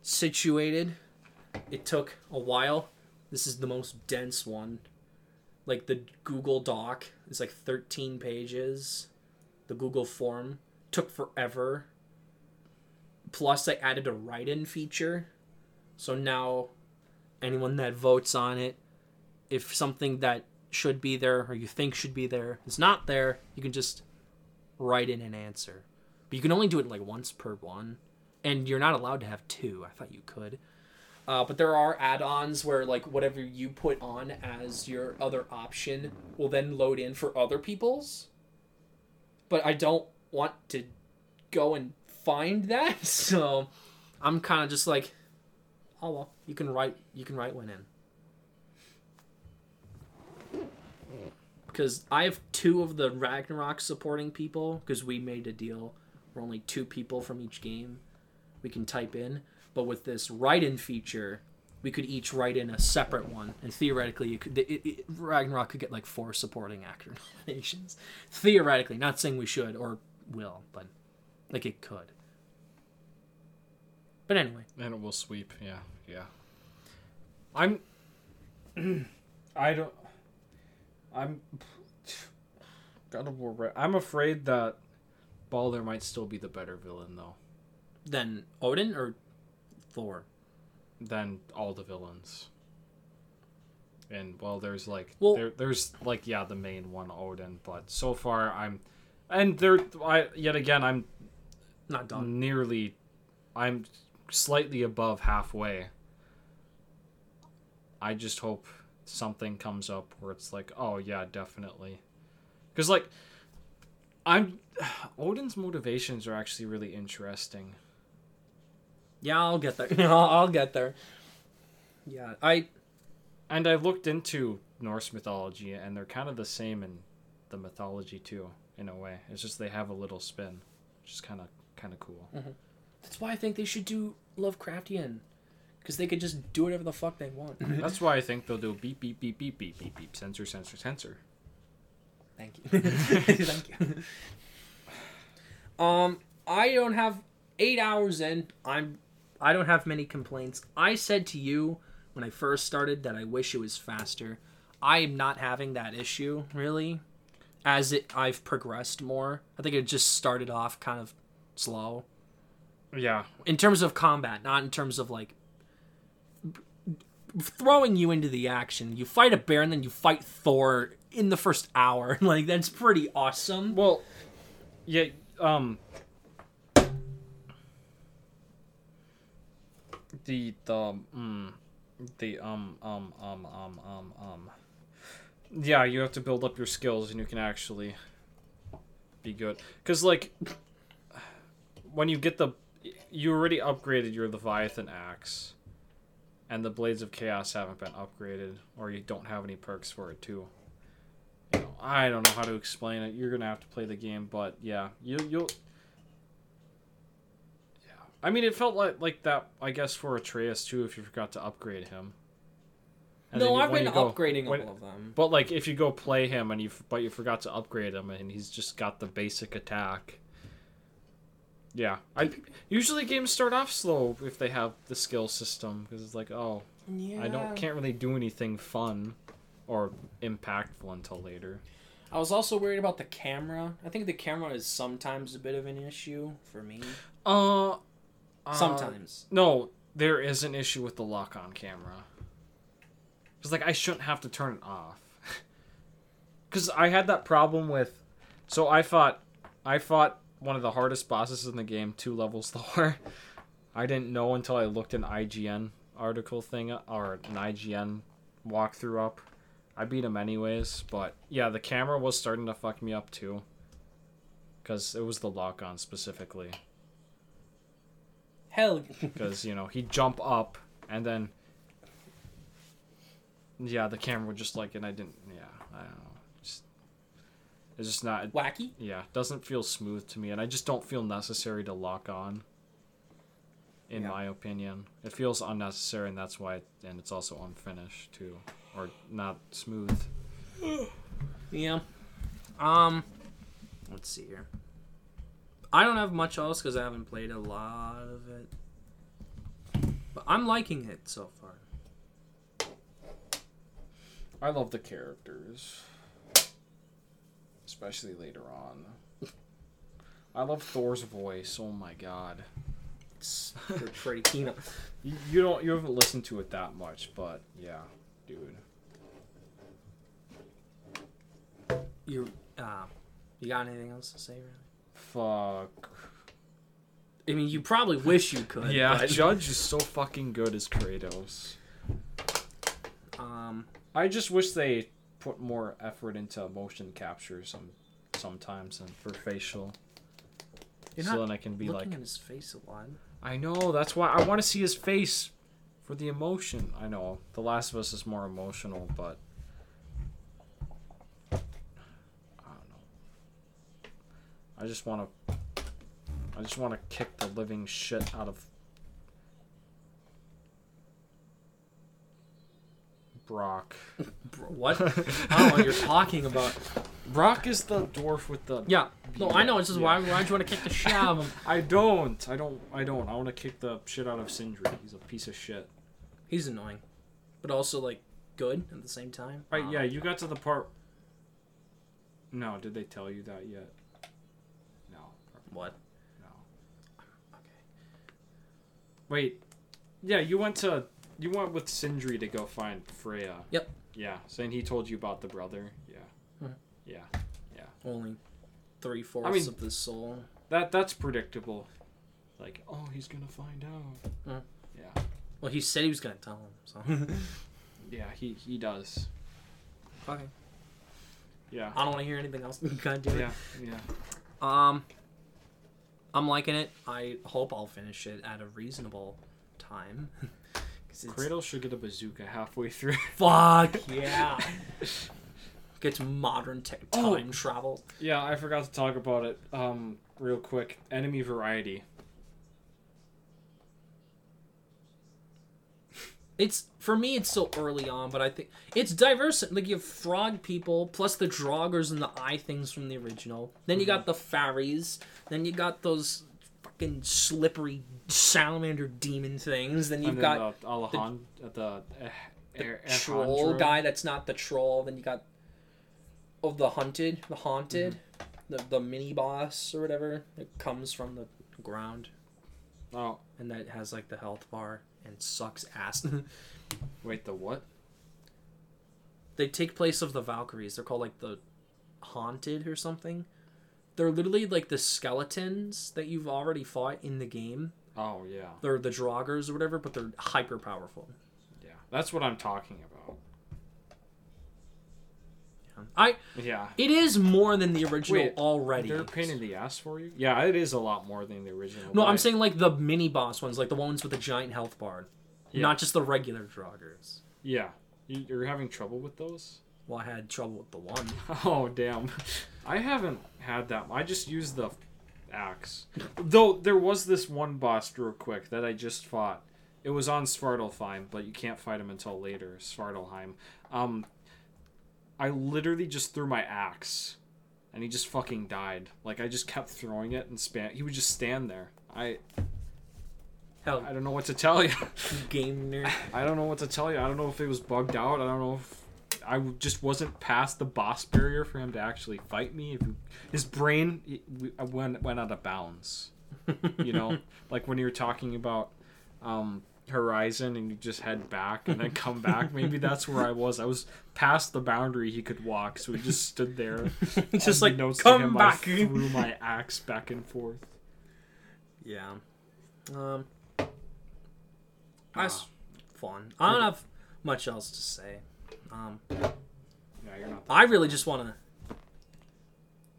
situated. It took a while. This is the most dense one. Like the Google Doc is like 13 pages. The Google form took forever. Plus, I added a write in feature. So now, anyone that votes on it, if something that should be there or you think should be there is not there, you can just write in an answer. But you can only do it like once per one. And you're not allowed to have two. I thought you could. Uh, but there are add-ons where like whatever you put on as your other option will then load in for other people's. But I don't want to go and find that, so I'm kind of just like, oh well, you can write you can write one in. Because I have two of the Ragnarok supporting people because we made a deal We're only two people from each game we can type in. But with this write-in feature, we could each write in a separate one, and theoretically, you could it, it, Ragnarok could get like four supporting actor nominations. Theoretically, not saying we should or will, but like it could. But anyway, And it will sweep. Yeah, yeah. I'm. I don't. I'm. God of War. I'm afraid that Baldur might still be the better villain though Than Odin or Thor. than all the villains. And well, there's like Well- there, there's like yeah the main one Odin, but so far I'm, and there I yet again I'm Not done. nearly I'm slightly above halfway. I just hope something comes up where it's like, oh yeah, definitely. Cuz like I'm Odin's motivations are actually really interesting. Yeah, I'll get there. I'll, I'll get there. Yeah, I And I looked into Norse mythology, and they're kind of the same in the mythology too, in a way. It's just they have a little spin, which is kind of kind of cool. That's why I think they should do Lovecraftian, because they could just do whatever the fuck they want. That's why I think they'll do beep beep beep beep beep beep beep censor censor censor. Thank you. Thank you. Um, I don't have eight hours in. I'm. I don't have many complaints. I said to you when I first started that I wish it was faster. I am not having that issue really. As it, I've progressed more. I think it just started off kind of slow Yeah, in terms of combat, not in terms of like throwing you into the action. You fight a bear and then you fight Thor in the first hour. Like that's pretty awesome. Well, yeah, um, the the mm, the um um um um um um. Yeah, you have to build up your skills, and you can actually be good. Cause like, when you get the, you already upgraded your Leviathan axe, and the Blades of Chaos haven't been upgraded, or you don't have any perks for it too you know, I don't know how to explain it. You're gonna have to play the game, but yeah, you you'll. I mean, it felt like like that. I guess for Atreus too, if you forgot to upgrade him. And no, you- I've been go- upgrading when- all of them. But like, if you go play him and you but you forgot to upgrade him and he's just got the basic attack. Yeah, I usually games start off slow if they have the skill system because it's like, oh, Yeah. I don't can't really do anything fun or impactful until later. I was also worried about the camera. I think the camera is sometimes a bit of an issue for me. Uh, uh, Sometimes. no, there is an issue with the lock on camera. Cause like I shouldn't have to turn it off. Cause I had that problem with, so I fought, I fought one of the hardest bosses in the game two levels lower. I didn't know until I looked an IGN article thing or an IGN walkthrough up. I beat him anyways, but yeah, the camera was starting to fuck me up too. Cause it was the lock on specifically. Hell, because you know he'd jump up and then yeah the camera would just like and i didn't yeah i don't know just, it's just not wacky. yeah doesn't feel smooth to me and i just don't feel necessary to lock on in Yeah. my opinion it feels unnecessary and that's why and it's also unfinished too or not smooth Yeah. Um, let's see here. I don't have much else because I haven't played a lot of it, but I'm liking it so far. i love the characters especially later on i love thor's voice oh my god It's pretty keen. You, you don't you haven't listened to it that much, but yeah, dude. You, uh, you got anything else to say? Really? Fuck. I mean, you probably wish you could. Yeah, but, Judge is so fucking good as Kratos. um, I just wish they put more effort into motion capture some sometimes and for facial. You're so not then I can be looking like, at his face a lot. I know that's why I want to see his face for the emotion. I know The Last of Us is more emotional, but I don't know. I just want to. I just want to kick the living shit out of Brok. Bro, what? I don't know what you're talking about. Brok is the dwarf with the. Yeah. No, I know. It's just Yeah. why. Why'd you want to kick the shit out of him? I don't. I don't. I don't. I want to kick the shit out of Sindri. He's a piece of shit. He's annoying, but also like good at the same time. Right, Um, yeah, you got to the part. No, did they tell you that yet? No, What? no. Okay. Wait, yeah, you went to you went with Sindri to go find Freya. Yep. Yeah, saying he told you about the brother. Yeah, Mhm. yeah. Only three fourths mean- of the soul. That that's predictable. Like, oh, he's gonna find out. Mhm. Yeah, Well, he said he was gonna tell him. So. yeah, he he does. okay. Yeah, I don't want to hear anything else. You gotta do it. yeah, yeah. Um, I'm liking it. I hope I'll finish it at a reasonable time, Kratos should get a bazooka halfway through. Fuck yeah. Gets modern tech Oh. time travel. yeah, I forgot to talk about it. Um, real quick, enemy variety. It's for me. It's still early on, but I think it's diverse. Like you have frog people, plus the Draugrs and the eye things from the original. Then you got the fairies. Then you got those fucking slippery salamander demon things. Then you've and got then the Alejand- uh, the, eh, the Er- troll Alejandro. guy that's not the troll. Then you got oh the hunted, the haunted, Mm-hmm. the the mini boss or whatever that comes from the ground Oh, and that has like the health bar and sucks ass. wait, the what? they take place of the Valkyries. They're called like the haunted or something. They're literally like the skeletons that you've already fought in the game. Oh yeah, They're the Draugrs or whatever, but they're hyper powerful. yeah. That's what I'm talking about. I Yeah. it is more than the original Wait, already. They're a pain in the ass for you. Yeah, it is a lot more than the original. No, but I'm I- saying like the mini boss ones, like the ones with the giant health bar, Yeah. not just the regular Draugrs. Yeah, you, you're having trouble with those. Well, I had trouble with the one. Oh damn, I haven't had that. I just used the axe. Though there was this one boss real quick that I just fought. It was on Svartalfheim, but you can't fight him until later. Svartalheim. Um, I literally just threw my axe, and he just fucking died. Like I just kept throwing it and span. He would just stand there. I Hell, I don't know what to tell you. game nerd. I don't know what to tell you. I don't know if it was bugged out. I don't know if I just wasn't past the boss barrier for him to actually fight me. If his brain uh, went went out of bounds. You know, like when you were talking about um, Horizon and you just head back and then come back. Maybe that's where I was. I was past the boundary he could walk, so he just stood there. Just like Unbeknownst to come him, back. I threw my axe back and forth. Yeah. Um. That's fun. I don't have much else to say. Um, Yeah, you're not. I really just want to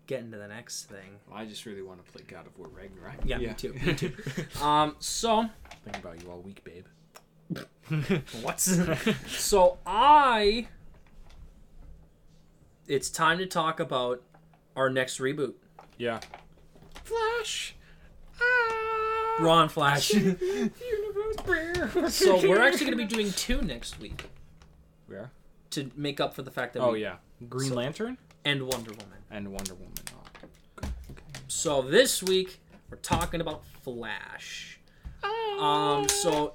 get into the next thing. I just really want to play God of War Ragnarok. Yeah, me too. Me too. Um, so About you all week, babe. what's so I? It's time to talk about our next reboot. Yeah. Flash. Ah. Ron Flash. So we're actually going to be doing two next week Where? to make up for the fact that Oh we yeah. Green So- Lantern and Wonder Woman. and Wonder Woman. Oh. So this week we're talking about Flash. Um, so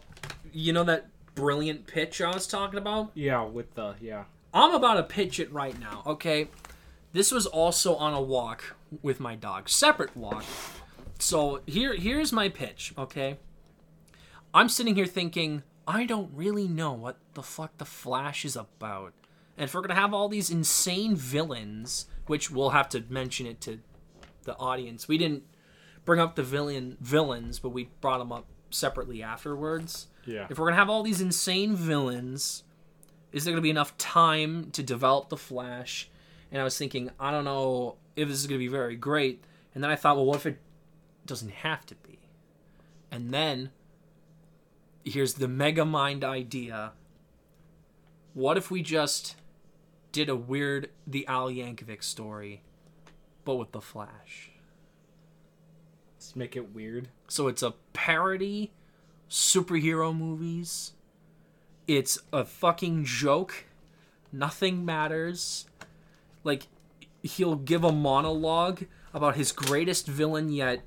you know that brilliant pitch I was talking about? Yeah, with the yeah. I'm about to pitch it right now. Okay, this was also on a walk with my dog, separate walk. So here, here's my pitch. Okay, I'm sitting here thinking I don't really know what the fuck the Flash is about, and if we're gonna have all these insane villains, which we'll have to mention it to the audience, we didn't bring up the villain villains, but we brought them up separately afterwards Yeah. if we're gonna have all these insane villains, is there gonna be enough time to develop the Flash? And I was thinking, I don't know if this is gonna be very great. And then I thought, well, what if it doesn't have to be? And then here's the megamind idea. What if we just did a weird the Al Yankovic story, but with the Flash? Make it weird. So it's a parody superhero movies. It's a fucking joke. Nothing matters. Like he'll give a monologue about his greatest villain yet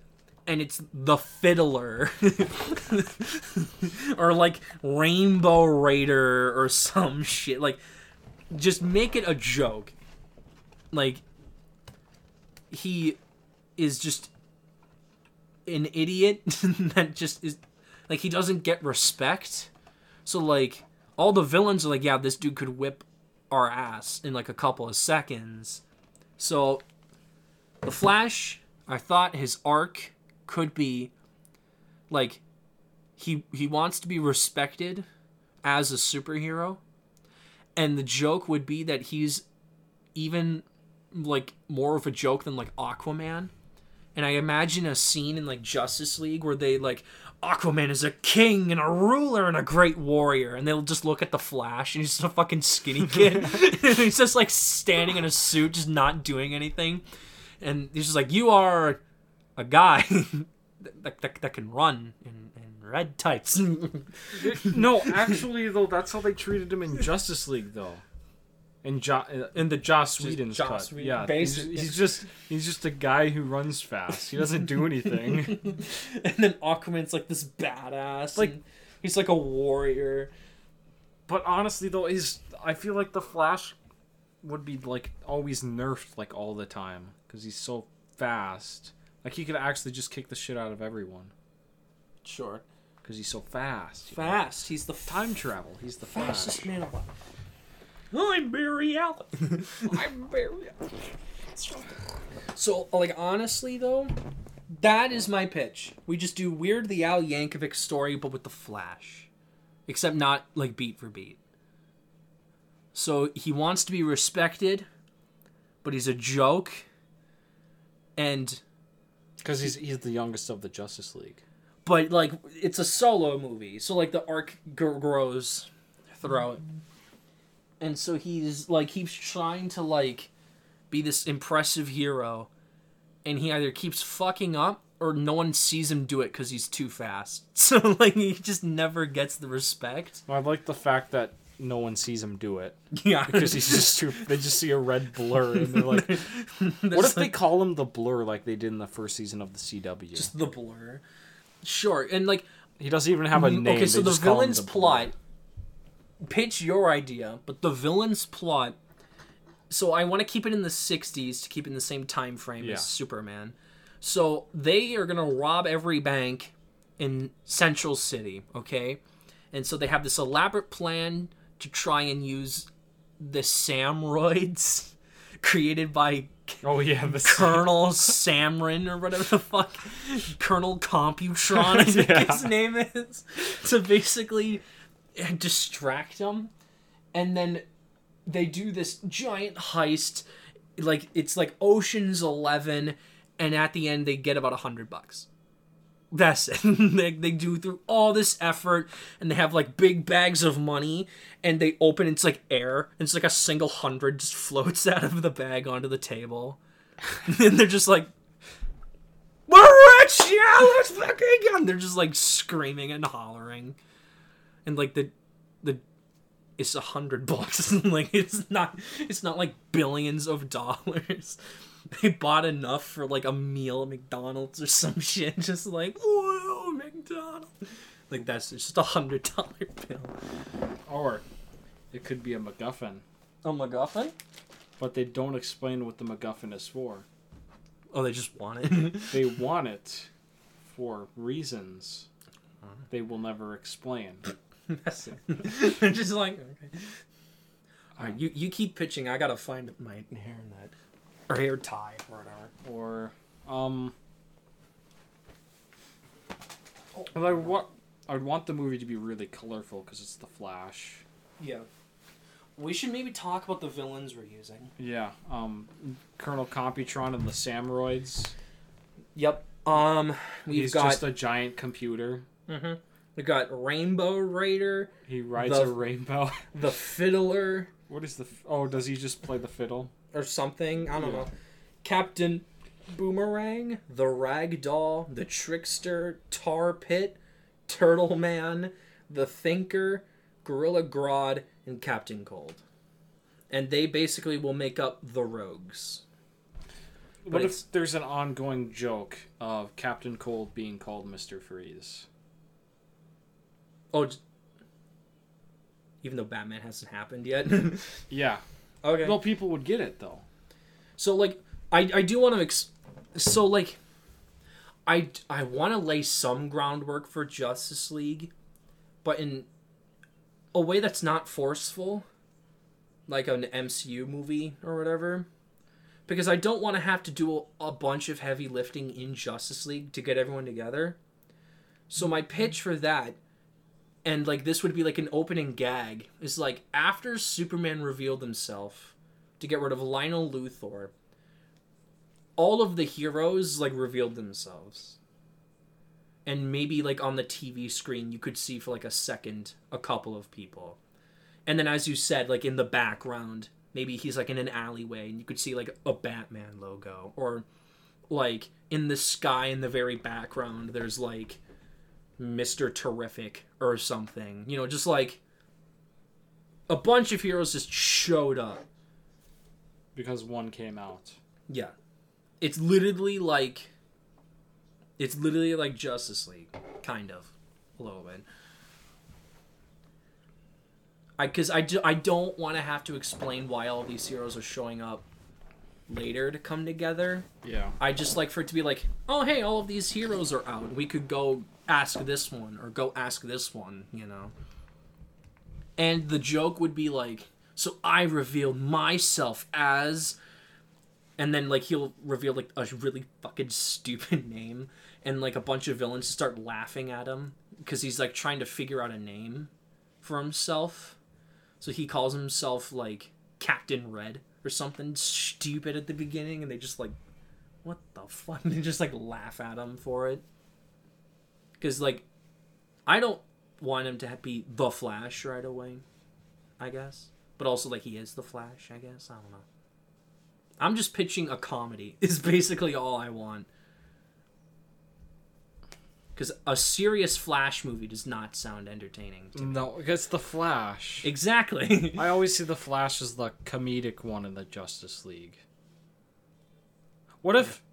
and it's the fiddler or like rainbow raider or some shit like just make it a joke like he is just an idiot that just is like he doesn't get respect. So like all the villains are like, yeah, this dude could whip our ass in like a couple of seconds. So the Flash, I thought his arc could be like he he wants to be respected as a superhero. And the joke would be that he's even like more of a joke than like Aquaman and I imagine a scene in like Justice League where they like Aquaman is a king and a ruler and a great warrior, and they'll just look at the Flash and he's just a fucking skinny kid. he's just like standing in a suit, just not doing anything. And he's just like, You are a guy that, that, that can run in, in red tights. no, actually though, that's how they treated him in Justice League though. In jo- in the Joss Whedon's Joss cut, Whedon- yeah, he's, he's just he's just a guy who runs fast. He doesn't do anything. and then Aquaman's like this badass. Like- Like he's like a warrior. but honestly though, he's I feel like the Flash would be like always nerfed like all the time because he's so fast. Like he could actually just kick the shit out of everyone Sure. because he's so fast. you know? Fast. He's the Time travel. He's the fastest fastest. man alive. I'm Barry Allen. I'm Barry Allen. So, like, honestly, though, that is my pitch. We just do Weird the Al Yankovic story, but with the Flash. Except not, like, beat for beat. So, he wants to be respected, but he's a joke. And Because he's he's the youngest of the Justice League. but like it's a solo movie so like the arc gr- grows throughout and so he's like keeps trying to like be this impressive hero and he either keeps fucking up or no one sees him do it because he's too fast so like he just never gets the respect I like the fact that no one sees him do it yeah because he's just too. They just see a red blur and they're like, "What if they call him the blur like they did in the first season of the CW?" just the blur sure and like he doesn't even have a name. Okay, so the just call him villain's the plot. Pitch your idea, but the villain's plot. So I want to keep it in the '60s to keep it in the same time frame Yeah. as Superman. So they are gonna rob every bank in Central City, okay? And so they have this elaborate plan to try and use the Samroids created by Oh yeah, the Colonel Samrin or whatever the fuck, Colonel Computron, I think Yeah. his name is, to basically distract them, and then they do this giant heist, like it's like Ocean's Eleven, and at the end they get about a hundred bucks. That's it. they, they do through all this effort, and they have like big bags of money, and they open. It's like air. And it's like a single hundred just floats out of the bag onto the table, and they're just like, "We're rich, yeah, let's fucking! And they're just like screaming and hollering, and like the the it's a hundred bucks. like it's not it's not like billions of dollars. They bought enough for like a meal at McDonald's or some shit. Just like whoa, McDonald's. Like that's just a hundred dollar bill. or it could be a MacGuffin, A MacGuffin? but they don't explain what the MacGuffin is for. Oh, they just want it. They want it for reasons they will never explain. They're just like okay. All right, you you keep pitching. I gotta find my hair net or hair tie or whatever. or um and I want I would want the movie to be really colorful because it's the Flash. Yeah. We should maybe talk about the villains we're using. Yeah, um, Colonel Computron and the Samroids. Yep. Um, we've He's got just a giant computer. Mhm. We got Rainbow Raider, He rides The- a rainbow. the Fiddler, what is the? Oh, does he just play the fiddle? or something. I don't Yeah. know. Captain Boomerang, the Rag Doll, the Trickster, Tar Pit, Turtle Man, the Thinker, Gorilla Grodd, and Captain Cold. And they basically will make up the Rogues. What if there's an ongoing joke of Captain Cold being called Mister Freeze? Oh, j- even though Batman hasn't happened yet. Yeah. okay. Well, people would get it though. So like I I do want to ex- so like I I want to lay some groundwork for Justice League, but in a way that's not forceful, like an MCU movie or whatever. Because I don't want to have to do a, a bunch of heavy lifting in Justice League to get everyone together. So my pitch for that and like this would be like an opening gag is like after Superman revealed himself to get rid of Lionel Luthor, all of the heroes like revealed themselves. And maybe like on the TV screen you could see for like a second a couple of people. And then as you said, like in the background, maybe he's like in an alleyway and you could see like a Batman logo. Or like in the sky in the very background there's like Mr. Terrific or something. You know, just like a bunch of heroes just showed up. because one came out. Yeah. It's literally like it's literally like Justice League, kind of. A little bit. I cuz I, do, I don't want to have to explain why all these heroes are showing up later to come together. Yeah. I just like for it to be like, "Oh, hey, all of these heroes are out. We could go ask this one or go ask this one," you know. And the joke would be like, "So I revealed myself as and then like he'll reveal like a really fucking stupid name and like a bunch of villains start laughing at him because he's like trying to figure out a name for himself. So he calls himself like captain red or something stupid at the beginning and they just like what the fuck? They just like laugh at him for it because like i don't want him to be the flash right away i guess but also like he is the flash i guess i don't know I'm just pitching a comedy. Is basically all I want. Because a serious Flash movie does not sound entertaining. To me. No, it's the Flash. Exactly. I always see the Flash as the comedic one in the Justice League. What if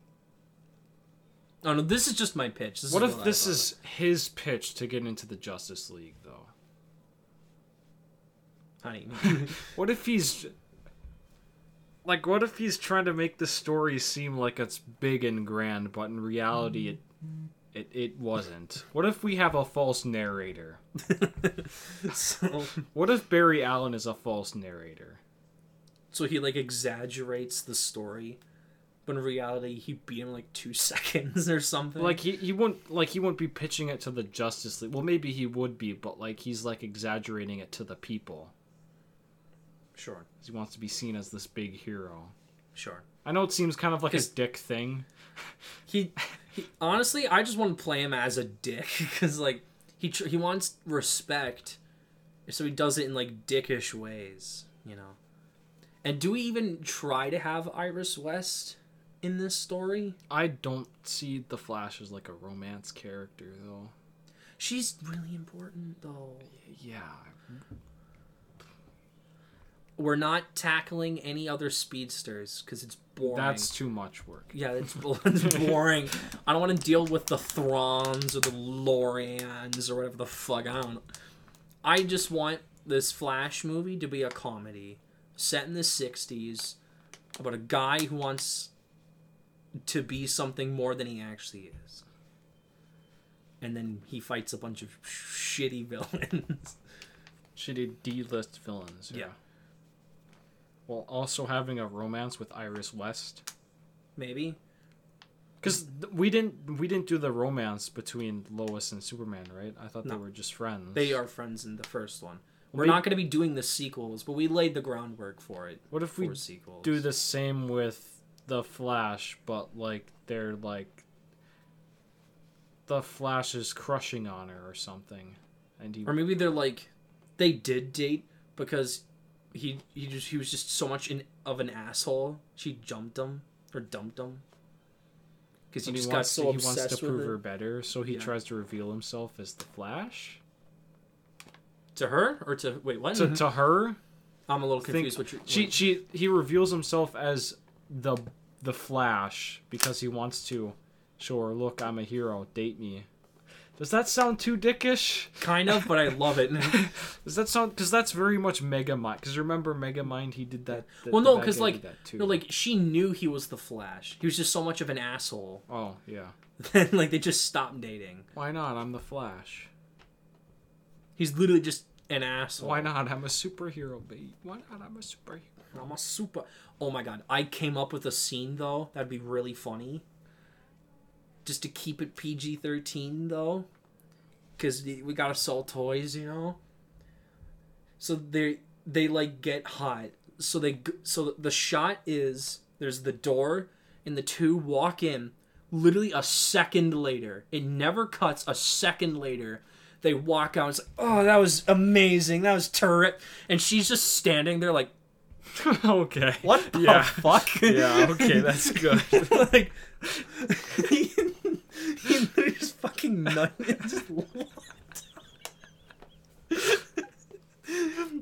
oh no, this is just my pitch. This what if I this is his pitch to get into the Justice League though? honey? What if he's like what if he's trying to make the story seem like it's big and grand, but in reality it it, it wasn't. What if we have a false narrator? so, What if Barry Allen is a false narrator? so he like exaggerates the story, in reality he beat him like two seconds or something. Like he, he wouldn't like he won't be pitching it to the Justice League. Well, maybe he would be, but like he's like exaggerating it to the people. Sure. He wants to be seen as this big hero. sure. I know it seems kind of like a dick thing. he, he honestly i just want to play him as a dick because like he tr- he wants respect so he does it in like dickish ways you know and do we even try to have iris west in this story I don't see the Flash as like a romance character though. she's really important though Yeah, we're not tackling any other speedsters because it's boring that's too much work. Yeah, it's, it's boring. I don't want to deal with the Thrawns or the Lorians or whatever the fuck. I don't. I just want this Flash movie to be a comedy set in the 60s about a guy who wants to be something more than he actually is. And then he fights a bunch of shitty villains. Shitty D-list villains. Yeah. While also having a romance with Iris West. Maybe. Because we didn't we didn't do the romance between Lois and Superman, right? I thought No. they were just friends. They are friends in the first one. We're We- not going to be doing the sequels, but we laid the groundwork for it. What if we sequels. do the same with the Flash, but like they're like the Flash is crushing on her or something, and he or maybe they're like they did date because he he just he was just so much in, of an asshole she jumped him or dumped him. Because he just got wants, so he wants obsessed to with prove her. her better, so he Yeah. tries to reveal himself as the Flash? To her? Or to wait what? To mm-hmm. to her. I'm a little think- confused what you She she he reveals himself as the the Flash because he wants to show her, look, I'm a hero, date me. Does that sound too dickish? kind of but I love it Does that sound? Because that's very much Megamind. Because remember Megamind, he did that. well no because like that too. no like she knew he was the Flash he was just so much of an asshole oh yeah, then like they just stopped dating why not? I'm the Flash. he's literally just an asshole Why not? I'm a superhero, babe. Why not? I'm a superhero. I'm a super. Oh my god! I came up with a scene though that'd be really funny. Just to keep it PG thirteen though, because we gotta sell toys, you know. So they they like get hot. So they so the shot is there's the door, and the two walk in. Literally a second later, it never cuts. A second later, they walk out. It's like, oh, that was amazing. That was terrific. And she's just standing there like, okay. what the Yeah. fuck? Yeah. Okay, that's good. like he, he literally just fucking nut and just walked.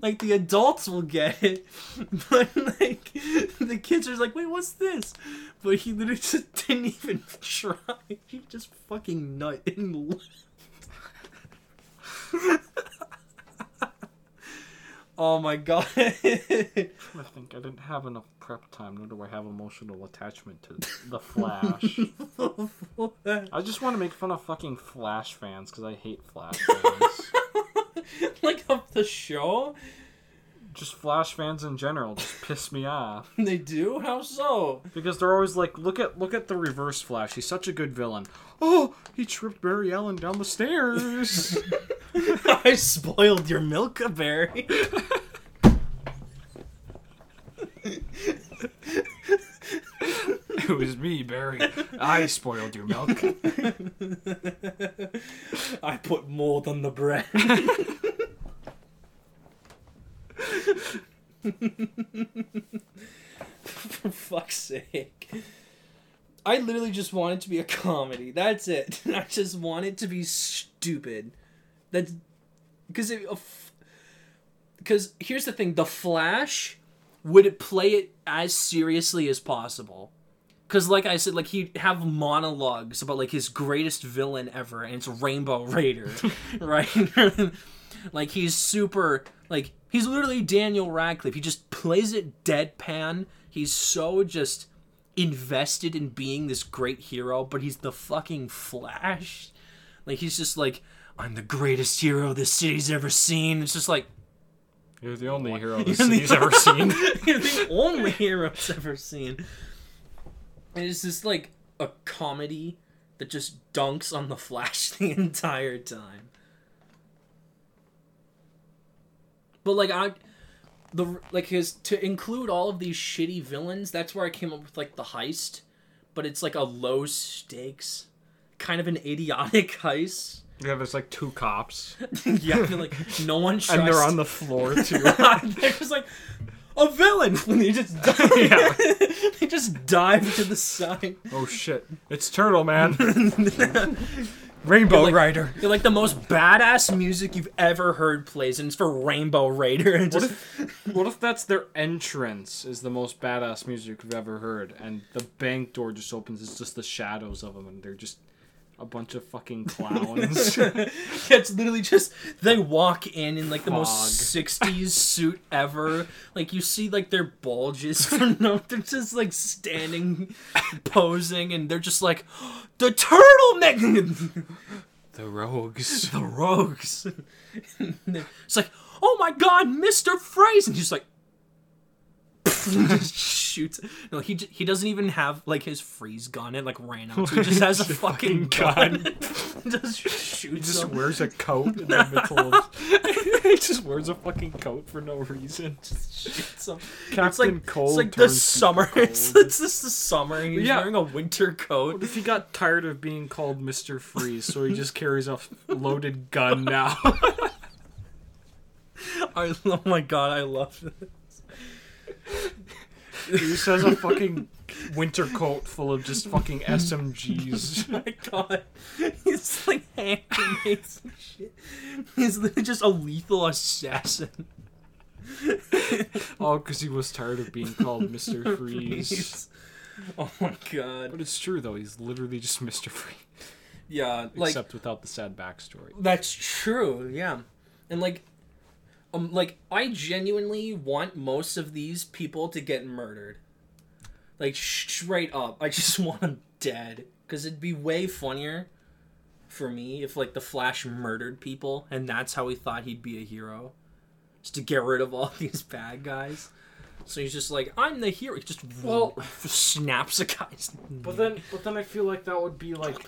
like the adults will get it, but like the kids are like, wait, what's this? But he literally just didn't even try. He just fucking nut and left. Oh my god. I think I didn't have enough prep time, nor do I have emotional attachment to the Flash. I just want to make fun of fucking Flash fans because I hate Flash fans. like of the show? Just Flash fans in general just piss me off They do? How so? because they're always like, look at look at the Reverse Flash. He's such a good villain. Oh, he tripped Barry Allen down the stairs. I spoiled your milk Barry. it was me, Barry. I spoiled your milk. I put mold on the bread. For fuck's sake. I literally just want it to be a comedy. That's it. I just want it to be stupid. That's because it. Because here's the thing: the Flash would it play it as seriously as possible. Because, like I said, like he'd have monologues about like his greatest villain ever, and it's Rainbow Raider, right? like he's super, like he's literally Daniel Radcliffe. He just plays it deadpan. He's so just invested in being this great hero, but he's the fucking Flash. Like he's just like, I'm the greatest hero this city's ever seen. It's just like You're the only hero You're this the- city's ever seen. You're the only hero it's ever seen. And it's just like a comedy that just dunks on the Flash the entire time. But like I the like his to include all of these shitty villains, that's where I came up with like the heist, but it's like a low stakes kind of an idiotic heist. Yeah, there's like two cops, yeah, I feel like no one trusts and they're on the floor too. they're just like a villain. And they just dive. Yeah. they just dive to the side. oh shit! It's Turtle Man, Rainbow like- Rider. You're like the most badass music you've ever heard plays, and it's for Rainbow Raider. And What just if, what if that's their entrance is the most badass music you've ever heard, and the bank door just opens, it's just the shadows of them, and they're just a bunch of fucking clowns. yeah, it's literally just they walk in in like the Fog. most '60s suit ever. Like you see like their bulges for no, they're just like standing, posing, and they're just like the turtleneck. the rogues. the rogues. it's like, oh my god, Mr. Freeze! And he's like, shoots. No, he he doesn't even have like his freeze gun. It like ran out. So he just has a fucking gun. just He shoots. just him. wears a coat in the middle of. he just wears a fucking coat for no reason. Just shoots him. Captain it's like Cold it's like the turns summer. Super It's, Cold. it's just the summer. and He's Yeah. wearing a winter coat. What if he got tired of being called Mr. Freeze, so he just carries a loaded gun now? I, oh my god, I love it. He just has a fucking winter coat full of just fucking SMGs. Oh my god. He's like hand grenades and shit. He's literally just a lethal assassin. Oh, All because he was tired of being called Mr. Freeze. Oh my god. But it's true though, he's literally just Mr. Freeze. Yeah, like Except without the sad backstory. that's true, yeah. And like um like I genuinely want most of these people to get murdered. Like straight up. I just want them dead cuz it'd be way funnier for me if like the Flash murdered people and that's how he thought he'd be a hero. Just to get rid of all these bad guys. So he's just like, I'm the hero. He just Well- snaps a guy's. But then, but then I feel like that would be like,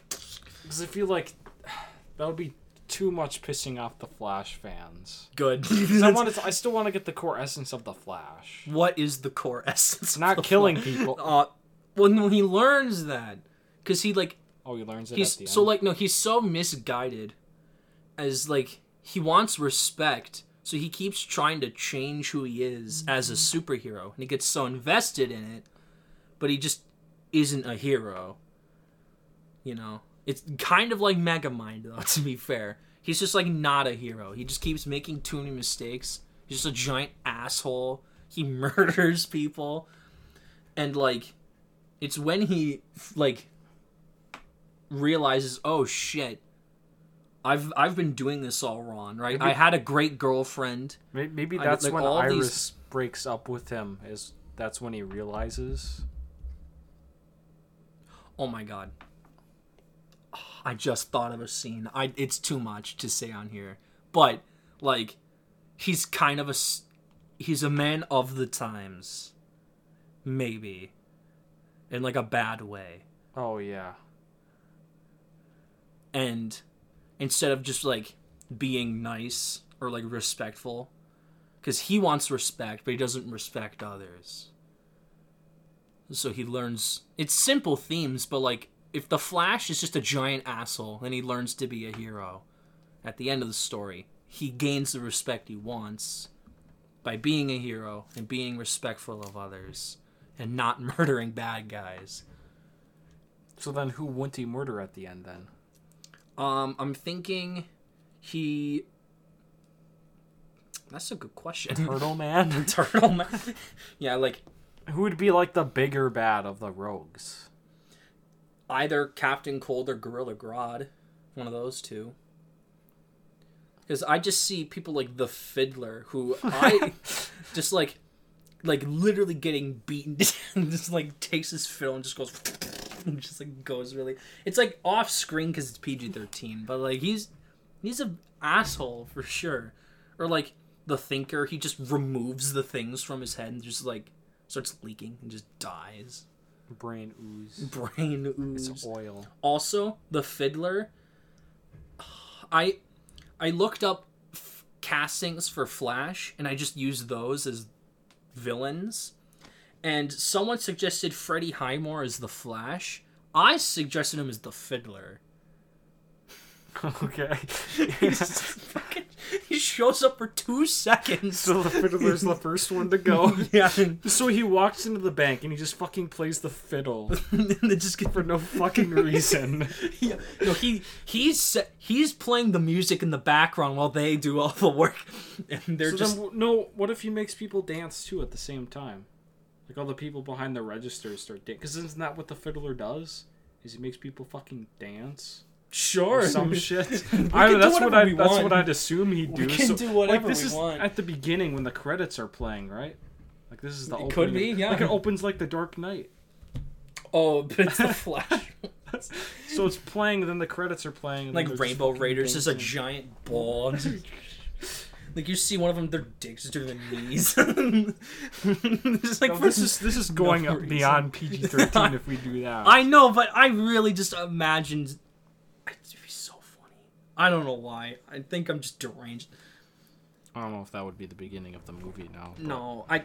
because I feel like that would be too much pissing off the Flash fans. Good. I want to, I still want to get the core essence of the Flash. what is the core essence? It's of not the killing Flash? people. Uh, Well, no, he learns that because he like Oh, he learns it he's at the so like no he's so misguided as like he wants respect so he keeps trying to change who he is as a superhero and he gets so invested in it but he just isn't a hero you know it's kind of like megamind though to be fair he's just like not a hero he just keeps making too many mistakes he's just a giant asshole he murders people and like it's when he like realizes, oh shit, I've I've been doing this all wrong, right? Maybe- I had a great girlfriend. May- maybe I- that's like, when Iris these- breaks up with him. Is that's when he realizes? Oh my god. I just thought of a scene. I it's too much to say on here. But like he's kind of a he's a man of the times. Maybe. In like a bad way. Oh yeah. and instead of just like being nice or like respectful because he wants respect but he doesn't respect others so he learns it's simple themes but like if the flash is just a giant asshole then he learns to be a hero at the end of the story he gains the respect he wants by being a hero and being respectful of others and not murdering bad guys So then, who wouldn't he murder at the end then? Um, I'm thinking he. That's a good question. Turtle Man. Turtle man. yeah, like who would be like the bigger bad of the rogues? Either Captain Cold or Gorilla Grodd, one of those two. Because I just see people like the Fiddler, who I just like, like literally getting beaten, and just like takes his fiddle and just goes, and just like goes really. It's like off screen because it's PG thirteen, but like he's he's a asshole for sure. Or like the Thinker, he just removes the things from his head and just like starts leaking and just dies. Brain ooze. Brain ooze. It's oil. Also, the fiddler. I I looked up f- castings for Flash, and I just used those as villains. And someone suggested Freddie Highmore as the Flash. I suggested him as the Fiddler. okay. He fucking- he shows up for two seconds. so the fiddler's the first one to go. yeah, So he walks into the bank and he just fucking plays the fiddle and they just get for no fucking reason. yeah. No, he he's he's playing the music in the background while they do all the work, and they're so just then, no. What if he makes people dance too at the same time? Like all the people behind the registers start dancing. Because isn't that what the fiddler does? Is he makes people fucking dance sure some shit? I that's what I that's want. what I'd assume he'd do. We can so, do whatever like, this we is want. at the beginning when the credits are playing, right? Like this is the It opening. could be, yeah. Like it opens like the Dark Knight. Oh, but it's the Flash. So it's playing, then the credits are playing. like Rainbow Raiders is a giant ball. like you see one of them, their dicks are to the knees. just like No, this is this is going no up beyond PG thirteen if we do that. I know, but I really just imagined. It'd be so funny. I don't know why. I think I'm just deranged. I don't know if that would be the beginning of the movie now. but- No, I.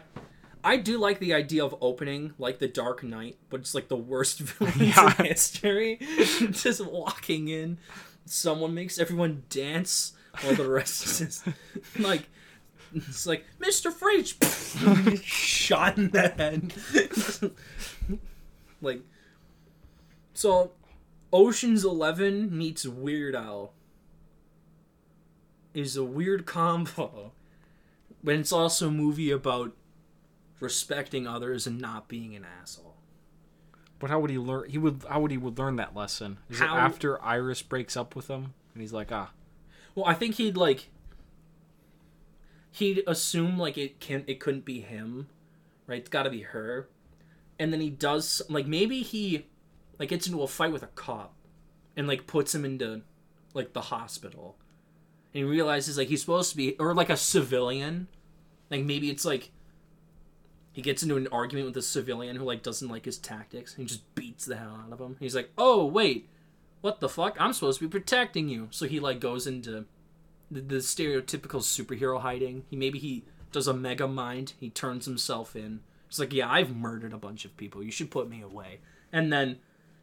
I do like the idea of opening like the Dark Knight, but it's like the worst villains Yeah. in history. just walking in, someone makes everyone dance while the rest is just, like it's like Mr. Freeze shot in the head. like so Ocean's 11 meets Weird Al is a weird combo. But it's also a movie about respecting others and not being an asshole. But how would he learn? He would. How would he would learn that lesson? Is How- it after Iris breaks up with him and he's like, ah, Well, I think he'd like he'd assume like it can it couldn't be him, right? It's got to be her. And then he does like maybe he like gets into a fight with a cop and like puts him into like the hospital. And he realizes like he's supposed to be or like a civilian. Like maybe it's like he gets into an argument with a civilian who like doesn't like his tactics and just beats the hell out of him. He's like, "Oh, wait. What the fuck? I'm supposed to be protecting you." So he like goes into the, the stereotypical superhero hiding. He maybe he does a megamind. He turns himself in It's like, yeah, I've murdered a bunch of people. You should put me away. And then,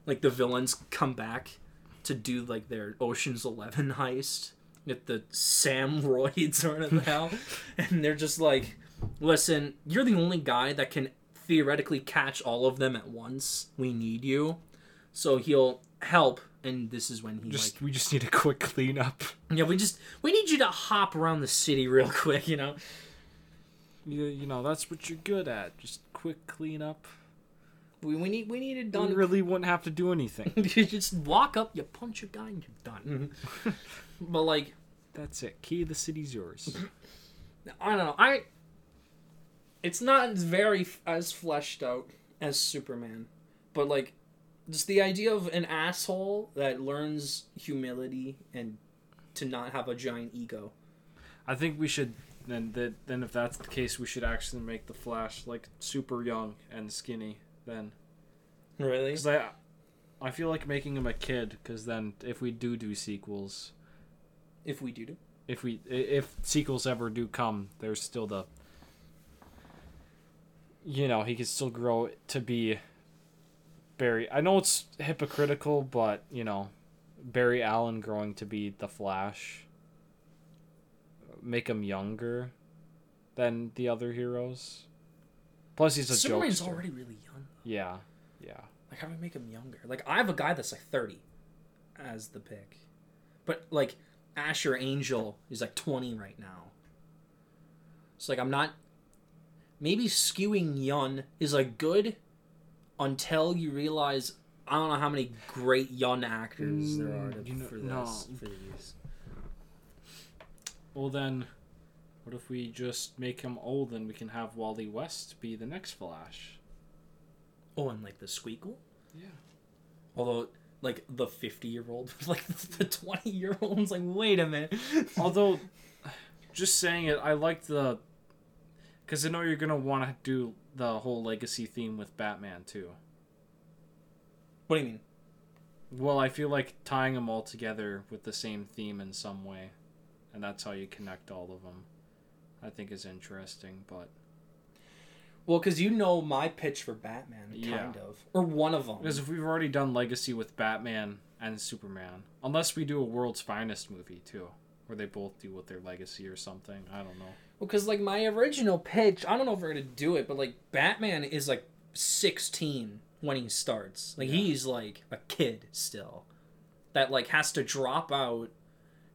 like the villains come back to do like their Ocean's Eleven heist with the Sam Roids or whatever the hell, and they're just like, listen, you're the only guy that can theoretically catch all of them at once. We need you. So he'll help, and this is when he Just like, we just need a quick cleanup. yeah, we just we need you to hop around the city real quick, you know. You, you know that's what you're good at. Just quick cleanup. We, we need we need it You done. really wouldn't have to do anything. you just walk up, you punch a guy, and you're done. Mm-hmm. but like, That's it. Key of the city's yours. I don't know. I. It's not as very f- as fleshed out as Superman, but like, just the idea of an asshole that learns humility and to not have a giant ego. I think we should then that then if that's the case, we should actually make the Flash like super young and skinny. Then Really? because I I feel like making him a kid because then if we do do sequels, If we do, do. if we if sequels ever do come, there's still the you know he can still grow to be Barry. I know it's hypocritical, but you know Barry Allen growing to be the Flash. Make him younger than the other heroes. Plus, he's a Superman's jokester. already really young. Yeah, yeah. Like, how do we make him younger? Like, I have a guy that's like 30 as the pick. But, like, Asher Angel is like 20 right now. It's like, I'm not. Maybe skewing Yun is like good until you realize I don't know how many great young actors there are to, Mm, you know- for this. no. For these. Well then, what if we just make him old and we can have Wally West be the next Flash? Oh, and like the Squeakle? Yeah. Although, like, the 50 year old, like, the 20 year old's like, wait a minute. Although, just saying it, I like the, because I know you're gonna want to do the whole legacy theme with Batman too. What do you mean? Well, I feel like tying them all together with the same theme in some way, and that's how you connect all of them. I think is interesting, but Well, because you know my pitch for Batman, Yeah. kind of, or one of them. because if we've already done legacy with Batman and Superman, unless we do a World's Finest movie too, where they both deal with their legacy or something, I don't know. Well, because like my original pitch, I don't know if we're gonna do it, but like Batman is like sixteen when he starts. Like Yeah. he's like a kid still, that like has to drop out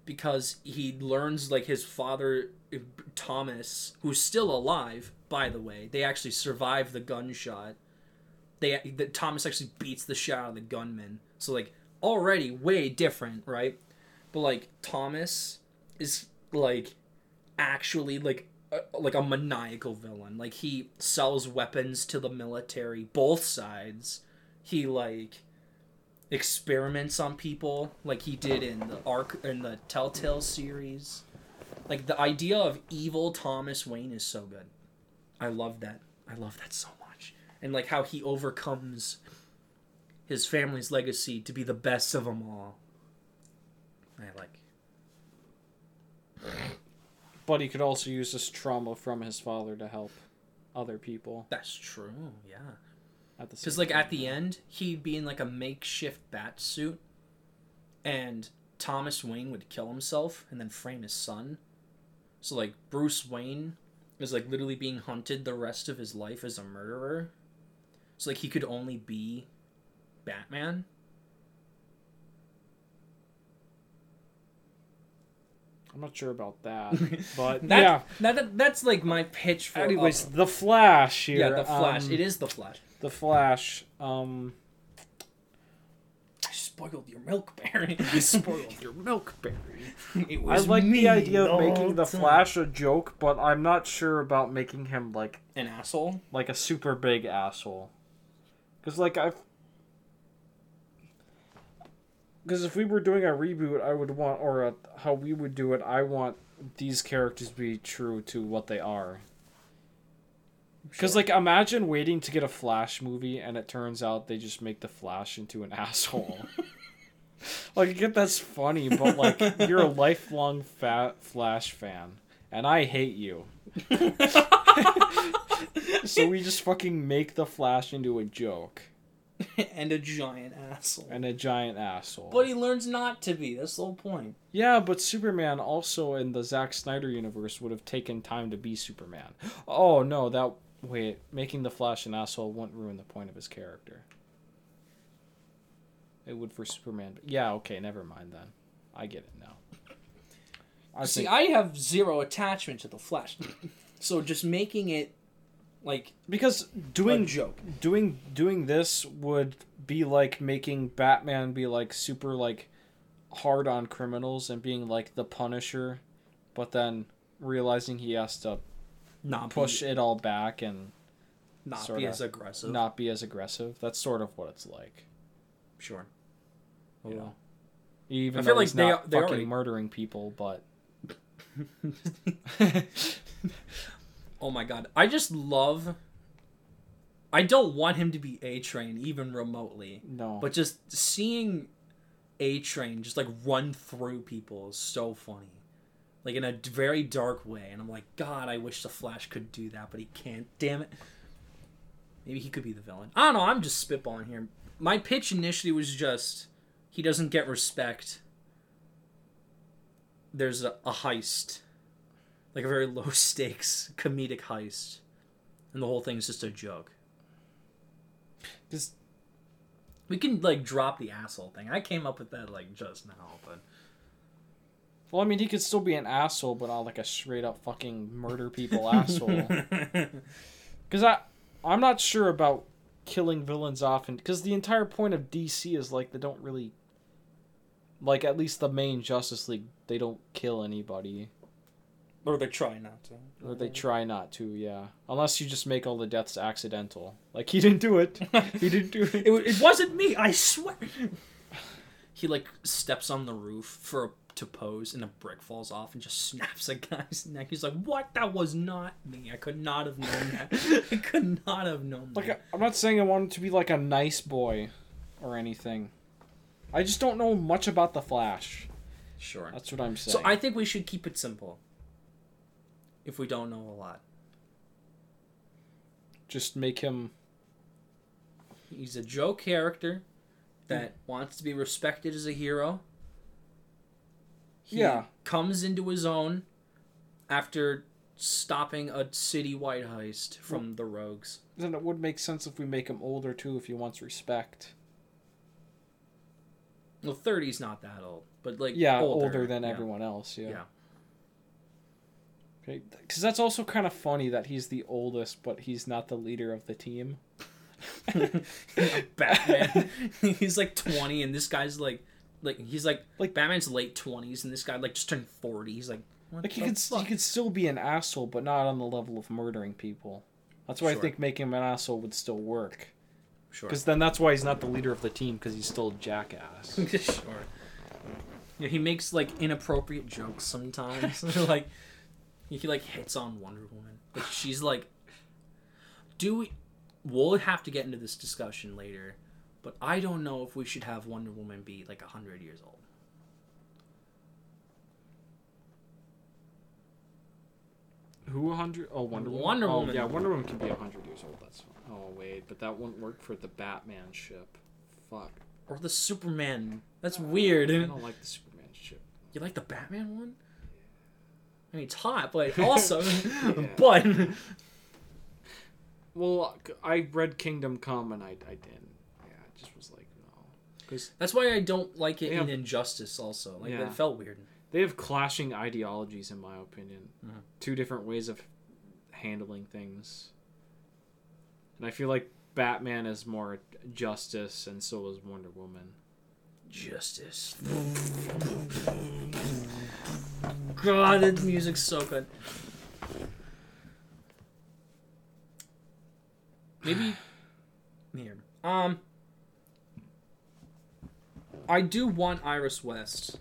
because he learns like his father uh, Thomas, who's still alive, by the way. They actually survive the gunshot. They the, Thomas actually beats the shit out of the gunman. So like already way different, right? But like Thomas is like actually like a, like a maniacal villain. Like he sells weapons to the military, both sides. He like experiments on people, like he did in the arc in the Telltale series. Like the idea of evil Thomas Wayne is so good. I love that. I love that so much. And like how he overcomes his family's legacy to be the best of them all. I like. But he could also use this trauma from his father to help other people That's true. Yeah. At the Because like at the end, he'd be in like a makeshift bat suit, and Thomas Wayne would kill himself and then frame his son. So like Bruce Wayne is like literally being hunted the rest of his life as a murderer. So like he could only be Batman. I'm not sure about that, but That, yeah. that, that- that's like my pitch for. Anyways, uh, the Flash here. yeah, the Flash. um, it is the Flash. The Flash. Um, I spoiled your milk, Barry. you spoiled your milk, Barry. It I like the idea of making the time. Flash a joke, but I'm not sure about making him like an asshole. like a super big asshole. Because like I've. Because if we were doing a reboot, I would want, or a, how we would do it, I want these characters to be true to what they are. Because like, imagine waiting to get a Flash movie, and it turns out they just make the Flash into an asshole. like, I get that's funny, but like, you're a lifelong fat Flash fan, and I hate you. so we just fucking make the Flash into a joke and a giant asshole. and a giant asshole. But he learns not to be. That's the whole point. yeah, but Superman also in the Zack Snyder universe would have taken time to be Superman. Oh no, that wait, making the Flash an asshole wouldn't ruin the point of his character. It would for Superman. But yeah, okay, never mind then. I get it now. I See, think I have zero attachment to the Flash, so just making it like because doing joke. doing doing this would be like making Batman be like super like hard on criminals and being like the Punisher, but then realizing he has to Not push be, it all back and not be as aggressive. not be as aggressive. That's sort of what it's like. sure. You know? Even I feel like they they fucking already- murdering people, but oh my god, I just love. I don't want him to be A Train even remotely, no. but just seeing A Train just like run through people is so funny. Like in a very dark way, and I'm like, God, I wish the Flash could do that, but he can't. Damn it. Maybe he could be the villain. I don't know. I'm just spitballing here. My pitch initially was just he doesn't get respect. There's a, a heist, like a very low stakes comedic heist, and the whole thing's just a joke. Just We can like drop the asshole thing. I came up with that like just now, but well, I mean, he could still be an asshole, but not like a straight up fucking murder people asshole. Because I, I'm not sure about killing villains often. Because the entire point of DC is like they don't really, like at least the main Justice League, they don't kill anybody, or they try not to. or they try not to. Yeah, unless you just make all the deaths accidental. Like he didn't do it. he didn't do it. It, it wasn't me. I swear. he like steps on the roof for to pose, and a brick falls off and just snaps a guy's neck. He's like, "What? That was not me. I could not have known that. I could not have known Like that." I- I'm not saying I want him to be like a nice boy, or anything. I just don't know much about the Flash. Sure. That's what I'm saying. So I think we should keep it simple. If we don't know a lot, just make him. he's a joke character that hmm. wants to be respected as a hero. He Yeah. comes into his own after stopping a city-wide heist from the rogues. Then it would make sense if we make him older too, if he wants respect. Well, 30's not that old, but like Yeah, older, older, than yeah. everyone else. Yeah. Yeah. Okay, because that's also kind of funny that he's the oldest, but he's not the leader of the team. Batman. he's like 20 and this guy's like like he's like Like- Batman's late 20s and this guy like just turned 40. He's like Like he could, fuck? he could still be an asshole, but not on the level of murdering people. That's why I think making him an asshole would still work. sure. Because then that's why he's not the leader of the team, because he's still a jackass. sure. Yeah, he makes like inappropriate jokes sometimes. like he like hits on Wonder Woman. But she's like do we we'll have to get into this discussion later, but I don't know if we should have Wonder Woman be like 100 years old. Who a hundred? Oh, Wonder Woman. Wonder oh, Woman. Yeah, Wonder Woman can be a hundred years old. That's fine. Oh wait, but that wouldn't work for the Batman ship. Fuck. Or the Superman. That's weird. I don't like the Superman ship. You like the Batman one? I mean, it's hot, but also, but Well, I read Kingdom Come and I, I didn't. Yeah, I just was like, no. Because that's why I don't like it Yeah. in Injustice. Also, like Yeah. it felt weird. they have clashing ideologies, in my opinion. Mhm. Two different ways of handling things. And I feel like Batman is more justice, and so is Wonder Woman. Justice. God, that music's so good. Maybe here. Um, I do want Iris West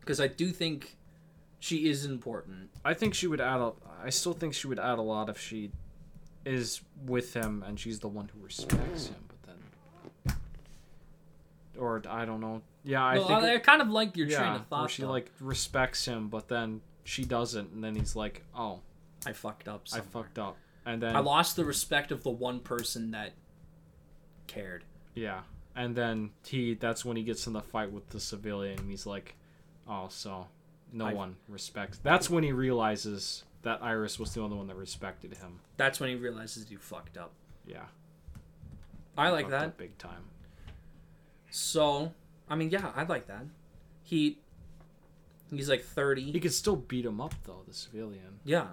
because I do think she is important. I think she would add a. I still think she would add a lot if she is with him and she's the one who respects him. But then, or I don't know. Yeah, I Well, think. I, I kind of like your yeah, train of thought. where she though. like respects him, but then she doesn't, and then he's like, "Oh, I fucked up. I fucked up, and then I lost the respect of the one person that cared. yeah, and then he that's when he gets in the fight with the civilian. and He's like, oh, so no I- one respects. That's when he realizes that Iris was the only one that respected him. That's when he realizes he fucked up. Yeah, I like that. big time. So, I mean, yeah, I like that. He he's like 30. He could still beat him up though, the civilian. yeah.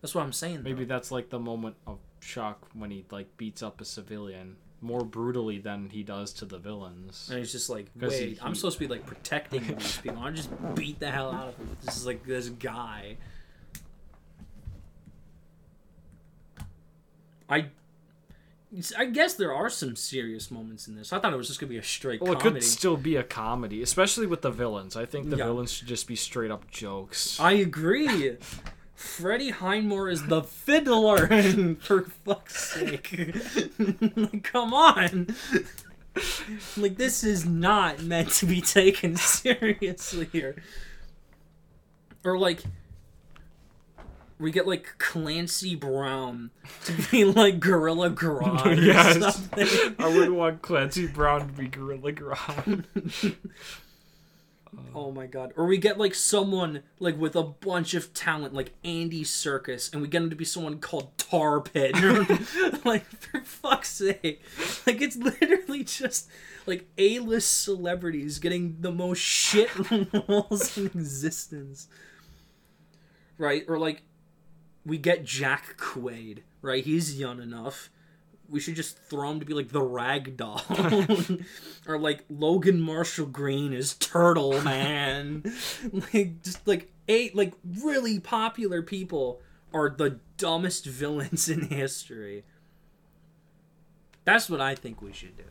That's what I'm saying. Maybe though. that's like the moment of shock when he like beats up a civilian more brutally than he does to the villains. And he's just like, wait, he- I'm he- supposed to be like protecting these people. I just beat the hell out of him. This is like this guy. I, I guess there are some serious moments in this. I thought it was just gonna be a straight Well, it could still be a comedy, especially with the villains. I think the Yeah. villains should just be straight up jokes. I agree. Freddie Highmore is the fiddler, for fuck's sake. like, come on. like, this is not meant to be taken seriously here. Or, like, we get, like, Clancy Brown to be, like, Gorilla Grodd or Yes. something. I wouldn't want Clancy Brown to be Gorilla Grodd. Oh my god. Or we get like someone like with a bunch of talent like Andy Serkis and we get him to be someone called Tar Pit. like for fuck's sake. Like it's literally just like A-list celebrities getting the most shit roles in existence. Right? Or like we get Jack Quaid, right? He's young enough. We should just throw him to be like the rag doll. or like Logan Marshall Green is Turtle Man. like just like eight like really popular people are the dumbest villains in history. That's what I think we should do.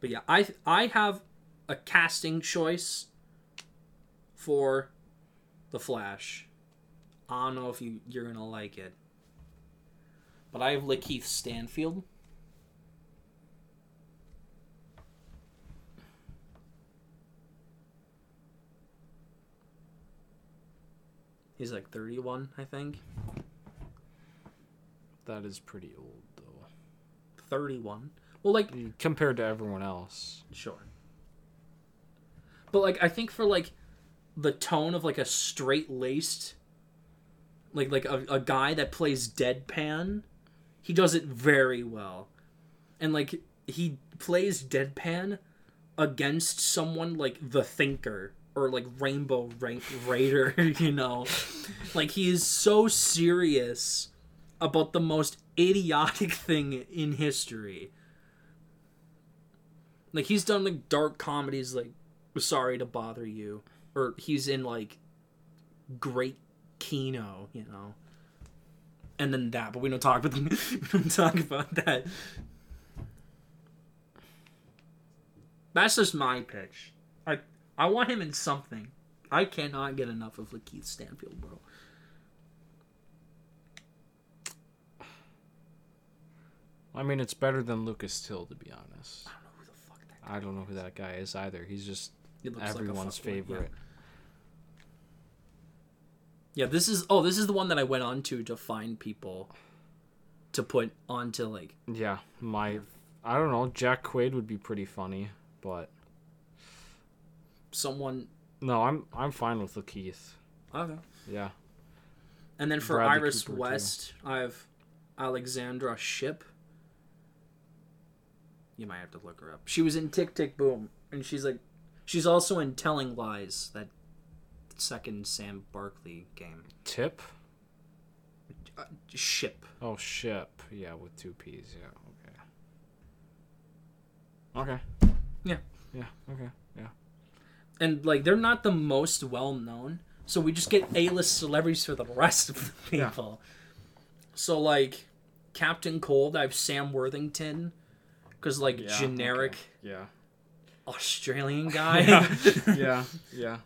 But yeah, I I have a casting choice for the Flash. I don't know if you you're gonna like it, but I have Lakeith Stanfield. He's like 31, I think. that is pretty old though. 31. Well, like mm, Compared to everyone else. Sure. But like I think for like the tone of like a straight laced like like a, a guy that plays deadpan, he does it very well. And like he plays deadpan against someone like the thinker or like rainbow Ra- raider you know? Like he is so serious about the most idiotic thing in history. Like he's done like dark comedies like sorry to bother you or he's in like great kino you know and then that but we don't talk about we don't talk about that. That's just my pitch. I i want him in something. I cannot get enough of Lakeith stanfield bro. I mean, it's better than Lucas Till, to be honest. i don't know who the fuck that I don't know who that guy is either. He's just looks like everyone's fuckboy, yeah. Yeah, this is oh, this is the one that I went on to to find people to put onto like Yeah, my. I don't know. Jack Quaid would be pretty funny, but someone. no, I'm I'm fine with Lakeith. Okay. Yeah, And then for Bradley Iris Cooper, too. West, I have Alexandra Shipp. You might have to look her up. She was in Tick Tick Boom, and she's like, she's also in Telling Lies, that second Sam Barlow game. Tip. Uh, Shipp. Oh, ship. Yeah, with two P's. Yeah. Okay. Okay. Yeah. Yeah. Okay. Yeah. and like they're not the most well known so we just get a-list celebrities for the rest of the Yeah. people so like captain cold i have sam worthington because like Yeah, generic okay. Yeah. australian guy Yeah. yeah. Yeah.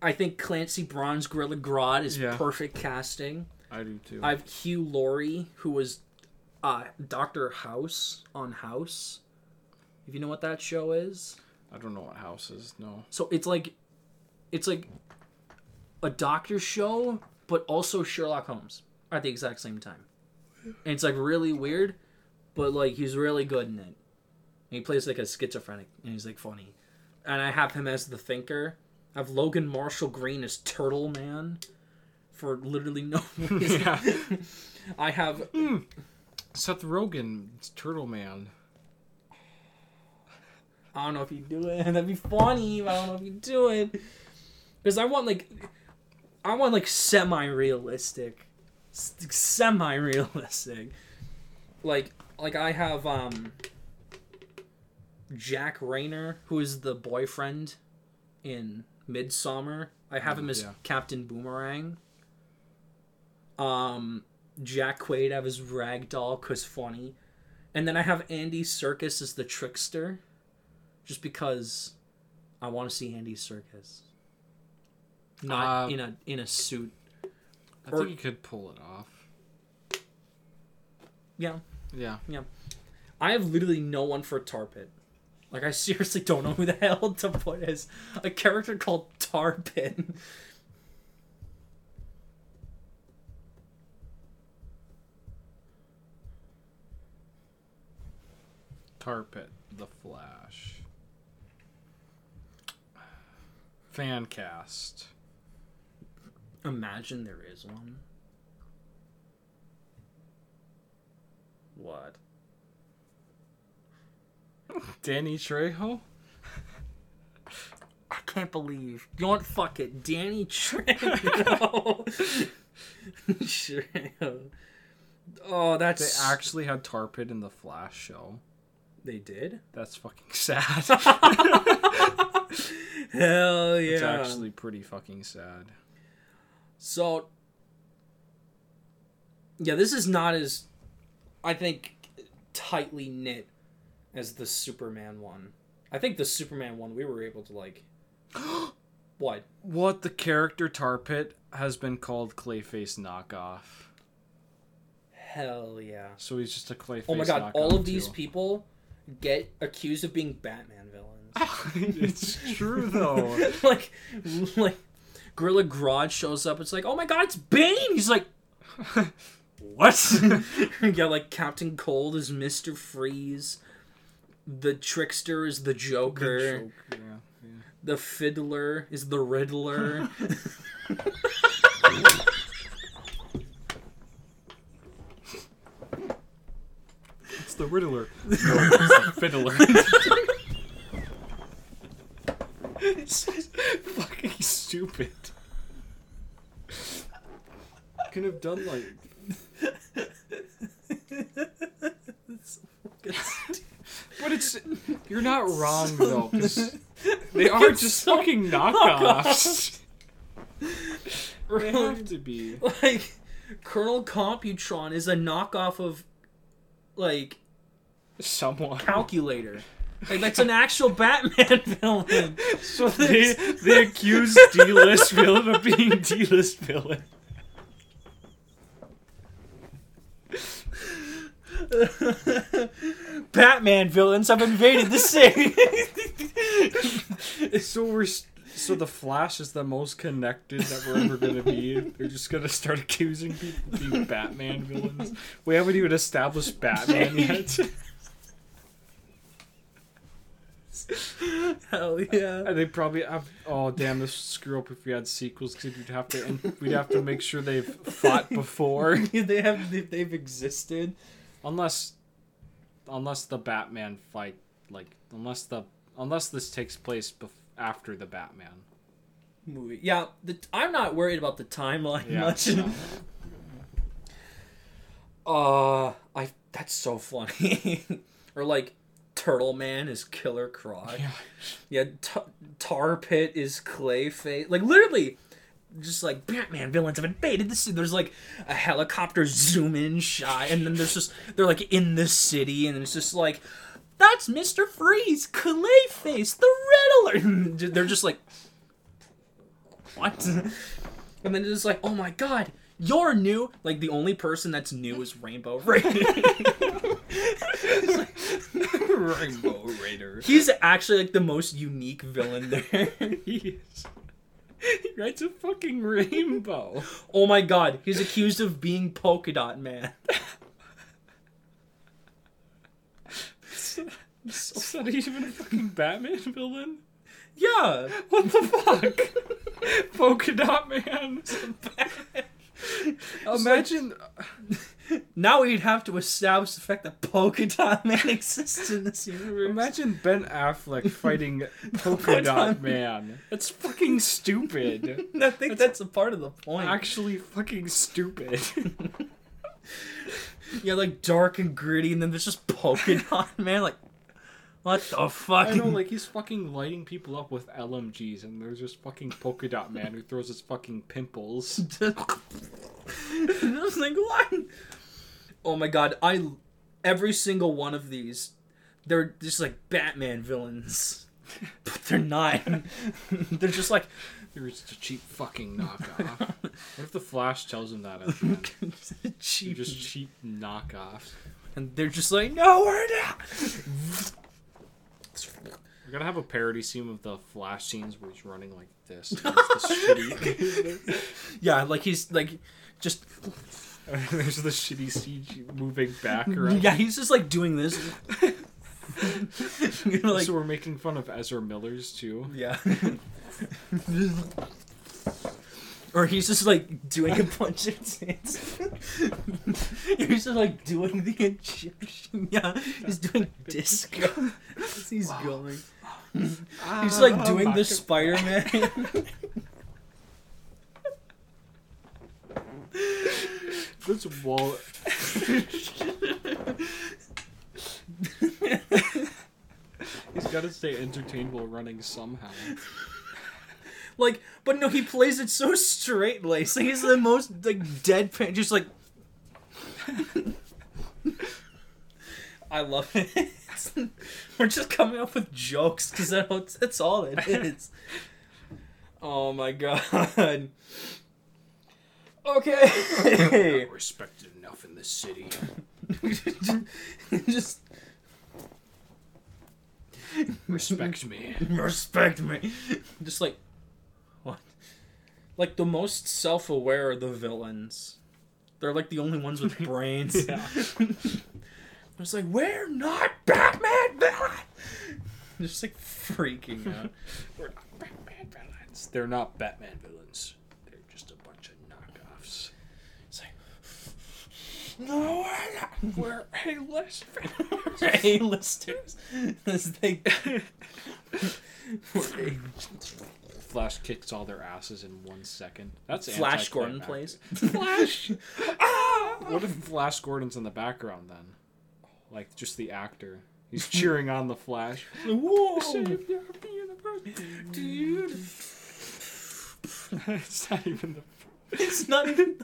I think clancy brown's gorilla grodd is Yeah. perfect casting I do too. i have hugh laurie who was uh dr house on house if you know what that show is I don't know what house is. No. So it's like, it's like a doctor show, but also Sherlock Holmes at the exact same time. And it's like really weird, but like he's really good in it. And he plays like a schizophrenic, and he's like funny. And I have him as the thinker. I have Logan Marshall Green as Turtle Man, for literally no reason. Yeah. I have Seth Rogen, it's Turtle Man. I don't know if you do it. That'd be funny, but I don't know if you do it. Because I want like, I want like semi-realistic, semi-realistic. Like, like I have um. Jack Reynor, who is the boyfriend in Midsommar. I have him as Yeah. Captain Boomerang. Um, Jack Quaid I have his Ragdoll, cause funny, and then I have Andy Serkis as the trickster just because I want to see Andy Serkis. Not Uh, in a in a suit. I Or- think you could pull it off. Yeah. Yeah, Yeah. I have literally no one for Tar Pit. Like I seriously don't know who the hell to put as a character called Tar Pit. Tar Pit, The Flash. Fan cast. Imagine there is one. What? Danny Trejo? I can't believe. You know what? Fuck it. Danny Trejo. Trejo. Oh, that's. They actually had Tar Pit in the Flash show. They did. That's fucking sad. Hell yeah. It's actually pretty fucking sad. So, yeah, this is not as, I think, tightly knit as the Superman one. I think the Superman one we were able to like. what? What the character Tar Pit has been called Clayface knockoff. Hell yeah. So he's just a Clayface. Oh my god! All of these too. people get accused of being Batman villains. it's true though. like, like, Gorilla Grodd shows up. It's like, oh my god, it's Bane. He's like, what? yeah, like Captain Cold is Mister Freeze. The trickster is the Joker. The Joker, yeah, yeah. The fiddler is the Riddler. It's the Riddler. No, it's the Fiddler. it's just fucking stupid. Could have done like. But it's you're not wrong though, 'cause they are It's just so fucking knockoffs. They have to be. like, Colonel Computron is a knockoff of, like, Someone. Calculator. Like that's an actual Batman villain. So they they accuse D-list villain of being D-list villain. Batman villains have invaded the city. So we're so the Flash is the most connected that we're ever gonna be. They're just gonna start accusing people of being Batman villains. We haven't even established Batman yet, Hell yeah. and they probably have. Oh damn! This would screw up if we had sequels because we'd have to and we'd have to make sure they've fought before, they have they- they've existed. Unless unless the Batman fight like unless the unless this takes place bef- after the Batman. Movie. Yeah, the, I'm not worried about the timeline Yeah. much. Uh, I that's so funny. or like Turtle Man is Killer Croc. Yeah. Yeah, t- Tar Pit is Clayface. Like literally, just like Batman villains have invaded the city. There's like a helicopter zoom in shot, and then there's just they're like in the city, and it's just like that's Mister Freeze, Clayface, the Riddler. they're just like what? and then it's like, oh my god. You're new. Like the only person that's new is Rainbow Raider. Rainbow Raider. He's actually like the most unique villain there. he is. he writes a fucking rainbow. Oh my god, he's accused of being Polka Dot Man. Is that even a fucking Batman villain? Yeah. What the fuck? Polka dot man. Imagine. Now we'd have to establish the fact that Polka Dot Man exists in this universe. Imagine Ben Affleck fighting Polka Dot Man. That's fucking stupid. I think that's a part of the point. Actually, fucking stupid. yeah, like dark and gritty, and then there's just Polka Dot Man. Like, what the fuck? I know, like he's fucking lighting people up with LMGs, and there's just fucking Polka Dot Man who throws his fucking pimples. I was like, what? Oh my god, I every single one of these, they're just like Batman villains, but they're not. they're just like they're just a cheap fucking knockoff. what if the Flash tells him that? At the end? You're cheap, just cheap knockoffs. and they're just like, no, we're not. We're gonna have a parody scene of the Flash scenes where he's running like this. against the shitty... Yeah, like he's like just There's the shitty CG moving back around. yeah, he's just like doing this. You're like, so we're making fun of Ezra Miller's too. yeah. Or he's just like doing a bunch of things. he's just like doing the Egyptian. Yeah, he's doing disco as he's going. He's like doing the Spider Man. This wall. He's got to stay entertained while running somehow. like, but no, he plays it so straight laced. Like he's the most like deadpan, just like. I love it. We're just coming up with jokes because that's, that's all it is. oh my god. Okay. not respected enough in this city. just Respect me. respect me. Just like what? Like the most self-aware are the villains. They're like the only ones with brains. Yeah. It's like we're not Batman villain. Just like freaking out. We're not Batman villains. They're not Batman villains. They're just a bunch of knockoffs. It's like no, We're A-list we're A-listers. As they Flash kicks all their asses in one second. That's Flash Gordon plays. Flash. ah! What if Flash Gordon's in the background then? Like just the actor. He's cheering on the Flash. Whoa! Save your universe. Dude. it's not even the. It's not even.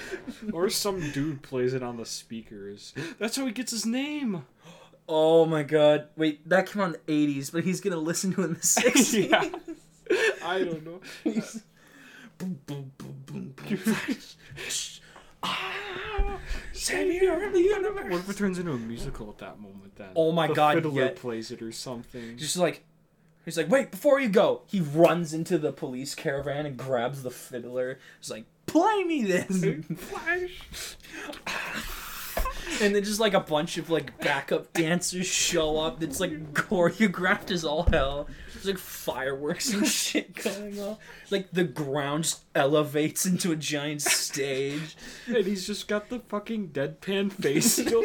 Or some dude plays it on the speakers. That's how he gets his name. Oh my god! Wait, that came out in the '80s, but he's gonna listen to it in the '60s. yeah. I don't know. Boom, boom, boom, boom, boom. Ah, Savior of the universe. What if it turns into a musical at that moment then? Oh my god. the God, Fiddler yeah. plays it or something. Just like he's like, wait, before you go, he runs into the police caravan and grabs the fiddler. He's like, play me this, Flash. and then just like a bunch of like backup dancers show up. It's like choreographed as all hell. There's like fireworks and shit going on. Like the ground just elevates into a giant stage. And he's just got the fucking deadpan face still.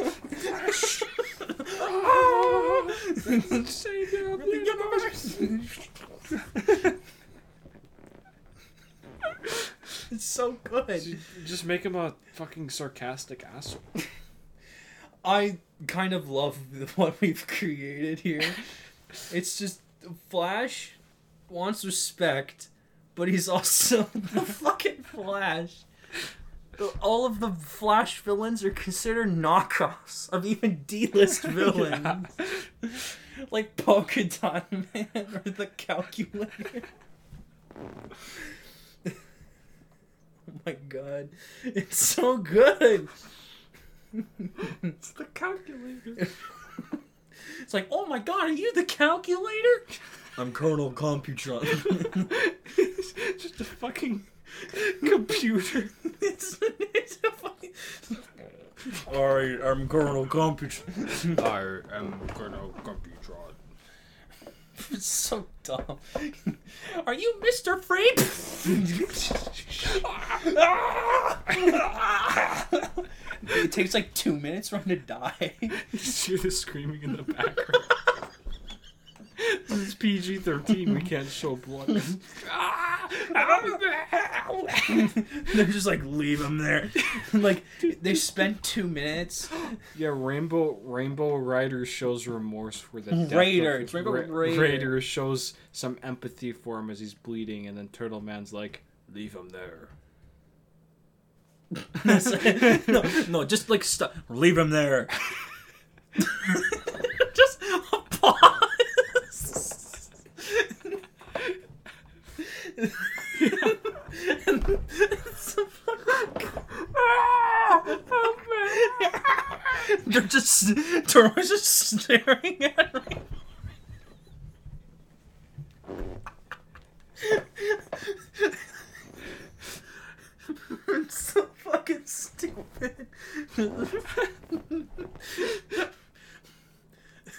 Flash. Savior of the universe. It's so good. Just make him a fucking sarcastic asshole. I kind of love the- what we've created here. It's just Flash wants respect, but he's also the fucking Flash. All of the Flash villains are considered knockoffs of even D-list villains, like Polka Dot Man or the Calculator. Oh my god, it's so good. It's the calculator. It's like, oh my god, are you the calculator? I'm Colonel Computron. it's just a fucking computer. it's, it's a fucking. Alright, I'm Colonel Computron. I am Colonel Computron. It's so dumb. Are you Mr. Freak? it takes like two minutes for him to die. You just hear the screaming in the background. this is PG 13. We can't show blood. Ah! They're just like, leave him there. like, they spent two minutes. yeah, Rainbow Rainbow Rider shows remorse for the death Raider, Of, Rainbow Ra- Raider. Raider shows some empathy for him as he's bleeding, and then Turtle Man's like, "Leave him there." no, no, just like stop. Leave him there. just pause. They're just Toro's just staring at me. It's so fucking stupid.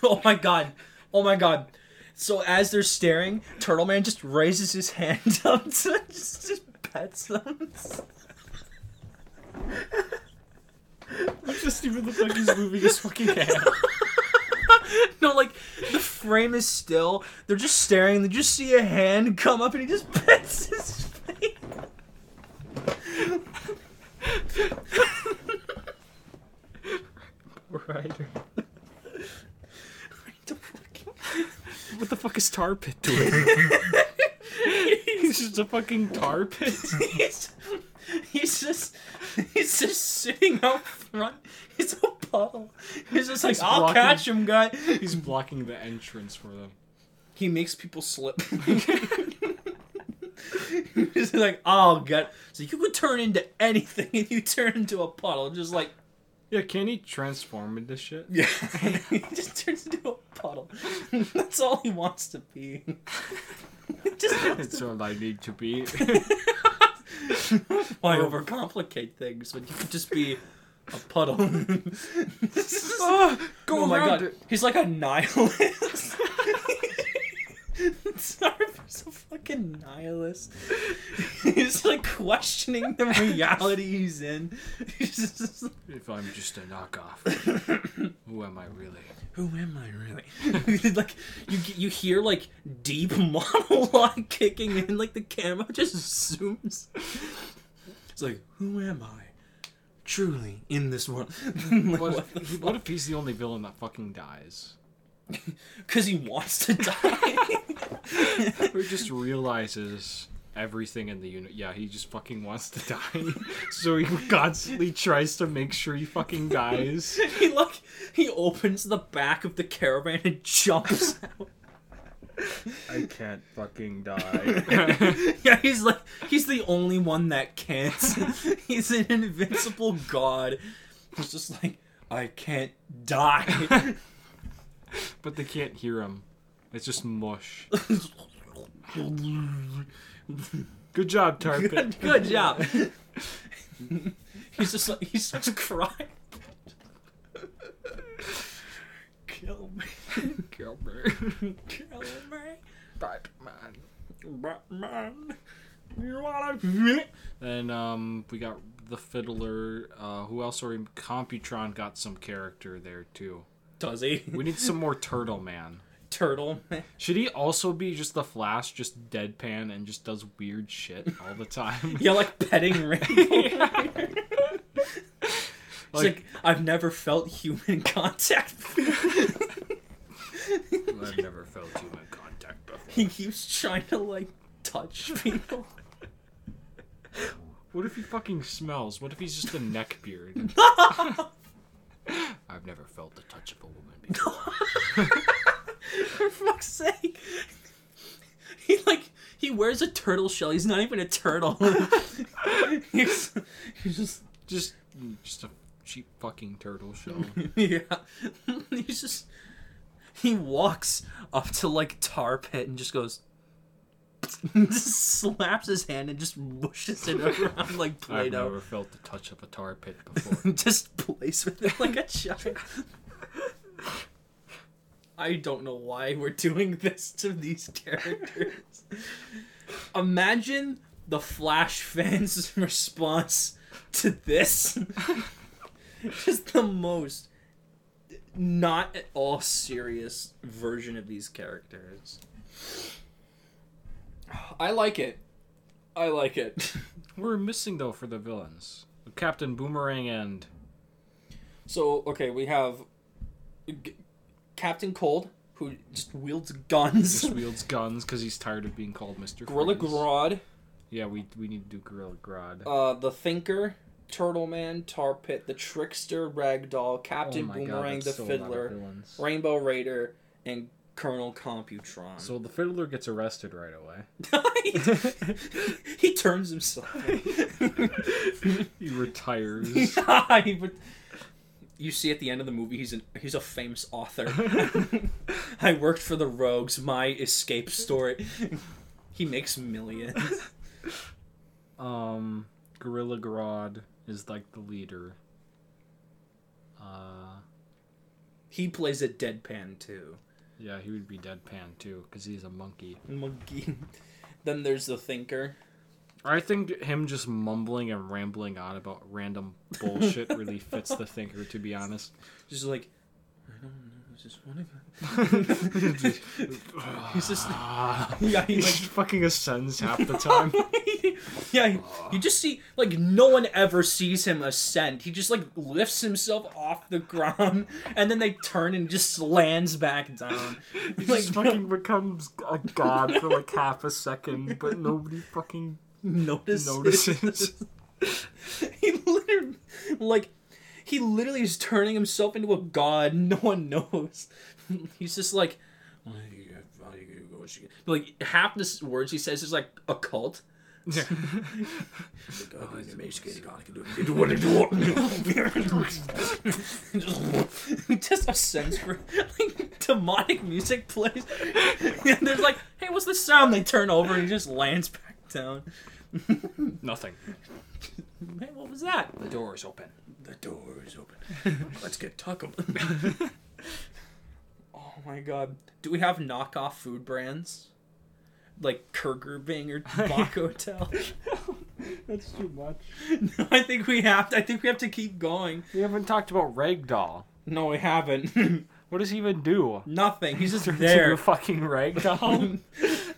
oh my god. Oh my god. So as they're staring, Turtle Man just raises his hand up to just, just pets them. It just even look like he's moving his fucking hand. no, like the frame is still. They're just staring. They just see a hand come up, and he just pets his face. Rider. What the fuck is Tar Pit doing? he's just a fucking tar pit. he's, he's just he's just sitting out front. He's a puddle. He's just like, He's I'll blocking- catch him, guy. He's blocking the entrance for them. He makes people slip. He's like, oh, I'll get. So you could turn into anything, and you turn into a puddle, just like. Yeah, can he transform into shit? Yeah, he just turns into a puddle. That's all he wants to be. just It's all I need to be. Why overcomplicate things when you could just be a puddle? Ah, go oh my around god, it. he's like a nihilist. Starfield's a fucking nihilist. He's like questioning the reality he's in. He's just If I'm just a knockoff, who am I really? Who am I really? like you you hear like deep monologue kicking in, like the camera just zooms. It's like, who am I? Truly in this world. Like, What, what if, what if he's the only villain that fucking dies? Because he wants to die. Or just realizes everything in the unit. Yeah, he just fucking wants to die. so he constantly tries to make sure he fucking dies. he like he opens the back of the caravan and jumps out. I can't fucking die. yeah, he's like he's the only one that can't. he's an invincible god. He's just like I can't die. but they can't hear him. It's just mush. Good job, Tarpit. good, good job. he's just like he starts crying. Kill me, Kill me. kill me, Batman. Batman. You wanna? Then um, we got the fiddler. Uh, who else are we? Computron got some character there too. Does he? We need some more Turtle Man. Turtle man. Should he also be just the Flash, just deadpan and just does weird shit all the time? Yeah, like petting Rainbow. It's like, I've never felt human contact. I've never felt human contact before. he keeps trying to like touch people. What if he fucking smells? What if he's just a neckbeard? I've never felt the touch of a woman before. For fuck's sake. He like he wears a turtle shell. He's not even a turtle. he's, he's just Just, just a cheap fucking turtle shell. yeah. He's just he walks up to like tar pit and just goes just slaps his hand and just mushes it around like I've Play-Doh. never felt the touch of a tar pit before. just plays with it like a child. I don't know why we're doing this to these characters. Imagine the Flash fans' response to this. Just the most not at all serious version of these characters. I like it. I like it. We're missing though for the villains. Captain Boomerang and So okay, we have Captain Cold, who just wields guns. just wields guns because he's tired of being called Mister Gorilla Freeze. Grodd, Yeah, we we need to do Gorilla Grodd. uh, the Thinker, Turtle Man, Tar Pit, the Trickster, Ragdoll, Captain Oh my God, Boomerang, the so a lot of Fiddler. Rainbow Raider, and Colonel Computron. So the Fiddler gets arrested right away. he turns himself. he retires. He you see at the end of the movie, he's an he's a famous author. I worked for the Rogues, my escape story. he makes millions. um, Gorilla Grodd is like the leader. Uh, He plays a deadpan too. yeah, he would be deadpan too because he's a monkey. Monkey. Then there's the Thinker. I think him just mumbling and rambling on about random bullshit really fits the thinker. To be honest, Just like I don't know, just one of He's just ah. yeah, he he like just fucking ascends half the time. yeah, you- you just see like no one ever sees him ascend. He just like lifts himself off the ground, and then they turn and just lands back down. He Like, just fucking becomes a god for like half a second, but nobody fucking notices. notices. he literally like he literally is turning himself into a god. No one knows. He's just like. Like half the words he says is like a cult. Oh, just a sense for like demonic music plays and there's like hey what's the sound they turn over and he just lands back down Nothing. hey what was that The door is open. the door is open let's get taco oh my god do we have knockoff food brands like Kurger Bing or Baco Hotel That's too much. No, I think we have to, I think we have to keep going We haven't talked about Ragdoll. no we haven't What does he even do? nothing he's just there fucking ragdoll.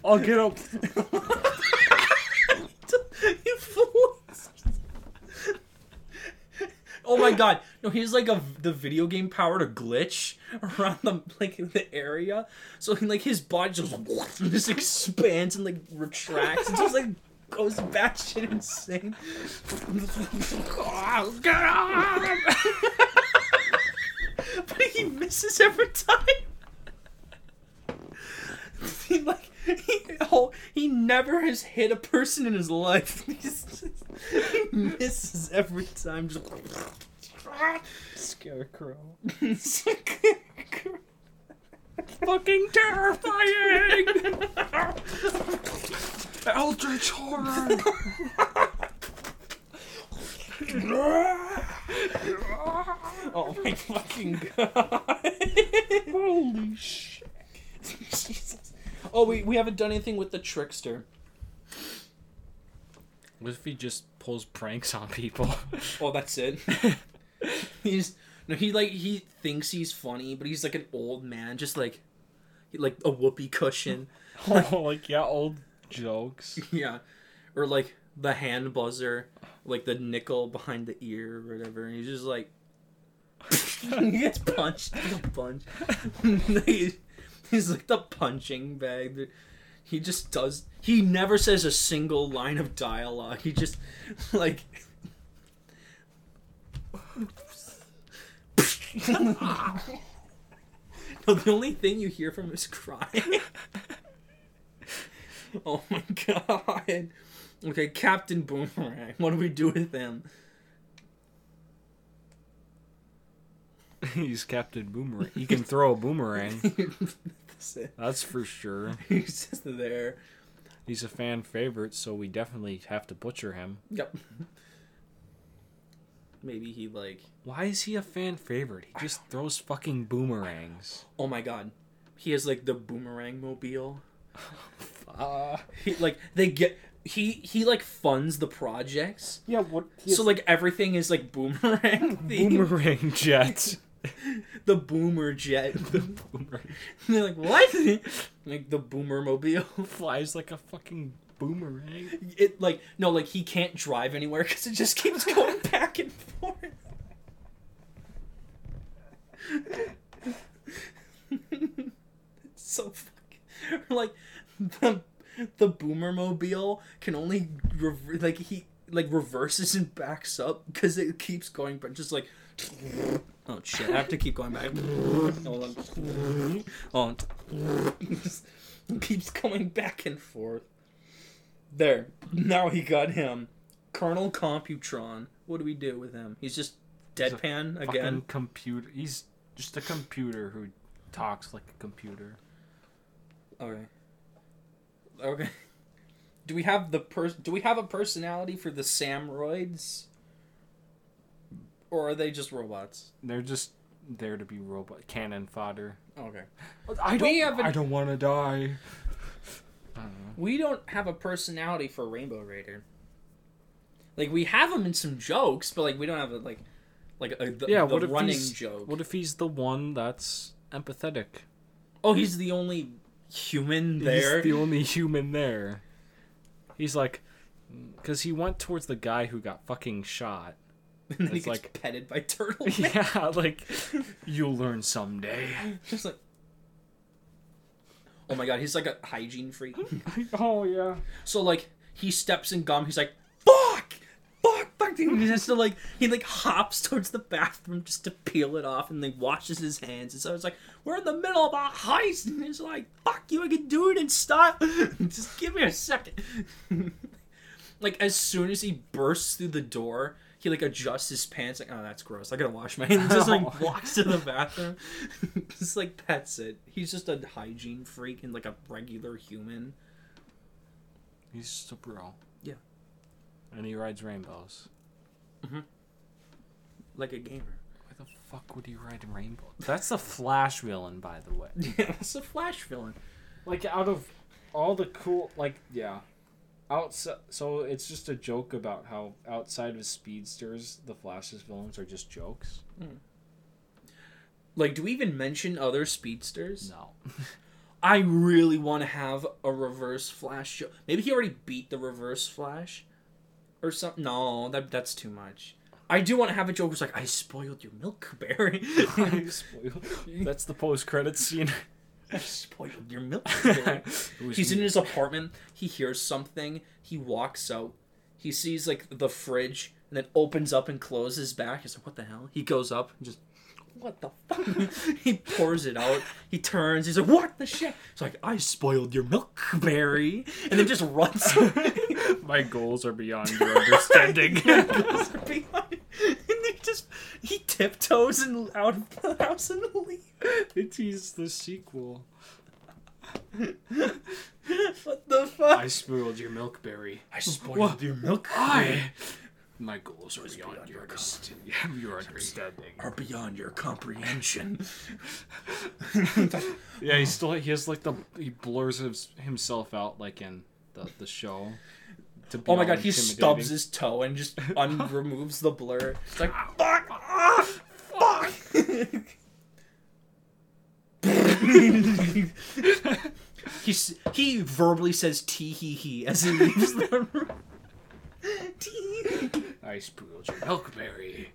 I'll get up. You fool. Oh my god! No, he's like a the video game powered to glitch around the like the area. So like his body just just expands and like retracts and just like goes batshit insane. but he misses every time. he like he, oh, he never has hit a person in his life. He's just, he misses every time. Just Scarecrow. fucking terrifying. Eldritch horror. oh my fucking god! Holy shit! Jesus. Oh, we we haven't done anything with the trickster. What if he just pulls pranks on people? Oh, that's it. he's no, he like he thinks he's funny, but he's like an old man, just like like a whoopee cushion. oh, like yeah, old jokes. yeah, or like the hand buzzer, like the nickel behind the ear or whatever. And he's just like he gets punched. He gets punched. He- he's like the punching bag. He just does. He never says a single line of dialogue. He just like. no, the only thing you hear from him is crying. oh my god. Okay, Captain Boomerang. What do we do with him? He's Captain Boomerang. He can throw a boomerang. That's. That's for sure. He's just there. He's a fan favorite, so we definitely have to butcher him. Yep. Maybe he like. Why is he a fan favorite? He just throws fucking boomerangs. Oh my god, he has like the boomerang mobile. Uh, He like they get he he like funds the projects. yeah, what? So like everything is like boomerang themed. boomerang jet. the boomer jet. boomerang They're like what? like the boomer mobile. flies like a fucking boomerang. It like no like he can't drive anywhere because it just keeps going back and forth. it's so fucking like the the boomer mobile can only rever- like he like reverses and backs up because it keeps going but just like oh shit I have to keep going back hold on oh just keeps going back and forth there now he got him Colonel Computron what do we do with him he's just He's deadpan Fucking again computer. He's just a computer who talks like a computer. Okay. Okay. Do we have the pers- Do we have a personality for the Samroids? Or are they just robots? They're just there to be robot cannon fodder. Okay. I don't- We haven't- I don't want to die. I don't know. We don't have a personality for Rainbow Raider. Like we have him in some jokes, but like we don't have a like like a the, Yeah, the what if running he's joke. what if he's the one that's empathetic? oh, he's the only human there. He's the only human there. He's like, because he went towards the guy who got fucking shot. and then he gets like- petted by turtle. yeah, like you'll learn someday. Just like Oh my god, he's like a hygiene freak. oh yeah. So like he steps in gum, he's like, "Fuck, fuck, fuck!" And he has to like he like hops towards the bathroom just to peel it off, and like washes his hands. And so it's like we're in the middle of a heist, and he's like, "Fuck you, I can do it in style. just give me a second. like as soon as he bursts through the door. He like adjusts his pants like oh that's gross I gotta wash my hands just like walks to the bathroom just like that's it he's just a hygiene freak and like a regular human He's just a bro. Yeah. And he rides rainbows. Mm-hmm. like a gamer Why the fuck would he ride a rainbow? That's a Flash villain, by the way. Yeah, that's a Flash villain. Like out of all the cool, like yeah, outside. So it's just a joke about how outside of speedsters, the Flash's villains are just jokes. Hmm. Like, do we even mention other speedsters? No. I really want to have a Reverse Flash show. Maybe he already beat the Reverse Flash, or something. No, that that's too much. I do want to have a joke. It's like I spoiled your milk Barry. That's the post-credits scene. Spoiled your milk Barry. It was He's in his apartment. He hears something. He walks out. He sees like the fridge, and then opens up and closes back. He's like, "What the hell?" He goes up and just, "What the fuck?" he pours it out. He turns. He's like, "What the shit?" It's like, "I spoiled your milk Barry," and then just runs. My goals are beyond your understanding. and he just he tiptoes and out of the house and leaves. it teased the sequel. What the fuck? I spoiled your milkberry. I spoiled What? your milk I. Barry. My goals are beyond, beyond your, your understanding. your understanding. Are beyond your comprehension. Yeah, he still he has like the he blurs his, himself out like in the the show. Oh my god, he stubs his toe and just un- removes the blur. It's like fuck, ah, fuck. he he verbally says tee hee hee as he leaves the room. Tee. I spoiled your milkberry.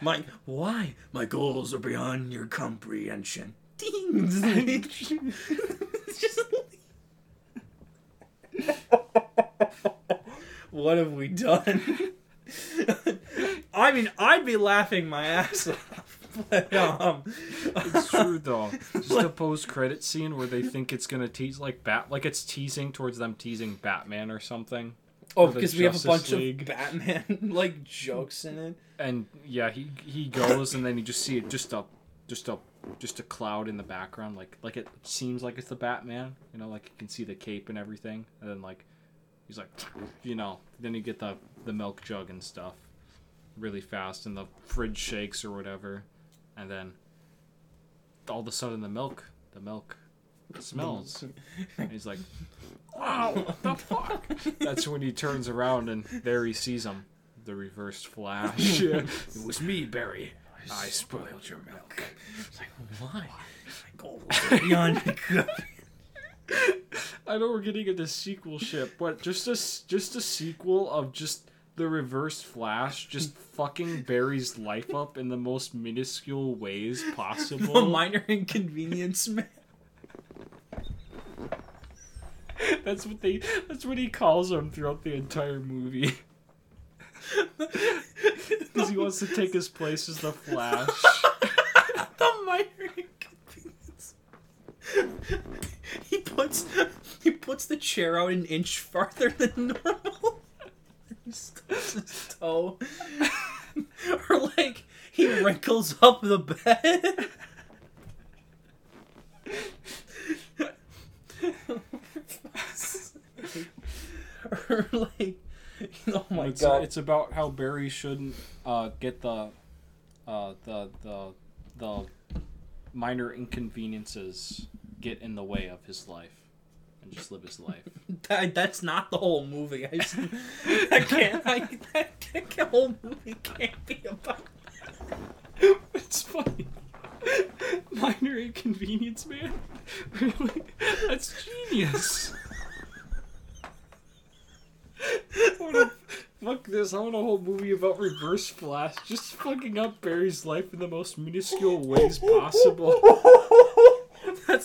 My why? My goals are beyond your comprehension. Ding. What have we done? I mean, I'd be laughing my ass off. But, um, It's true though. Just a post credit scene where they think it's gonna tease like bat like it's teasing towards them teasing Batman or something. oh, because we have a bunch League. of Batman like jokes in it. And yeah, he he goes and then you just see it just a just a just a cloud in the background, like like it seems like it's the Batman. You know, like you can see the cape and everything, and then like he's like, you know, then you get the the milk jug and stuff really fast, and the fridge shakes or whatever, and then all of a sudden the milk the milk smells, and he's like, wow, what the fuck? That's when he turns around and there he sees him, the reversed flash. it was me, Barry. I spoiled your milk. It's like, why? Like, oh, beyond I know we're getting into sequel ship, but just a just a sequel of just the reverse Flash just fucking Barry's life up in the most minuscule ways possible. minor inconvenience, man. that's what they. That's what he calls him throughout the entire movie. Because he wants to take his place as the Flash. the minor inconvenience. He puts he puts the chair out an inch farther than normal. he stubs his toe. or like he wrinkles up the bed. or like oh my it's, god it's about how Barry shouldn't uh, get the, uh, the the the minor inconveniences get in the way of his life, and just live his life. That, that's not the whole movie. I, just, I can't. I, that whole movie can't be about. it's funny. minor inconvenience, man. Really, that's genius. Wanna, fuck this. I want a whole movie about Reverse Flash, just fucking up Barry's life in the most minuscule ways possible.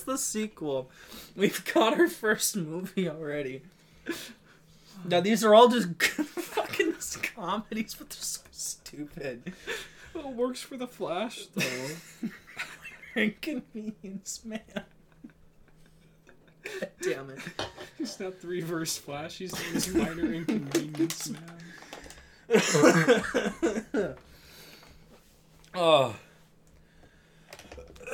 The sequel. We've got our first movie already. Now these are all just fucking comedies, but they're so stupid. It works for the Flash, though. Inconvenience, man. God damn it. He's not the Reverse Flash. He's this minor inconvenience man. Oh.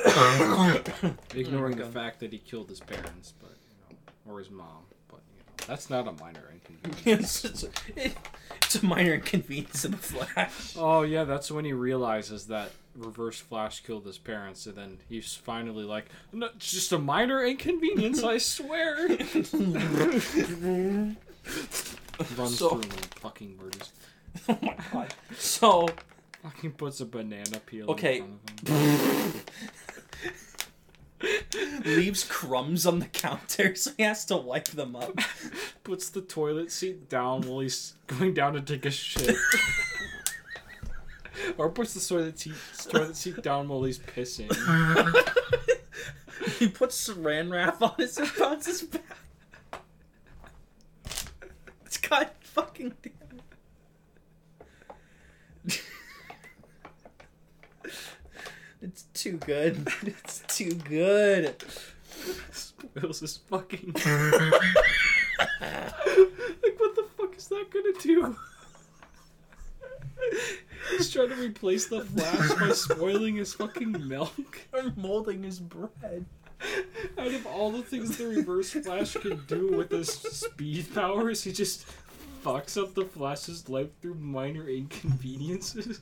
Ignoring the fact that he killed his parents, but you know, or his mom, but you know, that's not a minor inconvenience. it's, it's, it- it's a minor inconvenience in the Flash. oh yeah, that's when he realizes that Reverse Flash killed his parents, and then he's finally like, no, it's just a minor inconvenience, I swear. Runs So- through and fucking murders. Oh my god. So, Fucking puts a banana peel Okay. In front of him. leaves crumbs on the counter, so he has to wipe them up. Puts the toilet seat down while he's going down to take a shit. or puts the toilet seat, toilet seat down while he's pissing. he puts saran wrap on his and bounces back. It's god fucking damn it. It's too good. It's too good. Spoils his fucking. like, what the fuck is that gonna do? He's trying to replace the Flash by spoiling his fucking milk. Or molding his bread. Out of all the things the Reverse Flash can do with his speed powers, he just fucks up the Flash's life through minor inconveniences.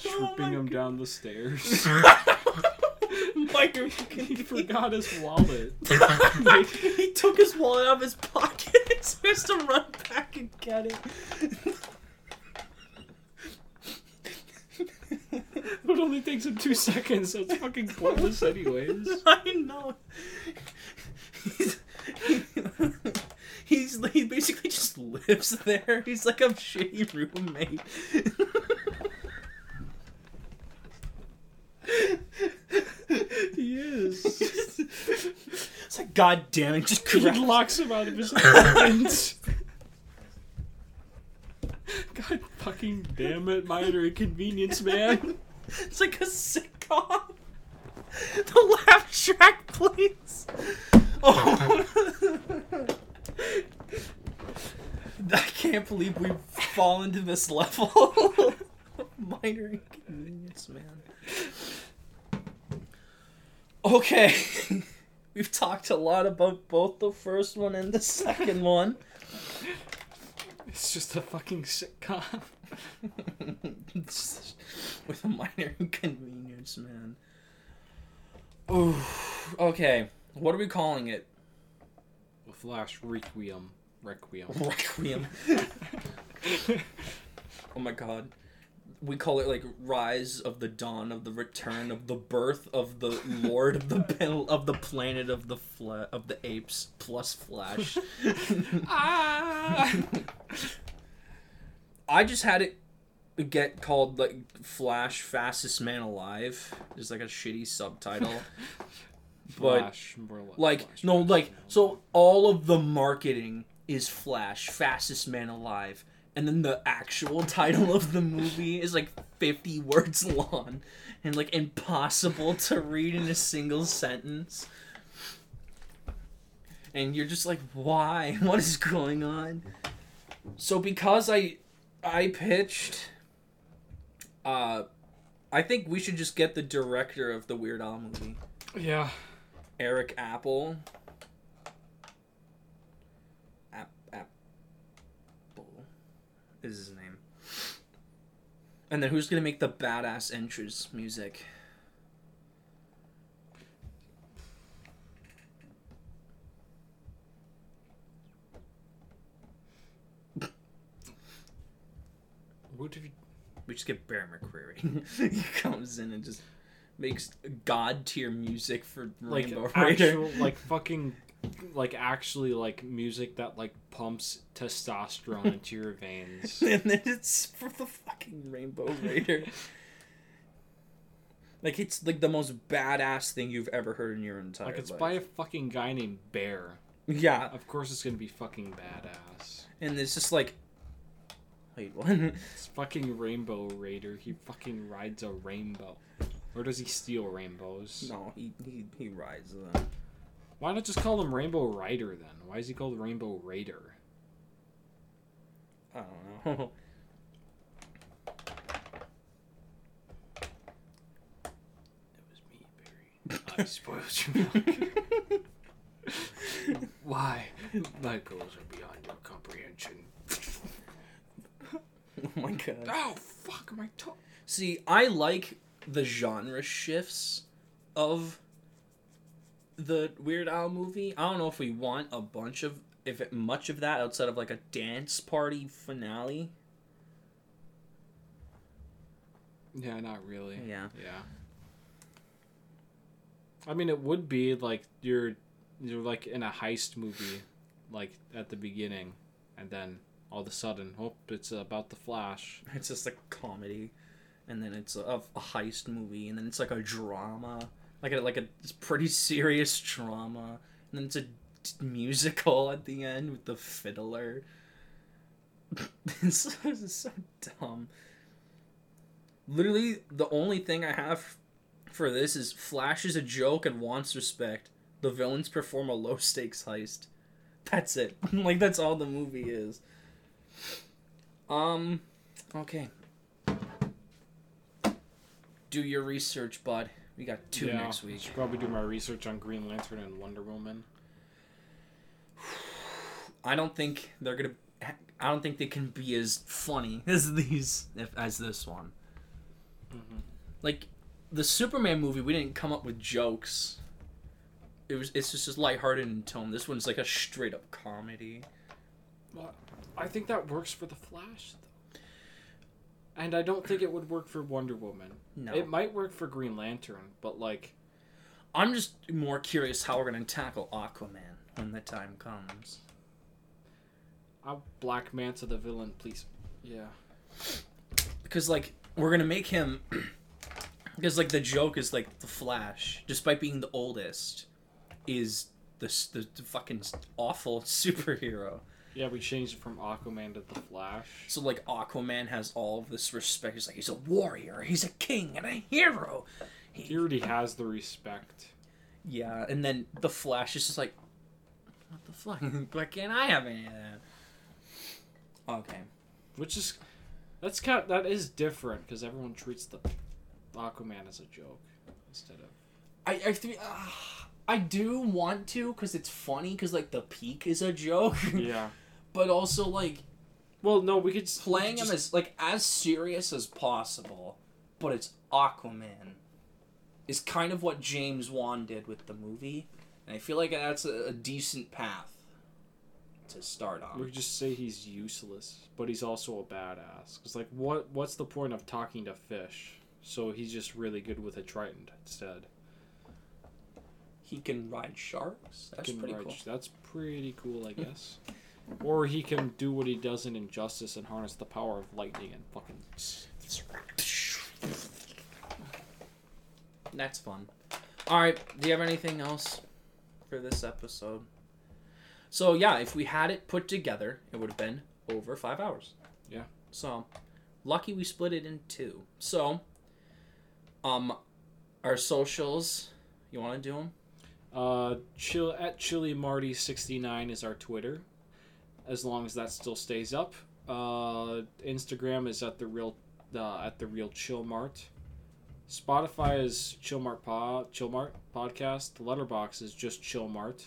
Trooping him down the stairs. Minor he inconvenience. forgot his wallet. he took his wallet out of his pocket and so he has to run back and get it. It only takes him two seconds, so it's fucking pointless anyways. I know. He's, he basically just lives there. He's like a shitty roommate. He is. It's like God damn it, just He correct. locks him out of his apartment. God fucking damn it, minor inconvenience, man. It's like a sitcom. The laugh track, please. Oh. I can't believe we've fallen to this level. minor inconvenience, man. Okay. We've talked a lot about both the first one and the second one. It's just a fucking sitcom. With a minor inconvenience, man. Ooh. Okay. What are we calling it? Flash Requiem. Requiem. Requiem. oh my god. We call it like Rise of the Dawn of the Return of the Birth of the Lord of the Pil- of the Planet of the Fla- of the Apes plus Flash. ah! I just had it get called like Flash Fastest Man Alive. There's like a shitty subtitle. But Flash, more like, Flash, no Flash, like so all of the marketing is Flash Fastest Man Alive. And then the actual title of the movie is like 50 words long and like impossible to read in a single sentence. And you're just like, why? What is going on? So because I I pitched uh I think we should just get the director of the Weird Al movie. Yeah. Eric Appel. App Appel is his name. And then who's gonna make the badass entrance music? What you? We just get Bear McCreary. he comes in and just makes god tier music for Like Rainbow Rider. actual, like fucking, like actually like music that like pumps testosterone into your veins. and then it's for the fucking Rainbow Raider. like it's like the most badass thing you've ever heard in your entire life. Like it's life. by a fucking guy named Bear. yeah, Of course, it's gonna be fucking badass. and it's just like, wait, what? It's fucking Rainbow Raider. He fucking rides a rainbow. Or does he steal rainbows? no, he he he rides them. Why not just call him Rainbow Rider then? Why is he called Rainbow Raider? I don't know. It was me, Barry. I spoiled your milk. Why? My goals are beyond your comprehension. oh my god. Oh fuck my toe. See, I like the genre shifts of the Weird Al movie. I don't know if we want a bunch of if it, much of that outside of like a dance party finale. Yeah, not really. Yeah. Yeah. I mean, it would be like you're you're like in a heist movie, like at the beginning, and then all of a sudden, oh, it's about the Flash. It's just a comedy, and then it's a, a heist movie, and then it's like a drama, like a like a pretty serious drama, and then it's a musical at the end with the fiddler. this is so dumb. Literally, the only thing I have for this is Flash is a joke and wants respect. The villains perform a low stakes heist. That's it. like that's all the movie is. Um. Okay. Do your research, bud. We got two Yeah, next I week. should probably do my research on Green Lantern and Wonder Woman. I don't think they're gonna. I don't think they can be as funny as these if, as this one. Mhm. Like the Superman movie, we didn't come up with jokes. It was. It's just as lighthearted in tone. This one's like a straight up comedy. Well, I think that works for the Flash, though. And I don't think it would work for Wonder Woman. No, It might work for Green Lantern, but like, I'm just more curious how we're gonna tackle Aquaman when the time comes. I'll Black Manta the villain, please. Yeah. because like we're gonna make him because like the joke is like the flash despite being the oldest is the, the, the fucking awful superhero Yeah, we changed it from Aquaman to the Flash. so like aquaman has all of this respect he's like he's a warrior he's a king and a hero He already has the respect. yeah and then the flash is just like what the fuck why can't i have any of that okay Which is That's kind. That is different because everyone treats the Aquaman as a joke instead of. I I th- uh, I do want to because it's funny because like the peak is a joke, Yeah. but also like Well, no, we could just, we playing could him just- as like as serious as possible, but it's Aquaman. Is kind of what James Wan did with the movie, and I feel like that's a, a decent path to start We on. could just say he's useless, but he's also a badass. Cause like, what what's the point of talking to fish? So he's just really good with a trident instead. He can ride sharks. That's pretty ride- cool. That's pretty cool, I guess. or he can do what he does in Injustice and harness the power of lightning and fucking. That's fun. All right. Do you have anything else for this episode? So yeah, if we had it put together, it would have been over five hours. Yeah. So lucky we split it in two. So, um, our socials. You want to do them? Uh, chill at Chili Marty sixty nine is our Twitter, as long as that still stays up. Uh, Instagram is at the real, uh, at the real Chill Mart. Spotify is Chill Mart Pod, Chill Mart podcast. Letterboxd is just Chill Mart,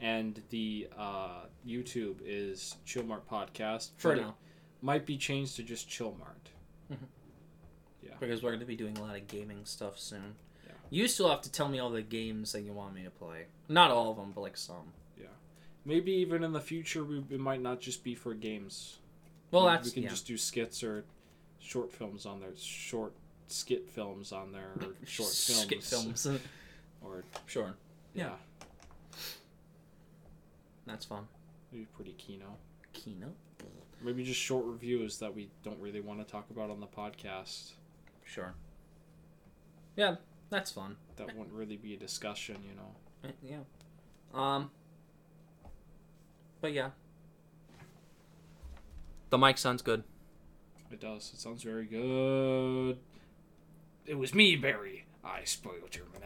and the uh, YouTube is Chill Mart podcast. For now, might be changed to just Chill Mart. Yeah, because we're going to be doing a lot of gaming stuff soon. Yeah. You still have to tell me all the games that you want me to play. Not all of them, but like some. Maybe even in the future, we, it might not just be for games. Well, we, that's we can yeah. just do skits or short films on there, short skit films on there, or short films, Skit films. or sure, yeah, Yeah. that's fun. maybe pretty kino. Kino. Maybe just short reviews that we don't really want to talk about on the podcast. Sure. Yeah, that's fun. That wouldn't really be a discussion, you know. Uh, Yeah. Um. But yeah. The mic sounds good. It does. It sounds very good. It was me, Barry. I spoiled your vanilla.